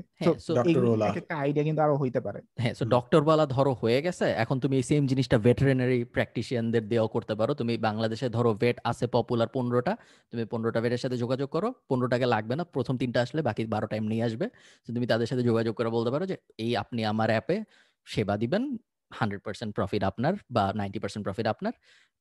একটা আইডিয়া কিন্তু আরও হইতে পারে। হ্যাঁ সো ডক্টর বালা ধরো হয়ে গেছে এখন তুমি এই সেম জিনিসটা ভেটেরিনারি প্র্যাকটিশিয়ানদের দিয়েও করতে পারো। তুমি বাংলাদেশে ধরো ভেট আছে পপুলার পনেরোটা তুমি পনেরোটা ভেটের সাথে যোগাযোগ করো পনেরোটাকে লাগবে না প্রথম তিনটা আসলে বাকি বারো টাইম নিয়ে আসবে। তুমি তাদের সাথে যোগাযোগ করে বলতে পারো যে এই আপনি আমার অ্যাপে সেবা দিবেন হান্ড্রেড পার্সেন্ট প্রফিট আপনার বা নাইনটি পার্সেন্ট প্রফিট আপনার।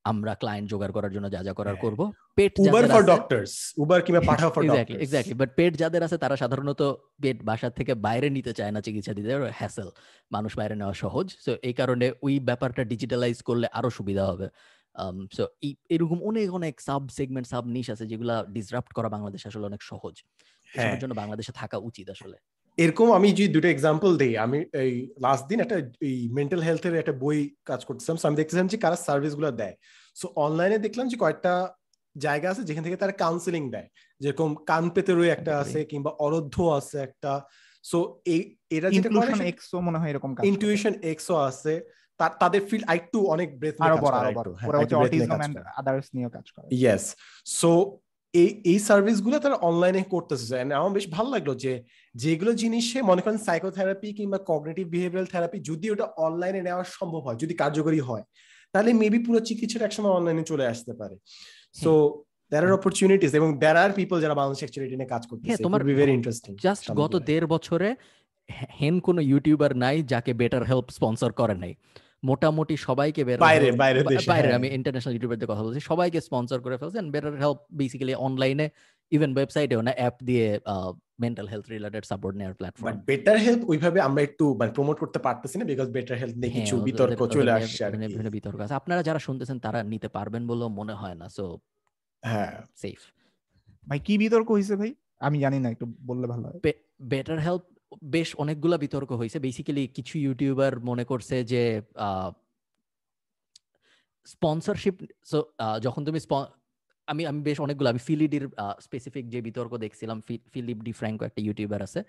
আমরা ক্লায়েন্ট জোগাড় করার জন্য যা যা করার হ্যাঁ। করব। Pet Uber for doctors Uber কিংবা Pathao for exactly exactly but pet যাদের আছে তারা সাধারণত পেট বাসা থেকে বাইরে নিতে চায় না চিকিৎসা দিতে। হ্যাসেল মানুষ বাইরে নেওয়া সহজ। সো এই কারণে ওই ব্যাপারটা ডিজিটালাইজ করলে আরও সুবিধা হবে। সো um, এরকম অনেক অনেক সাব সেগমেন্ট সাব নিশ আছে যেগুলা ডিসরাপ্ট করা বাংলাদেশ আসলে অনেক সহজ। হ্যাঁ। জন্য বাংলাদেশে থাকা উচিত আসলে। এরকম আমি যদি দুটো এক্সাম্পল দিই আমি এই লাস্ট দিন একটা এই মেন্টাল হেলথের একটা বই কাজ করতেছিলাম আমি দেখতেছিলাম যে কারা সার্ভিসগুলো দেয়। সো অনলাইনে দেখলাম যে কয়েকটা জায়গা আছে যেখান থেকে তারা কাউন্সিলিং দেয়। যেরকম কান পেতেরই একটা আছে কিংবা অরধ্য আছে একটা। সো এই এরা যেটা করে এক্সও মনে হয় এরকম কাজ ইনটিউশন এক্সও আছে। তাদের ফিল্ড আরেকটু অনেক ব্রেথ আরও বড় আরও বড়। ওরা হচ্ছে অটিজম এন্ড আদার্স নিয়ে কাজ করে। ইয়েস সো এই এই সার্ভিসগুলো তারা অনলাইনে করতেছে। আমার বেশ ভালো লাগল যে যেগুলো জিনিসে মনে করেন সাইকোথেরাপি কিংবা কগনিটিভ বিহেভিয়ারাল থেরাপি যদি ওটা অনলাইনে নেওয়া সম্ভব হয় যদি কার্যকরী হয় তাহলে মেবি পুরো চিকিৎসাটা একসময় অনলাইনে চলে আসতে পারে। সো দেয়ার আর অপরচুনিটিস এবং দেয়ার আর পিপল যারা বাংলাদেশ অ্যাকচুয়ালি নিয়ে কাজ করতেছে। তোমার বি ভেরি ইন্টারেস্টিং জাস্ট গত দেড় বছরে হেন কোন ইউটিউবার নাই যাকে বেটার হেল্প স্পন্সর করে নাই। মোটামুটি সবাইকে বাইরে বাইরে বাইরে হ্যাঁ। আমি ইন্টারন্যাশনাল ইউটিউবারদের কথা বলছি সবাইকে স্পন্সর করে ফেলছেন বেটার হেল্প বেসিক্যালি অনলাইনে ইভেন ওয়েবসাইটেও না অ্যাপ দিয়ে মেন্টাল হেলথ রিলেটেড সাপোর্ট নেওয়ার প্ল্যাটফর্ম বাট বেটার হেলথ ওইভাবে আমরা একটু মানে প্রমোট করতে পারতেছি না বিকজ বেটার হেলথ নিয়ে কিছু হ্যাঁ, বিতর্ক চলে আসছে আর বিভিন্ন বিতর্ক আছে। আপনারা যারা শুনতেছেন তারা নিতে পারবেন বলেও মনে হয় না সো হ্যাঁ। সেফ ভাই কি বিতর্ক হইছে ভাই? আমি জানি না একটু বললে ভালো হয়। বেটার হেলথ বেশ অনেকগুলা বিতর্ক হয়েছে। বেসিক্যালি কিছু ইউটিউবার মনে করছে যে স্পন্সরশিপ সো যখন তুমি আমি আমি বেশ অনেকগুলো, আমি ফিলিডির স্পেসিফিক যে বিতর্ক দেখছিলাম ফিলিপ ডি ফ্র্যাঙ্কো একটা ইউটিউবার আছে।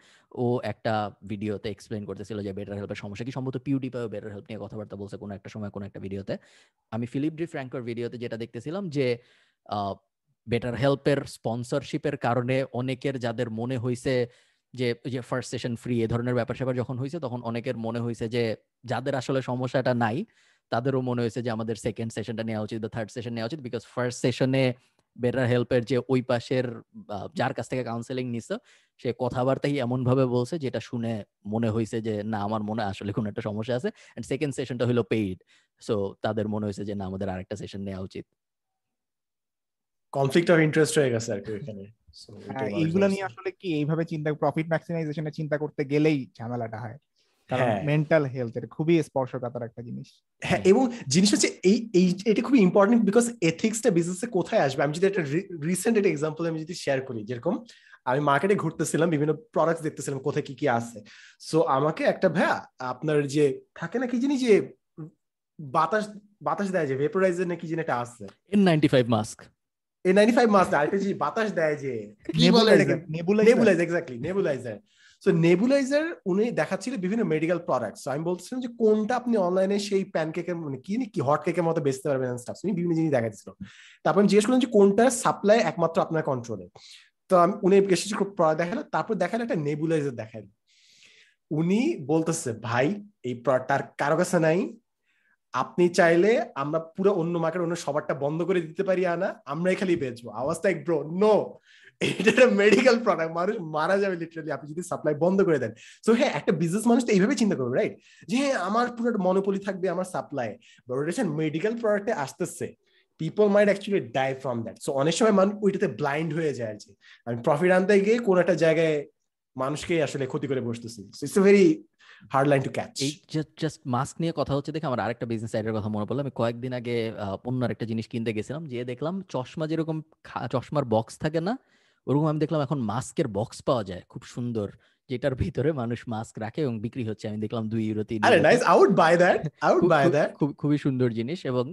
ও একটা ভিডিওতে এক্সপ্লেন করতেছিল যে বেটার হেল্পের সমস্যা কি? সম্ভবত পিউডিপাও বেটার হেল্প নিয়ে কথাবার্তা বলছে কোনো একটা সময়, কোনো একটা ভিডিওতে। আমি ফিলিপ ডি ফ্র্যাঙ্কোর ভিডিওতে যেটা দেখতেছিলাম যে বেটার হেল্পের স্পন্সরশিপের কারণে অনেকের যাদের মনে হয়েছে যে যে ফার্স্ট সেশন ফ্রি এ ধরনের ব্যাপার স্যাপার যখন হয়েছে তখন অনেকের মনে হয়েছে যে, যাদের আসলে সমস্যাটা নাই, তাদেরও মনে হয়েছে যে, আমাদের সেকেন্ড সেশনটা নেওয়া উচিত বা থার্ড সেশন নেওয়া উচিত বিকজ ফার্স্ট সেশনে বেটার হেল্পের যে ওই পাশের যার কাছ থেকে কাউন্সেলিং নিছে, সে কথাবার্তাই এমন ভাবে বলছে যেটা শুনে মনে হয়েছে যে, না, আমার মনে আসলে কোনো একটা সমস্যা আছে। এন্ড সেকেন্ড সেশনটা হলো পেইড সো তাদের মনে হয়েছে যে, না, আমাদের আরেকটা সেশন নেওয়া উচিত। কনফ্লিক্ট অফ ইন্টারেস্ট হয়ে গেছে আর কি এখানে হ্যাঁ, এইগুলো নিয়ে আসলে কি? এইভাবে চিন্তা প্রফিট ম্যাক্সিমাইজেশনে চিন্তা করতে গেলেই ঝামেলাটা হয়। কারণ মেন্টাল হেলথ এটা খুবই স্পর্শকাতর একটা জিনিস। হ্যাঁ এবং জিনিস হচ্ছে এই এই এটা খুবই ইম্পর্টেন্ট বিকজ এথিক্সটা বিজনেসে কোথায় আসবে? আমি যদি একটা রিসেন্ট একটা এক্সাম্পল আমি যদি শেয়ার করি যেরকম আমি মার্কেটে ঘুরতেছিলাম বিভিন্ন প্রোডাক্ট দেখতেছিলাম কোথায় কি কি আছে। সো আমাকে একটা ভাইয়া আপনার যে থাকে না কি জিনিস যে বাতাস বাতাস দেয় যে ভেপোরাইজার নাকি জিনিস একটা আছে। N ninety five mask A ninety five আরেকটা যে বাতাস দেয় যে nebulizer exactly nebulizer so nebulizer উনি দেখাচ্ছিল বিভিন্ন মেডিকেল প্রোডাক্টস আমি বলছিলাম যে কোনটা আপনি অনলাইনে সেই প্যানকেকের মানে কি কি হট কেকের মতো বেচতে পারবেন স্টাফ উনি বিভিন্ন জিনিস দেখাচ্ছিল। তারপর আমি জিজ্ঞেস করলাম যে কোনটার সাপ্লাই একমাত্র আপনার কন্ট্রোলে তো আমি উনি বেশি প্রোডাক্ট দেখাল তারপর দেখাল একটা নেবুলাইজার দেখাল। উনি বলতেছে ভাই এই প্রোডাক্ট কারও কাছে নাই আপনি চাইলে আমরা পুরো অন্য মার্কেট অন্য সবারটা বন্ধ করে দিতে পারি, আনা। আমরাই খালি বেচবো। আওয়াজটা এক ব্রো নো এটা মেডিকেল প্রোডাক্ট মানুষ মারা যাবে লিটারালি আপনি যদি সাপ্লাই বন্ধ করে দেন। সো হ্যাঁ একটা বিজনেস মানুষ তো এইভাবে চিন্তা করবে রাইট যে হ্যাঁ আমার পুরো মনোপলি থাকবে আমার সাপ্লাই বাট মেডিকেল প্রোডাক্টে আসতেছে। People might actually die from that so অনেক সময় মানুষ ওইটাতে ব্লাইন্ড হয়ে যায় আর কি আমি প্রফিট আনতে গিয়ে কোন একটা জায়গায় মানুষকে আসলে ক্ষতি করে বসতেছি। It's a very hard line to catch এই জাস্ট মাস্ক নিয়ে কথা হচ্ছে দেখে আমার আরেকটা বিজনেস সাইডের কথা মনে পড়ল। আমি কয়েকদিন আগে অন্য আরেকটা জিনিস কিনতে গেছিলাম যে দেখলাম চশমা যেরকম চশমার বক্স থাকে না ওরকম আমি দেখলাম এখন মাস্কের বক্স পাওয়া যায় খুব সুন্দর যেটার ভিতরে মানুষ মাস্ক রাখে এবং বিক্রি হচ্ছে। আমি দেখলাম দুই ইউরো তিন আরে nice I would buy that I would buy that খুব খুবই সুন্দর জিনিস এবং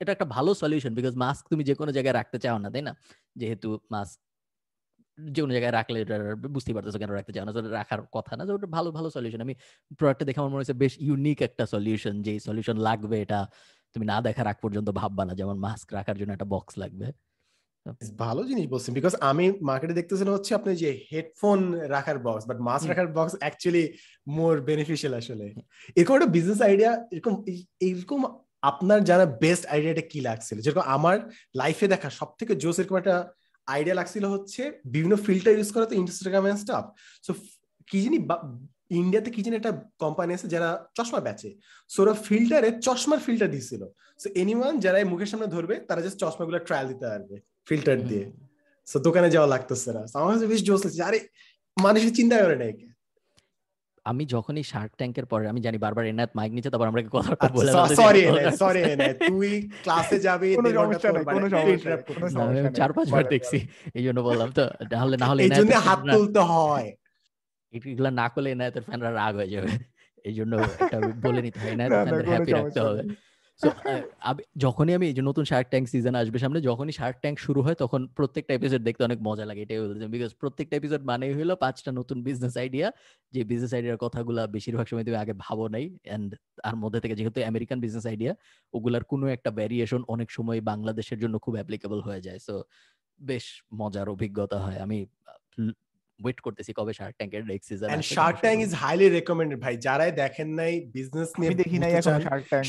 এটা একটা ভালো সলিউশন বিকজ মাস্ক তুমি যে কোনো জায়গায় রাখতে চাও না তাই না? যেহেতু মাস্ক যে কোনো জায়গায় রাখলে এটা বুঝতে পারতেছো কেন রাখতে চাও না। রাখার কথা না ওটা ভালো ভালো সলিউশন আমি প্রোডাক্টটা দেখে আমার মনে হচ্ছে বেশ ইউনিক একটা সলিউশন যে সলিউশন লাগবে এটা তুমি না দেখার আগ পর্যন্ত ভাববা না। যেমন মাস্ক রাখার জন্য একটা বক্স লাগবে। ভালো জিনিস বলছেন বিকজ আমি মার্কেটে দেখতেছিলাম হচ্ছে আপনি যে হেডফোন রাখার বক্স বাট মাস্ক রাখার বক্স অ্যাকচুয়ালি মোর বেনিফিশিয়াল আসলে। এরকম একটা বিজনেস আইডিয়া এরকম এরকম আপনার জানা বেস্ট আইডিয়াটা কি লাগছিল? যেরকম আমার লাইফে দেখা সব থেকে জোস এরকম একটা আইডিয়া লাগছিল হচ্ছে বিভিন্ন ফিল্টার ইউজ করা তো ইনস্টাগ্রাম এন্ড স্টাফ সো কি জানি ইন্ডিয়াতে কি জানি একটা কোম্পানি আছে যারা চশমা বেচে। সো ওরা ফিল্টারে চশমার ফিল্টার দিছিল। সো এনিওয়ান যারা মুখের সামনে ধরবে তারা জাস্ট চশমাগুলো ট্রায়াল দিতে পারবে ফিল্টার দিয়ে। সো দোকানে যাওয়া লাগতেছে না। আমার কাছে বেশ জোস লাগছে আরে মানুষের চিন্তা করে না আমি যখনই শার্ক ট্যাঙ্কের পরে আমি জানি বারবার এনাত মাইক নিচে তারপর আমরা কথাটা বলে সরি সরি তুই ক্লাসে যাবি কোনো সমস্যা নাই কোনো সমস্যা চার পাঁচবার দেখছি এই জন্য বললাম তো তাহলে নাহলে এই জন্য হাত তুলতে হয়। এগুলা না করলে এনায়েতের ফ্যানরা রাগ হয়ে যাবে। এই জন্য এটা বলে নিতে হয় এনায়েত ফ্যানদের হ্যাপি রাখতে হবে। যখনই আমি এই যে নতুন শার্ক ট্যাঙ্ক সিজন আসবে সামনে, যখনই শার্ক ট্যাঙ্ক শুরু হয়, তখন প্রত্যেকটা এপিসোড দেখতে অনেক মজা লাগে, এটাই বলতে বিকজ প্রত্যেকটা এপিসোড মানেই হলো পাঁচটা নতুন বিজনেস আইডিয়া যে বিজনেস আইডিয়ার কথাগুলো বেশিরভাগ সময় তুমি আগে ভাবো নাই অ্যান্ড তার মধ্যে থেকে যেহেতু আমেরিকান বিজনেস আইডিয়া ওগুলার কোনো একটা ভ্যারিয়েশন অনেক সময় বাংলাদেশের জন্য খুব অ্যাপ্লিকেবল হয়ে যায়। সো বেশ মজার অভিজ্ঞতা হয়। আমি ওয়েট করতেছি কবে শার্ক ট্যাঙ্কের next season and Shark Tank is highly recommended ভাই। যারাই দেখেন নাই বিজনেস নিয়ে দেখি নাই এখন শার্ক ট্যাঙ্ক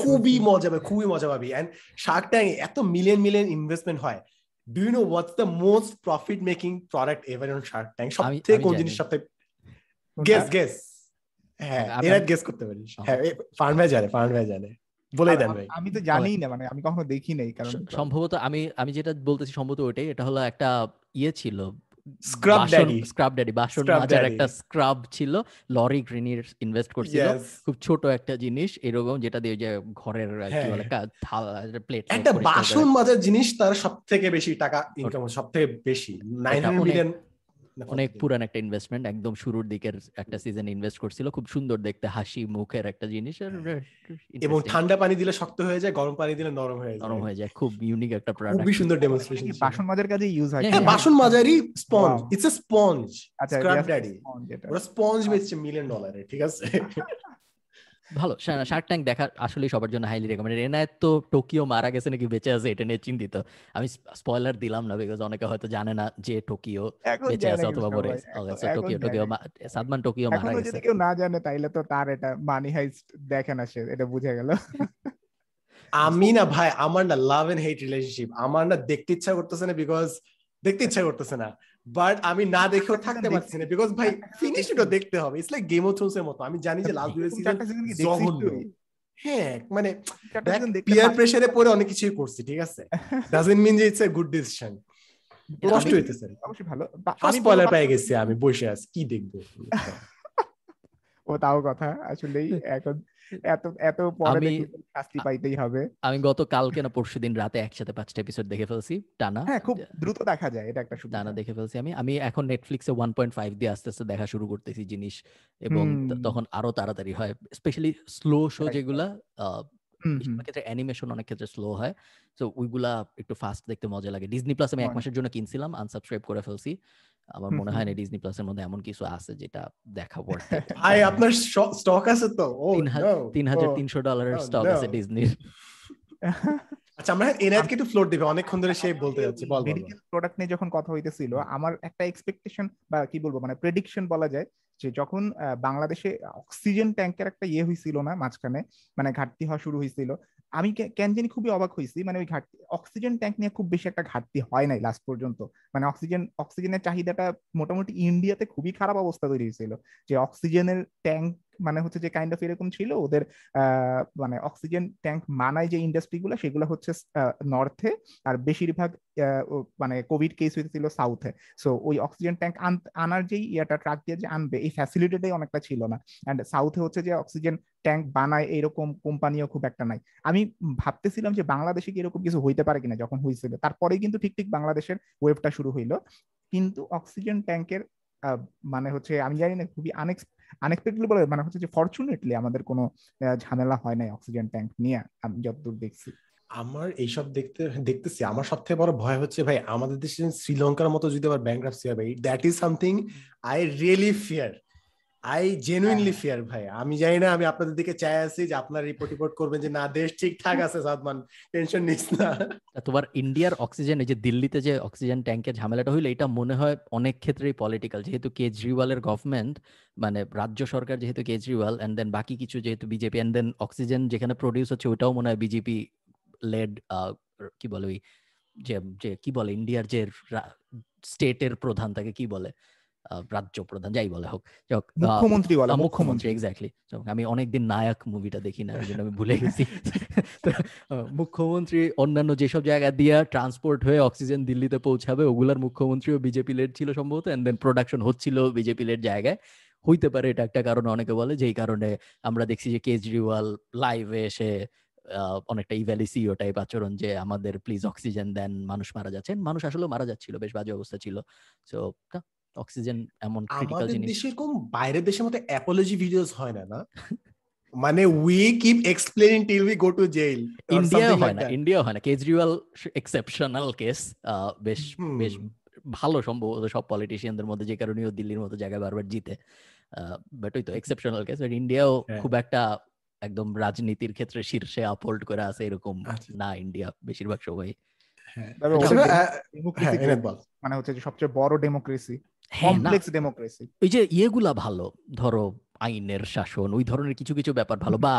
খুবই মজা পাবে খুবই মজা পাবি এন্ড শার্ক ট্যাঙ্ক এত মিলিয়ন মিলিয়ন ইনভেস্টমেন্ট হয়। Do you know what's the most profit making product ever on Shark Tank সবথেকে কোন জিনিস সবথেকে গেস গেস হ্যাঁ এরা গেস করতে পারিস হ্যাঁ ভাই জানে ভাই জানে। বলে দেন ভাই। আমি তো জানি না মানে আমি কখনো দেখি নাই কারণ সম্ভবত আমি আমি যেটা বলতেছি সম্ভবত ওইটাই এটা হলো একটা ইয়ে ছিল স্ক্রাব ড্যাডি স্ক্রাব ড্যাডি বাসন মাজার একটা স্ক্রাব ছিল। লরি গ্রিনির ইনভেস্ট করছিল। খুব ছোট একটা জিনিস এরকম যেটা দিয়ে যে ঘরের কি হ্যাঁ। বলে থালা প্লেট একটা বাসন মাজার জিনিস তার সবথেকে বেশি টাকা ইনকাম সবথেকে বেশি। 900 মিলিয়ন অনেক পুরান একটা ইনভেস্টমেন্ট একদম শুরুর দিকের একটা সিজন ইনভেস্ট করছিল খুব সুন্দর দেখতে হাসি মুখের একটা জিনিস এবং ঠান্ডা পানি দিলে শক্ত হয়ে যায় গরম পানি দিলে নরম হয়ে যায়। নরম হয়ে যায় খুব ইউনিক একটা প্রোডাক্ট খুবই সুন্দর ডেমনস্ট্রেশন বাসন মাজার কাজে ইউজ হয়? হ্যাঁ বাসন মাজারই sponge it's a sponge Scrub Daddy ওরা স্পঞ্জ বেচছে মিলিয়ন ডলারে ঠিক আছে? ভালো শার্ক ট্যাঙ্ক দেখা আসলে সবার জন্য হাইলি রেকমেন্ডেড এনায়েত তো টোকিও মারা গেছে নাকি বেঁচে আছে এটা নিয়ে চিন্তিত। আমি স্পয়লার দিলাম না বিকজ অনেকে হয়তো জানে না যে টোকিও বেঁচে আছে অথবা মরে গেছে। টোকিও টোকিও সাদমান টোকিও মারা গেছে। যদি কেউ না জানে তাইলে তো তার এটা মানি হাইস্ট দেখে না সে এটা বুঝে গেল। আমি না ভাই আমার না লাভ এন্ড হেট রিলেশনশিপ আমার না দেখতে ইচ্ছা করতেছে না বিকজ দেখতে ইচ্ছা করতেছে না। বাট আমি না দেখেও থাকতে পারছি না বিকজ ভাই ফিনিশ এটা দেখতে হবে। It's like Game of Thrones এর মতো। আমি জানি যে লাস্ট দুই সিজন জঘন্য। হ্যাঁ মানে পিয়ার প্রেসারে পরে। অনেক কিছুই করছি ঠিক আছে? ডাজন্ট মিন যে ইটস এ গুড ডিসিশন কষ্ট হইতেছে। অবশ্যই ভালো। আমি স্পয়লার পেয়ে গেছি আমি বসে আছি কি দেখব? ও তাও কথা আসলেই এখন এত এত পরে শাস্তি পাইতেই হবে। আমি গত কালকে না পরশু দিন রাতে একসাথে পাঁচটা এপিসোড দেখে ফেলছি টানা। হ্যাঁ খুব দ্রুত দেখা যায় এটা একটা টানা দেখে ফেলছি আমি। আমি এখন নেটফ্লিক্সে ওয়ান পয়েন্ট ফাইভ দিয়ে আস্তে আস্তে দেখা শুরু করতেছি জিনিস এবং তখন আরও তাড়াতাড়ি হয় স্পেশালি স্লো শো যেগুলা ক্ষেত্রে অ্যানিমেশন অনেক ক্ষেত্রে স্লো হয়। তো ওইগুলা একটু ফাস্ট দেখতে মজা লাগে। ডিজনি প্লাস আমি এক মাসের জন্য কিনছিলাম আনসাবস্ক্রাইব করে ফেলছি। আমার মনে হয় না ডিজনি প্লাস এর মধ্যে এমন কিছু আছে যেটা দেখা পড়তে ভাই আপনার স্টক আছে তো? ও তিন হাজার তিনশো ডলারের স্টক আছে ডিজনির আচ্ছা আমরা এনআইকে একটু ফ্লোর দিবে অনেকক্ষণ ধরে সে বলতে যাচ্ছে বল মেডিকেল প্রোডাক্ট নিয়ে যখন কথা হইতেছিল আমার একটা এক্সপেকটেশন বা কি বলব মানে প্রেডিকশন বলা যায় যে যখন বাংলাদেশে অক্সিজেন ট্যাঙ্কের একটা ইয়ে হয়েছিল না মাঝখানে মানে ঘাটতি হওয়া শুরু হয়েছিল আমি কেন জানি খুবই অবাক হয়েছি। মানে ওই ঘাটতি, অক্সিজেন ট্যাঙ্ক নিয়ে খুব বেশি একটা ঘাটতি হয় নাই লাস্ট পর্যন্ত। মানে অক্সিজেন, অক্সিজেনের চাহিদাটা মোটামুটি ইন্ডিয়াতে খুবই খারাপ অবস্থা তৈরি হয়েছিল। যে অক্সিজেনের ট্যাঙ্ক মানে হচ্ছে যে কাইন্ড অফ এরকম ছিল, ওদের মানে অক্সিজেন ট্যাঙ্ক মানায় যে ইন্ডাস্ট্রিগুলো সেগুলো হচ্ছে নর্থে আর বেশিরভাগ মানে কোভিড কেস হয়েছিল সাউথে সো ওই অক্সিজেন ট্যাঙ্ক আনার যেই ইয়াটা ট্রাক দিয়ে যে আনবে, এই ফ্যাসিলিটিটাই অনেকটা ছিল না। অ্যান্ড সাউথে হচ্ছে যে অক্সিজেন ট্যাঙ্ক বানায়, এরকম কোম্পানিও খুব একটা নাই। আমি ভাবতেছিলাম যে বাংলাদেশে কি এরকম কিছু হইতে পারে কিনা যখন হয়েছিল। তারপরেই কিন্তু ঠিক ঠিক বাংলাদেশের ওয়েবটা শুরু হইল। কিন্তু অক্সিজেন ট্যাঙ্কের মানে হচ্ছে, আমি জানি না, খুবই আনেক্স আনএক্সপেক্টেডলি বলে মানে হচ্ছে যে ফরচুনেটলি আমাদের কোনো ঝামেলা হয় নাই অক্সিজেন ট্যাঙ্ক নিয়ে, আমি যতদূর দেখছি। আমার এইসব দেখতে, দেখতেছি। আমার সব থেকে বড় ভয় হচ্ছে ভাই, আমাদের দেশে শ্রীলঙ্কার মতো যদি আবার ব্যাংক্রাপসি হয় ভাই that is something I really fear I genuinely fear ভাই। আমি জানি না আমি আপনাদের দিকে চাই আছি যে আপনার রিপোর্ট রিপোর্ট করবেন যে না দেশ ঠিকঠাক আছে সাদমান টেনশন নিস না। তোমার ইন্ডিয়ার অক্সিজেন এই যে দিল্লিতে যে অক্সিজেন ট্যাঙ্কের ঝামেলাটা হইল এটা মনে হয় অনেক ক্ষেত্রেই পলিটিক্যাল যেহেতু কেজরিওয়ালের গভর্নমেন্ট মানে রাজ্য সরকার যেহেতু কেজরিওয়াল এন্ড দেন বাকি কিছু যেহেতু বিজেপি এন্ড দেন অক্সিজেন যেখানে প্রডিউস হচ্ছে ওটাও মনে হয় বিজেপি লেড কি বলে ওই যে যে কি বলে ইন্ডিয়ার যে স্টেটের প্রধান তাকে কি বলে? রাজ্য প্রধান যাই বলে হোক। মুখ্যমন্ত্রী বলে মুখ্যমন্ত্রী। এক্স্যাক্টলি আমি অনেকদিন নায়ক মুভিটা দেখি না ওই জন্য আমি ভুলে গেছি। মুখ্যমন্ত্রী অন্যান্য যেসব জায়গা দিয়ে ট্রান্সপোর্ট হয়ে অক্সিজেন দিল্লিতে পৌঁছাবে ওগুলার মুখ্যমন্ত্রীও বিজেপি লেড ছিল সম্ভবত এন্ড দেন প্রোডাকশন হচ্ছিল বিজেপি লেড জায়গায়। হইতে পারে এটা একটা কারণ অনেকে বলে যেই কারণে আমরা দেখছি যে কেজরিওয়াল লাইভে এসে অনেকটা ইভ্যালিসিও টাইপ আচরণ যে আমাদের প্লিজ অক্সিজেন দেন মানুষ মারা যাচ্ছেন। মানুষ আসলে মারা যাচ্ছিল বেশ বাজে অবস্থা ছিল। সো অক্সিজেন এমন ক্রিটিক্যাল জিনিস। দেশে এরকম বাইরের দেশের মতো অ্যাপোলজি ভিডিওস হয় না না? মানে we keep explaining till we go to jail India হয় না ইন্ডিয়া হয় না। কেজরিওয়াল এক্সেপশনাল কেস বেশ বেশ ভালো সম্ভবত সব পলিটিশিয়ানদের মধ্যে যে কারণে দিল্লির মতো জায়গায় বারবার জিতে বাট ওই তো এক্সেপশনাল কেস বাট ইন্ডিয়াও খুব একটা একদম রাজনীতির ক্ষেত্রে শীর্ষে আপহোল্ড করে আছে এরকম আচ্ছা। না ইন্ডিয়া বেশিরভাগ সময় হ্যাঁ। হ্যাঁ, মানে হচ্ছে যে সবচেয়ে বড় ডেমোক্রেসি কমপ্লেক্স ডেমোক্রেসি। ওই যে ইয়েগুলা ভালো ধরো আইনের শাসন ওই ধরনের কিছু কিছু ব্যাপার ভালো বা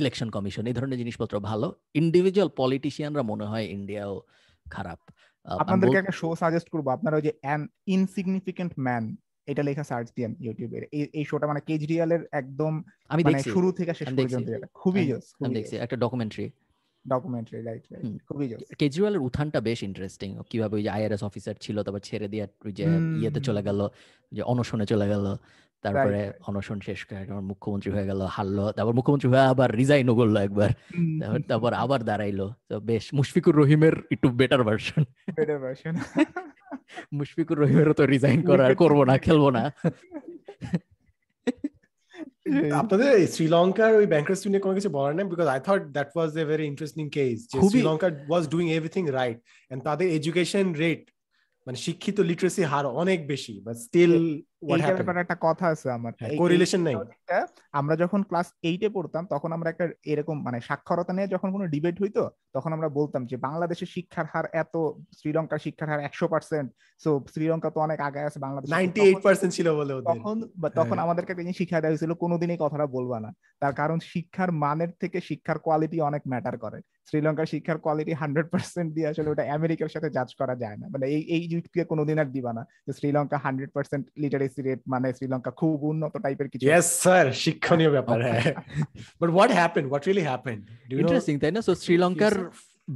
ইলেকশন কমিশন এই ধরনের জিনিসপত্র ভালো। ইন্ডিভিজুয়াল পলিটিশিয়ানরা মনে হয় ইন্ডিয়াও খারাপ। আপনাদেরকে একটা শো সাজেস্ট করব। আপনারা ওই যে অ্যান ইনসিগনিফিকেন্ট ম্যান এটা লেখা সার্চ দিয়েন ইউটিউবে এই শোটা মানে কেজরিওয়াল এর একদম আমি মানে শুরু থেকে শেষ পর্যন্ত খুবই জোস আমি দেখছি। একটা ডকুমেন্টারি ডকুমেন্টারি রাইট খুবই কেজরিওয়ালের উত্থানটা বেশ ইন্টারেস্টিং কীভাবে ওই যে আইআরএস অফিসার ছিল তারপর ছেড়ে দিয়ে ওই যে ইয়েতে চলে গেল যে অনশনে চলে গেল তারপরে অনশন শেষ করে মুখ্যমন্ত্রী হয়ে গেল হারলো তারপর মুখ্যমন্ত্রী হয়ে আবার রিজাইনও করল একবার তারপর আবার দাঁড়াইলো তো বেশ মুশফিকুর রহিমের একটু better version better version Mushfiqur রহিমেরও তো রিজাইন করার করব না খেলব না। আপনাদের শ্রীলঙ্কার ওই ব্যাংকার্স নিয়ে কোনো কিছু বলার নেই? Because I thought that was a very interesting case যে Sri Lanka was doing everything right and তাদের এডুকেশন রেট মানে শিক্ষিত লিটারেসি হার অনেক বেশি বাট স্টিল একটা কথা আছে আমার। কোরিলেশন নাই। আমরা যখন ক্লাস এইটে পড়তাম তখন আমরা একটা এরকম মানে সাক্ষরতা নিয়ে যখন কোনো ডিবেট হইতো তখন আমরা বলতাম যে বাংলাদেশের শিক্ষার হার এত শ্রীলঙ্কার শিক্ষার হার একশো পার্সেন্ট সো শ্রীলঙ্কা তো অনেক আগে আছে বাংলাদেশ। নাইনটি এইট পার্সেন্ট ছিল বলে তখন তখন হ্যাঁ। আমাদেরকে একটা জিনিস শিক্ষা দেওয়া হয়েছিল কোনোদিনই কথাটা বলবা না। তার কারণ শিক্ষার মানের থেকে শিক্ষার কোয়ালিটি অনেক ম্যাটার করে। শ্রীলঙ্কার শিক্ষার কোয়ালিটি হান্ড্রেড পার্সেন্ট দিয়ে আসলে ওটা আমেরিকার সাথে জাজ করা যায় না। মানে এই এই যুক্তিকে কোনোদিন আর দিবা না যে Sri Lanka hundred percent literacy rate মানে শ্রীলঙ্কা খুব উন্নত টাইপের কিছু ইয়েস স্যার শিক্ষণীয় ব্যাপার হ্যাঁ। But what happened what really happened interesting তাই না? সো শ্রীলঙ্কার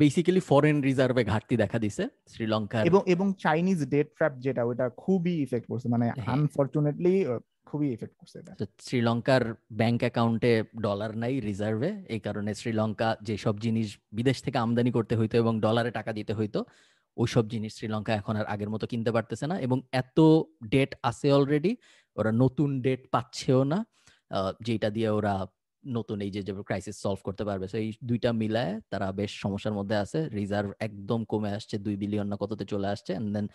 বেসিক্যালি ফরেন রিজার্ভে ঘাটতি দেখা দিছে। শ্রীলঙ্কা এবং এবং চাইনিজ ডেট ট্র্যাপ যেটা ওটা খুবই ইফেক্ট করছে। মানে আনফরচুনেটলি হ্যাঁ। খুবই এফেক্ট করছে এটা। শ্রীলঙ্কার ব্যাংক অ্যাকাউন্টে ডলার নাই রিজার্ভে এই কারণে শ্রীলঙ্কা যে সব জিনিস বিদেশ থেকে আমদানি করতে হইতো এবং ডলারে টাকা দিতে হইতো, ওইসব জিনিস শ্রীলঙ্কা এখন আর আগের মতো কিনতে পারতেছে না এবং এত ডেট আছে অলরেডি ওরা নতুন ডেট পাচ্ছেও না যেটা দিয়ে ওরা নতুন এই যে ক্রাইসিস সলভ করতে পারবে। এই দুইটা মিলায় তারা বেশ সমস্যার মধ্যে আছে রিজার্ভ একদম কমে আসছে, দুই বিলিয়ন না কততে চলে আসছে দেন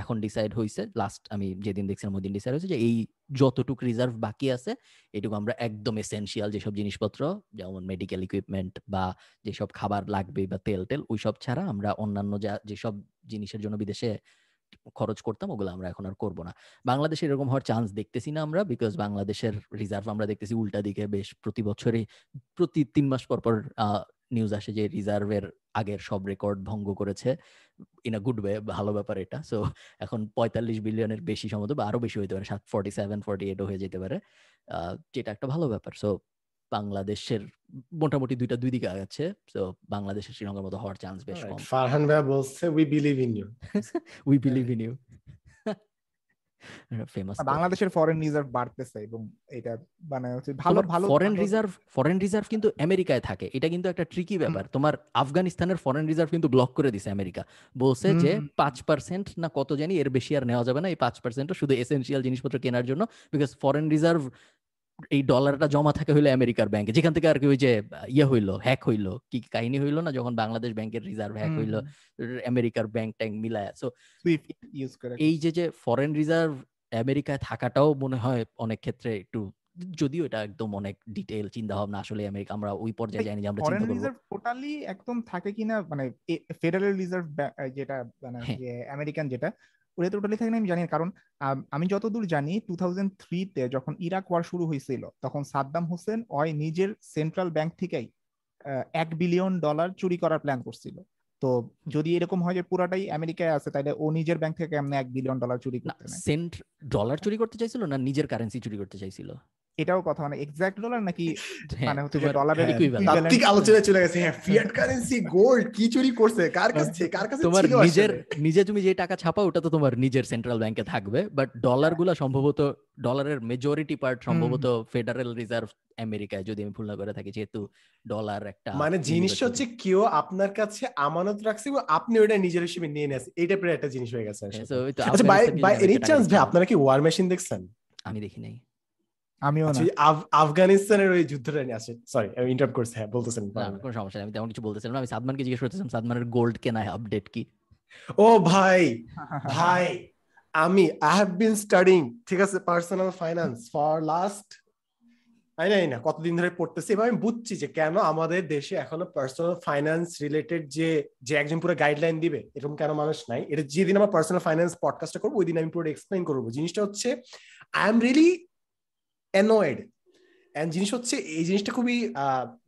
এখন ডিসাইড হয়েছে লাস্ট আমি যেদিন দেখছিলাম ওই দিন ডিসাইড হয়েছে যে এই যতটুক রিজার্ভ বাকি আছে, এটুকু আমরা একদম এসেনশিয়াল যেসব জিনিসপত্র, যেমন মেডিকেল ইকুইপমেন্ট বা যেসব খাবার লাগবে বা তেল টেল, ওইসব ছাড়া আমরা অন্যান্য যা, যেসব জিনিসের জন্য বিদেশে খরচ করতাম, ওগুলো আমরা এখন আর করব না। বাংলাদেশে এরকম হওয়ার চান্স দেখতেছি না আমরা বিকজ বাংলাদেশের রিজার্ভ আমরা দেখতেছি উল্টা দিকে বেশ প্রতি বছরই, প্রতি তিন মাস পর পর নিউজ আসে যে রিজার্ভের আগের সব রেকর্ড ভঙ্গ করেছে ইন আ গুড ওয়ে ভালো ব্যাপার এটা। সো এখন পঁয়তাল্লিশ বিলিয়নের বেশি সম্ভবত বা আরও বেশি হইতে পারে সাত ফর্টি সেভেন ফর্টি এইটও হয়ে যেতে পারে। যেটা একটা ভালো ব্যাপার। সো বাংলাদেশের মোটামুটি দুইটা দুই দিকে আগাচ্ছে। তো বাংলাদেশের শ্রীলঙ্কার মতো হওয়ার চান্স বেশ কম। ফারহান ভাই বলছে we believe in you we believe in you famous বাংলাদেশের ফরেন রিজার্ভ বাড়তেছে এবং এটা মানে ভালো ভালো ফরেন রিজার্ভ ফরেন রিজার্ভ কিন্তু আমেরিকায় থাকে। এটা কিন্তু একটা ট্রিকি ব্যাপার। তোমার আফগানিস্তানের ফরেন রিজার্ভ কিন্তু ব্লক করে দিছে আমেরিকা। বলছে যে পাঁচ পার্সেন্ট না কত জানি এর বেশি আর নেওয়া যাবে না। এই পাঁচ পার্সেন্ট শুধু এসেন্সিয়াল জিনিসপত্র কেনার জন্য। বিকজ ফরেন রিজার্ভ এই ডলারটা জমা থাকে হইল আমেরিকার ব্যাংকে যেখান থেকে আর কি ওই যে ইয়ে হইল হ্যাক হইল কি কাহিনী হইল না যখন বাংলাদেশ ব্যাংকের রিজার্ভ হ্যাক হইল আমেরিকার ব্যাংক ট্যাঙ্ক মিলায়। সো এই যে যে ফরেন রিজার্ভ আমেরিকায় থাকাটাও মনে হয় অনেক ক্ষেত্রে একটু যদিও এটা একদম অনেক ডিটেইল চিন্তা ভাবনা আসলে আমেরিকা আমরা ওই পর্যায়ে জানি যে আমরা চিন্তা করব। টোটালি একদম থাকে কিনা মানে ফেডারেল রিজার্ভ যেটা মানে হ্যাঁ। যে আমেরিকান যেটা ওটা টোটালি থাকে আমি জানি কারণ আমি যতদূর জানি টু থাউজেন্ড থ্রিতে যখন ইরাক ওয়ার শুরু হয়েছিল তখন সাদ্দাম হোসেন ওই নিজের সেন্ট্রাল ব্যাংক থেকেই এক বিলিয়ন ডলার চুরি করার প্ল্যান করছিল। তো যদি এরকম হয় যে পুরাটাই আমেরিকায় আছে তাহলে ও নিজের ব্যাংক থেকে এমনি এক বিলিয়ন ডলার চুরি করতে সেন্ট ডলার চুরি করতে চাইছিল না নিজের কারেন্সি চুরি করতে চাইছিল? এটাও কথা মানে এক্সাক্ট ডলার নাকি হ্যাঁ, মানে হচ্ছে ডলারের তাত্ত্বিক আলোচনা চলে গেছে হ্যাঁ ফিয়াট কারেন্সি গোল্ড কি চুরি করছে কার কাছে কার কাছে তোমার নিজের নিজে তুমি যে টাকা ছাপাও ওটা তো তোমার নিজের সেন্ট্রাল ব্যাংকে থাকবে বাট ডলারগুলা সম্ভবত ডলারের মেজরিটি পার্ট সম্ভবত ফেডারেল রিজার্ভ আমেরিকায় যদি আমি ভুল না করে থাকি যেহেতু ডলার একটা মানে জিনিসটা হচ্ছে কেউ আপনার কাছে আমানত রাখছে এবং আপনি ওটা নিজের হিসেবে নিয়ে নেন এই টাইপের একটা জিনিস হয়ে গেছে হ্যাঁ, আচ্ছা বাই বাই এনি চান্স ভাই আপনারা কি ওয়ার মেশিন দেখছেন? আমি দেখি নাই। আমিও আচ্ছা, না। আফগানিস্তানের ওই যুদ্ধটা নিয়ে আসে। সরি আমি ইন্টারাপ্ট করছি হ্যাঁ বলতেছেন কোনো সমস্যা নেই আমি তেমন কিছু বলতেছিলাম আমি সাদমানকে জিজ্ঞেস করতেছিলাম সাদমানের গোল্ড কেনা আপডেট কি? ও ভাই ভাই আমি আই হ্যাভ বিন স্টাডিং ঠিক আছে পার্সোনাল ফাইন্যান্স ফর লাস্ট আই নাই না কতদিন ধরে পড়তেছি এবার আমি বুঝছি যে কেন আমাদের দেশে এখনও পার্সোনাল ফাইন্যান্স রিলেটেড যে যে একজন পুরো গাইডলাইন দিবে এরকম কেন মানুষ নাই। এটা যেদিন আমার পার্সোনাল ফাইন্যান্স পডকাস্টটা করব ওই দিন আমি পুরো এক্সপ্লেন করব। জিনিসটা হচ্ছে I am really annoyed and জিনিস হচ্ছে, এই জিনিসটা খুবই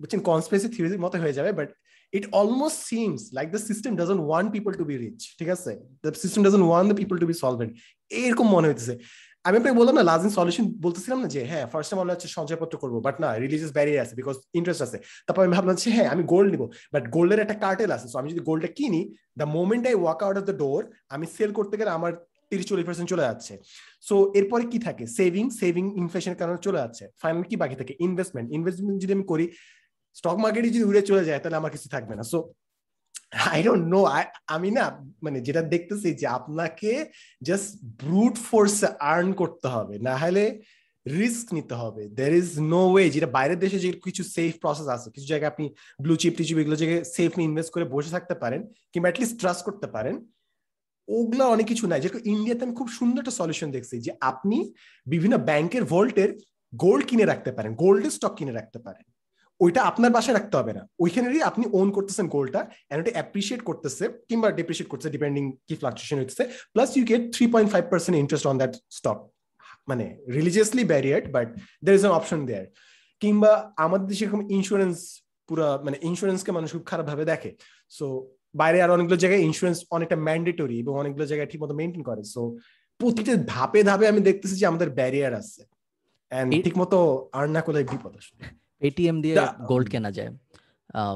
বুঝছেন কনস্পেসি থিওরির মতো হয়ে যাবে but it almost seems like the system doesn't want people to be rich ঠিক আছে? The system doesn't want the people to be solvent. এরকম মনে হইতেছে। আমি আপনাকে বললাম না লাজিং সলিউশন বলতেছিলাম না যে হ্যাঁ ফার্স্ট মনে হচ্ছে সঞ্চয়পত্র করব বাট না রিলিজিয়াস ব্যারিয়ার আছে বিকজ ইন্টারেস্ট আছে। তারপর আমি ভাবলাম যে হ্যাঁ আমি গোল্ড নিবো বাট গোল্ডের একটা কার্টেল আছে। সো আমি যদি গোল্ডটা কিনি the moment I walk out of the door আমি সেল করতে গেলে আমার তিরিশ চল্লিশ পার্সেন্ট চলে যাচ্ছে। সো এরপরে কি থাকে? সেভিং সেভিং ইনফ্লেশনের কারণে চলে যাচ্ছে। ফাইনাল কি বাকি থাকে? ইনভেস্টমেন্ট ইনভেস্টমেন্ট যদি আমি করি স্টক মার্কেটে যদি উড়ে চলে যায়, তাহলে আমার কিছু থাকবে না। সো আই ডোন্ট নো আমি না মানে যেটা দেখতেছি যে আপনাকে জাস্ট ব্রুট ফোর্স আর্ন করতে হবে। না হলে রিস্ক নিতে হবে। দের ইজ নো ওয়ে যেটা বাইরের দেশে যে কিছু সেফ প্রসেস আছে, কিছু জায়গায় আপনি ব্লু চিপ টিচিপ, এগুলো জায়গায় সেফলি ইনভেস্ট করে বসে থাকতে পারেন, কিংবা অ্যাটলিস্ট ট্রাস্ট করতে পারেন। ওগুলো অনেক কিছু নাই। যেরকম ইন্ডিয়াতে আমি খুব সুন্দর একটা সলিউশন দেখছি যে আপনি বিভিন্ন ব্যাংকের ভোল্টের গোল্ড কিনে রাখতে পারেন গোল্ডের স্টক কিনে রাখতে পারেন। ওইটা আপনার বাসায় রাখতে হবে না। ওইখানেরই আপনি ওন করতেছেন গোল্ডটা এন্ড ওটা অ্যাপ্রিসিয়েট করতেছে কিংবা ডিপ্রিসিয়েট করতেছে ডিপেন্ডিং কি ফ্লাকচুয়েশন হচ্ছে plus you get three point five percent interest on that stock মানে religiously barriered but there is an option there কিংবা আমাদের দেশে এরকম ইন্স্যুরেন্স পুরো মানে ইন্স্যুরেন্সকে মানুষ খুব খারাপ ভাবে দেখে। সো বাইরে আর অনেকগুলো জায়গায় ইন্স্যুরেন্স অনেকটা ম্যান্ডেটরি এবং অনেকগুলো জায়গায় ঠিক মতো মেনটেন করে। সো প্রতিটা ধাপে ধাপে আমি দেখতেছি যে আমাদের ব্যারিয়ার আছে। ঠিক মতো আর না করলে বিপদ আসবে। পেটিএম দিয়ে গোল্ড কেনা যায়।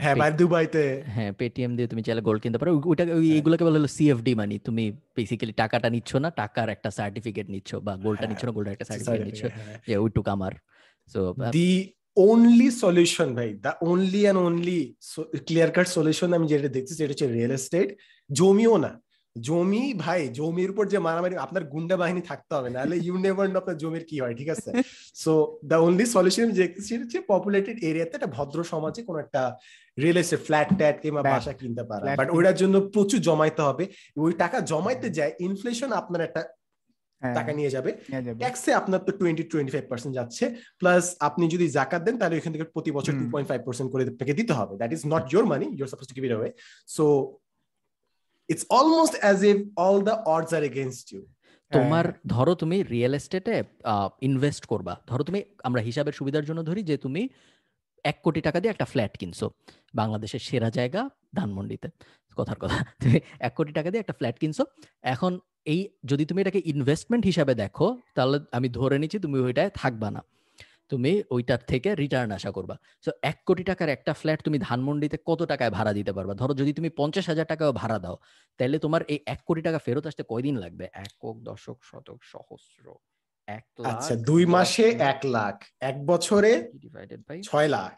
হ্যাঁ ভাই দুবাইতে। হ্যাঁ পেটিএম দিয়ে তুমি চাইলে গোল্ড কিনতে পারো। ওইটা এইগুলোকে বলা হলো সিএফডি মানি তুমি বেসিক্যালি টাকাটা নিচ্ছ না টাকার একটা সার্টিফিকেট নিচ্ছ বা গোল্ডটা নিচ্ছ না গোল্ডের একটা সার্টিফিকেট নিচ্ছ। যে ওইটুক আমার। সো দি ওনলি সলিউশন ভাই the only and only clear cut solution আমি যেটা দেখছি সেটা হচ্ছে রিয়েল এস্টেট জমিও না। জমি ভাই জমির উপর যে মারামারি আপনার গুন্ডা বাহিনী থাকতে হবে নাহলে ইউ নেভার নো আপনার জমির কি হয় ঠিক আছে? সো দ্য ওনলি সলিউশন যে হচ্ছে পপুলেটেড এরিয়াতে একটা ভদ্র সমাজে কোন একটা রিয়েল এস্টেট ফ্ল্যাট ট্যাট কিংবা বাসা কিনতে পারা। বাট ওইটার জন্য প্রচুর জমাইতে হবে। ওই টাকা জমাইতে যায় ইনফ্লেশন আপনার একটা টাকা নিয়ে যাবে। ট্যাক্সে আপনার তো টোয়েন্টি টোয়েন্টি ফাইভ পার্সেন্ট যাচ্ছে প্লাস আপনি যদি জাকাত দেন তাহলে এখান থেকে প্রতি বছর টু পয়েন্ট ফাইভ পার্সেন্ট করে আপনাকে দিতে হবে। That is not your money you're suppose to give it away so it's almost as if all the odds are against you তোমার ধরো তুমি রিয়েল এস্টেটে ইনভেস্ট করবা। ধরো তুমি আমরা হিসাবের সুবিধার জন্য ধরি যে তুমি এক কোটি টাকা দিয়ে একটা ফ্ল্যাট কিনছো বাংলাদেশের সেরা জায়গা ধানমন্ডিতে। কথার কথা তুমি এক কোটি টাকা দিয়ে একটা ফ্ল্যাট কিনছো। এখন এই যদি তুমি এটাকে ইনভেস্টমেন্ট হিসাবে দেখো তাহলে আমি ধরে নিচ্ছি তুমি ওইটায় থাকবা না। তুমি ওইটার থেকে রিটার্ন আশা করবা। সো এক কোটি টাকার একটা ফ্ল্যাট তুমি ধানমন্ডিতে কত টাকায় ভাড়া দিতে পারবা? ধরো যদি তুমি পঞ্চাশ হাজার টাকাও ভাড়া দাও তাহলে তোমার এই এক কোটি টাকা ফেরত আসতে কয়দিন লাগবে? একক দশক শতক সহস্র এক আচ্ছা দুই মাসে এক লাখ এক বছরে ছয় লাখ।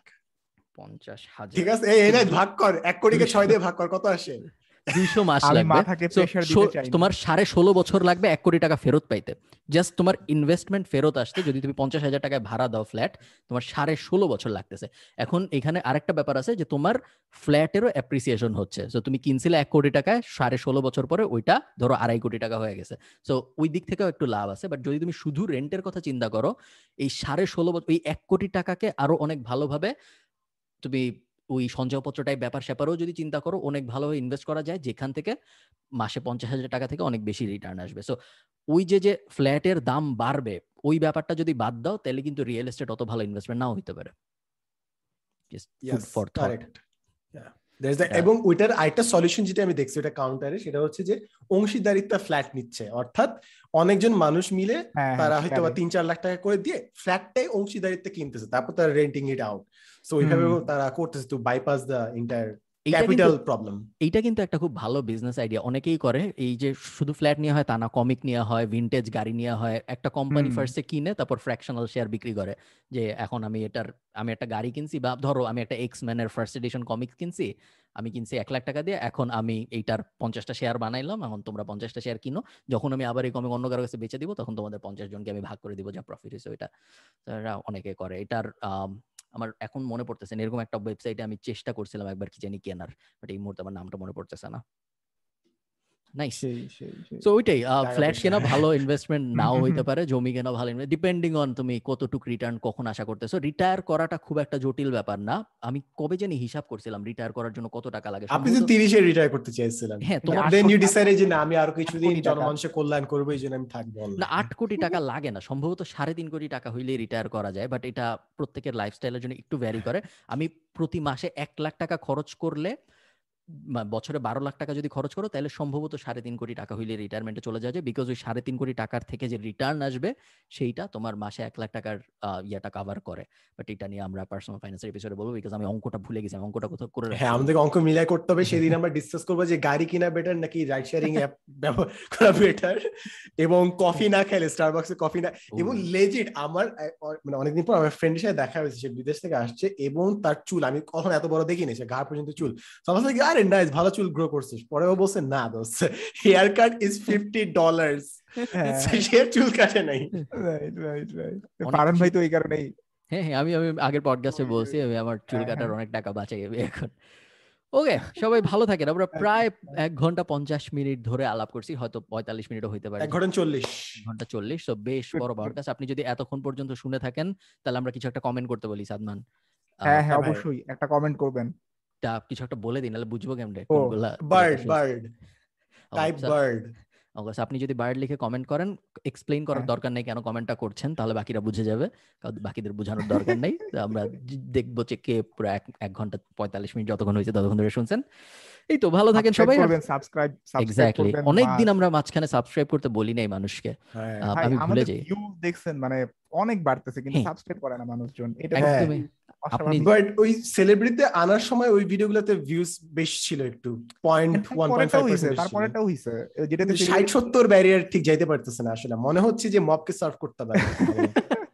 পঞ্চাশ হাজার? ঠিক আছে এই ভাগ কর এক কোটিকে ছয় দিয়ে ভাগ কর কত আসে? দুইশো মাস লাগবে। তোমার সাড়ে ষোলো বছর লাগবে এক কোটি টাকা ফেরত পাইতে। জাস্ট তোমার ইনভেস্টমেন্ট ফেরত আসতে যদি তুমি পঞ্চাশ হাজার টাকায় ভাড়া দাও ফ্ল্যাট তোমার সাড়ে ষোলো বছর লাগতেছে। এখন এখানে আরেকটা ব্যাপার আছে যে তোমার ফ্ল্যাটেরও অ্যাপ্রিসিয়েশন হচ্ছে। সো তুমি কিনছিলে এক কোটি টাকায় সাড়ে ষোলো বছর পরে ওইটা ধরো আড়াই কোটি টাকা হয়ে গেছে। সো ওই দিক থেকেও একটু লাভ আছে। বাট যদি তুমি শুধু রেন্টের কথা চিন্তা করো এই সাড়ে ষোলো বছর এই এক কোটি টাকাকে আরও অনেক ভালোভাবে তুমি ওই সঞ্চয়পত্রটাই ব্যাপার স্যাপারও যদি চিন্তা করো অনেক ভালোভাবে ইনভেস্ট করা যায়। যেখান থেকে মাসে পঞ্চাশ হাজার টাকা থেকে অনেক বেশি রিটার্ন আসবে। সো ওই যে যে ফ্ল্যাটের দাম বাড়বে ওই ব্যাপারটা যদি বাদ দাও তাহলে কিন্তু রিয়েল এস্টেট অত ভালো ইনভেস্টমেন্ট নাও হইতে পারে। এবং ওইটার আরেকটা সলিউশন যেটা আমি দেখছি ওটা কাউন্টারে সেটা হচ্ছে যে অংশীদারিত্ব ফ্ল্যাট নিচ্ছে। অর্থাৎ অনেকজন মানুষ মিলে হ্যাঁ, হ্যাঁ, তারা হয়তো তিন চার লাখ টাকা করে দিয়ে ফ্ল্যাটটাই অংশীদারিত্ব কিনতেছে তারপর তারা রেন্টিং ইট আউট সো ওইভাবে তারা করতেছে to bypass the entire capital problem এইটা কিন্তু একটা খুব ভালো বিজনেস আইডিয়া অনেকেই করে এই যে শুধু ফ্ল্যাট নিয়ে হয় তা না কমিক নিয়ে হয় ভিনটেজ গাড়ি নিয়ে হয় একটা কোম্পানি ফার্স্টে কিনে তারপর ফ্র্যাকশনাল শেয়ার বিক্রি করে। যে এখন আমি এটার আমি একটা গাড়ি কিনছি বা ধরো আমি একটা এক্স ম্যানের ফার্স্ট এডিশন কমিক্স কিনছি আমি কিনছি এক লাখ টাকা দিয়ে এখন আমি এইটার পঞ্চাশটা শেয়ার বানাইলাম এখন তোমরা পঞ্চাশটা শেয়ার কিনো। যখন আমি আবার এই কমিক অন্য কারও কাছে বেচে দিব তখন তোমাদের পঞ্চাশ জনকে আমি ভাগ করে দিব যা প্রফিট হয়েছে ওইটা। অনেকে করে। এটার আমার এখন মনে পড়তেছে এরকম একটা ওয়েবসাইটে আমি চেষ্টা করছিলাম একবার কি জানি কেনার বাট এই মুহূর্তে আমার নামটা মনে পড়তেছে না। নাইস সো ওইটাই ফ্ল্যাট কেনা ভালো ইনভেস্টমেন্ট নাও হইতে পারে জমি কেনা ভালো ডিপেন্ডিং অন তুমি কতটুকু রিটার্ন কখন আশা করতেছো রিটায়ার করাটা খুব একটা জটিল ব্যাপার না আমি কবে জানি হিসাব করছিলাম রিটায়ার করার জন্য কত টাকা লাগে আপনি তো 30 এ রিটায়ার করতে চাইছিলেন হ্যাঁ তোমার দেন ইউ ডিসাইডেড যে না আমি আরও কিছুদিন জনমানুষের কল্যাণ করব এই জন্য আমি থাকব না 8 কোটি টাকা লাগে না সম্ভবত 3.5 কোটি টাকা হইলে রিটায়ার করা যায় বাট এটা প্রত্যেকের লাইফস্টাইলের জন্য একটু ভ্যারি করে আমি প্রতি মাসে 1 লাখ টাকা খরচ করলে বছরে বারো লাখ টাকা যদি খরচ করো তাহলে সম্ভবত সাড়ে তিন কোটি টাকা হইলে রিটায়ারমেন্টে চলে যাবে বিকজ ওই সাড়ে তিন কোটি টাকার থেকে যে রিটার্ন আসবে সেইটা তোমার মাসে এক লাখ টাকার ইয়েটা কাভার করে। বাট এটা নিয়ে আমরা পার্সোনাল ফাইন্যান্সের এপিসোডে বলব বিকজ আমি অঙ্কটা ভুলে গেছি অঙ্কটা কোথাও করে হ্যাঁ আমাদের অঙ্ক মিলাই করতে হবে সেদিন আমরা ডিসকাস করব যে গাড়ি কিনা বেটার নাকি রাইড শেয়ারিং অ্যাপ ব্যবহার করা বেটার এবং কফি না খেলে স্টারবাক্সে কফি না এবং লেজিট আমার মানে অনেকদিন পর আমার ফ্রেন্ডের সাথে দেখা হয়েছে সে বিদেশ থেকে আসছে এবং তার চুল আমি কখন এত বড় দেখিনি সে ঘাড় পর্যন্ত চুল। সবাই আরে নাইস ভালো চুল গ্রো করছিস। পরে ও বলছে না দোস্ত hair cut is fifty dollars সে চুল কাটে নাই। রাইট রাইট রাইট পারন ভাই তো এই কারণেই। হ্যাঁ হ্যাঁ আমি আমি আগের পডকাস্টে বলছি আমি আমার চুল হ্যাঁ, কাটার হ্যাঁ। অনেক টাকা বাঁচাই যাবে এখন। ওকে সবাই ভালো থাকেন। আমরা প্রায় এক ঘণ্টা পঞ্চাশ মিনিট ধরে আলাপ করছি হয়তো পঁয়তাল্লিশ মিনিটও হইতে পারে। এক ঘণ্টা চল্লিশ। ঘণ্টা চল্লিশ তো বেশ বড় পডকাস্ট আপনি যদি এতক্ষণ পর্যন্ত শুনে থাকেন তাহলে আমরা কিছু একটা কমেন্ট করতে বলি সাদমান। হ্যাঁ হ্যাঁ অবশ্যই একটা কমেন্ট করবেন। টা কিছু একটা বলে দিন নাহলে বুঝব কেমনে বার্ড বার্ড টাইপ বার্ড আপনি যদি বার্ড লিখে কমেন্ট করেন এক্সপ্লেইন করার হ্যাঁ। দরকার নেই কেন কমেন্টটা করছেন তাহলে বাকিরা বুঝে যাবে। বাকিদের বোঝানোর দরকার নেই। আমরা দেখব যে কে পুরো এক ঘণ্টা পঁয়তাল্লিশ মিনিট যতক্ষণ হয়েছে ততক্ষণ ধরে শুনছেন। এই তো ভালো থাকেন সবাই। সাবস্ক্রাইব এক্স্যাক্টলি অনেকদিন আমরা মাঝখানে সাবস্ক্রাইব করতে বলি নাই মানুষকে। হ্যাঁ। আমি ভুলে যাই। দেখছেন মানে অনেক বাড়তেছে কিন্তু সাবস্ক্রাইব করে না মানুষজন। এটা আপনি বাট ওই সেলিব্রিটিতে আনার সময় ওই ভিডিওগুলোতে ভিউজ বেশি ছিল একটু। পয়েন্ট ওয়ান পয়েন্ট ফাইভ তারপরেটাও হইছে। যেটাতে ষাট সত্তর ব্যারিয়ার ঠিক যাইতে পারতেছে না আসলে। মনে হচ্ছে যে মবকে সার্ভ করতে পারে।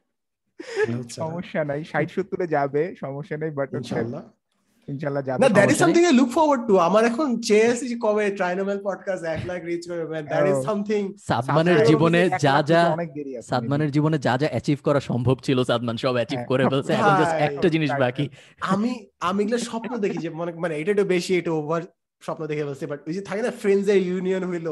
সমস্যা নাই। ষাট সত্তরে যাবে সমস্যা নাই বাট ইনশাআল্লাহ। ইনশাআল্লাহ যাবে না that is something I look forward to আমার এখন চেস যে কবে ট্রাইনোমেল পডকাস্ট 1 লাখ রিচ করবে। দ্যাট ইজ সামথিং সাদমানের জীবনে যা যা সাদমানের জীবনে যা যা অ্যাচিভ করা সম্ভব ছিল সাদমান সব অ্যাচিভ করে ফেলছে। এখন জাস্ট একটা জিনিস বাকি। আমি আমি এগুলো স্বপ্ন দেখি যে মানে মানে এটা একটু বেশি এটা ওভার স্বপ্ন দেখে বলছে বাট ওই যে থাকে না ফ্রেন্ডস এর ইউনিয়ন হইল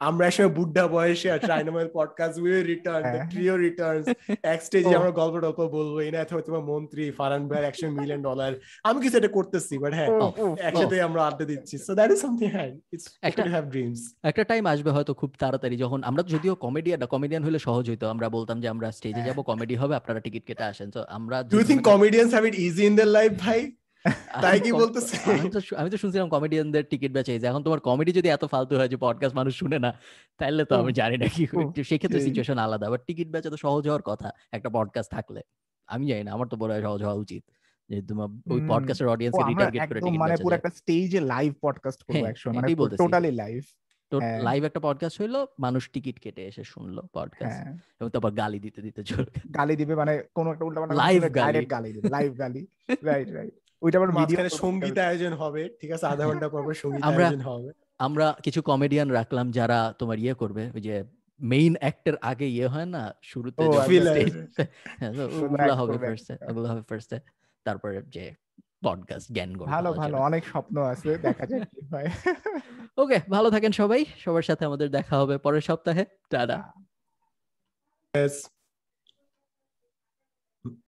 আমরা সময় বুড্ডা বয়সে আর trinomial podcast we return trio returns এক স্টেজে আমরা গল্প টল্প বলব এই না অথবা তোমার মন্ত্রী ফারান ভাই একশো মিলিয়ন ডলার আমি কিছু এটা করতেছি বাট হ্যাঁ oh, oh, oh. একসাথে আমরা আড্ডা দিচ্ছি। সো দ্যাট ইজ সামথিং হ্যাঁ ইটস একটা হ্যাভ ড্রিমস একটা টাইম আসবে হয়তো খুব তাড়াতাড়ি যখন আমরা যদিও কমেডিয়ান কমেডিয়ান হলে সহজ হইতো আমরা বলতাম যে আমরা স্টেজে যাব কমেডি হবে আপনারা টিকিট কেটে আসেন। তো আমরা do you think comedians have it easy in the life ভাই? তাই কি বলতেছে? আমি তো শুনছিলাম কমেডিয়ানদের টিকিট বেচে এখন তোমার কমেডি যদি এত ফালতু হয় যে পডকাস্ট মানুষ শুনে না তাহলে তো আমি জানি না কি সেক্ষেত্রে সিচুয়েশন আলাদা। বাট টিকিট বেচা তো সহজ হওয়ার কথা একটা পডকাস্ট থাকলে। আমি জানি না আমার তো বড় সহজ হওয়া উচিত যে তোমার ওই পডকাস্টের অডিয়েন্সকে রিটার্গেট করে টিকিট মানে পুরো একটা স্টেজে লাইভ পডকাস্ট করব মানে টোটালি লাইভ তো লাইভ একটা পডকাস্ট হইল মানুষ টিকিট কেটে এসে শুনলো পডকাস্ট হ্যাঁ। এবং তারপর গালি দিতে দিতে গালি। দিবে মানে কোন একটা উল্টা লাইভ গালি। গালি দিবে লাইভ গালি। রাইট রাইট ওইটা আবার মাঝখানে সংগীত আয়োজন হবে ঠিক আছে? আধা ঘণ্টা পর সংগীত আয়োজন হবে। আমরা কিছু কমেডিয়ান রাখলাম যারা তোমার ইয়ে করবে ওই যে মেইন অ্যাক্টর আগে ইয়ে হয় না শুরুতে হ্যাঁ, ওগুলো হবে ফার্স্টে ওগুলো হবে ফার্স্টে তারপরে যে পডকাস্ট জ্ঞান ভালো ভালো অনেক স্বপ্ন আছে দেখা যাক কি হয়। ওকে ভালো থাকেন সবাই সবার সাথে আমাদের দেখা হবে পরের সপ্তাহে। টাটা।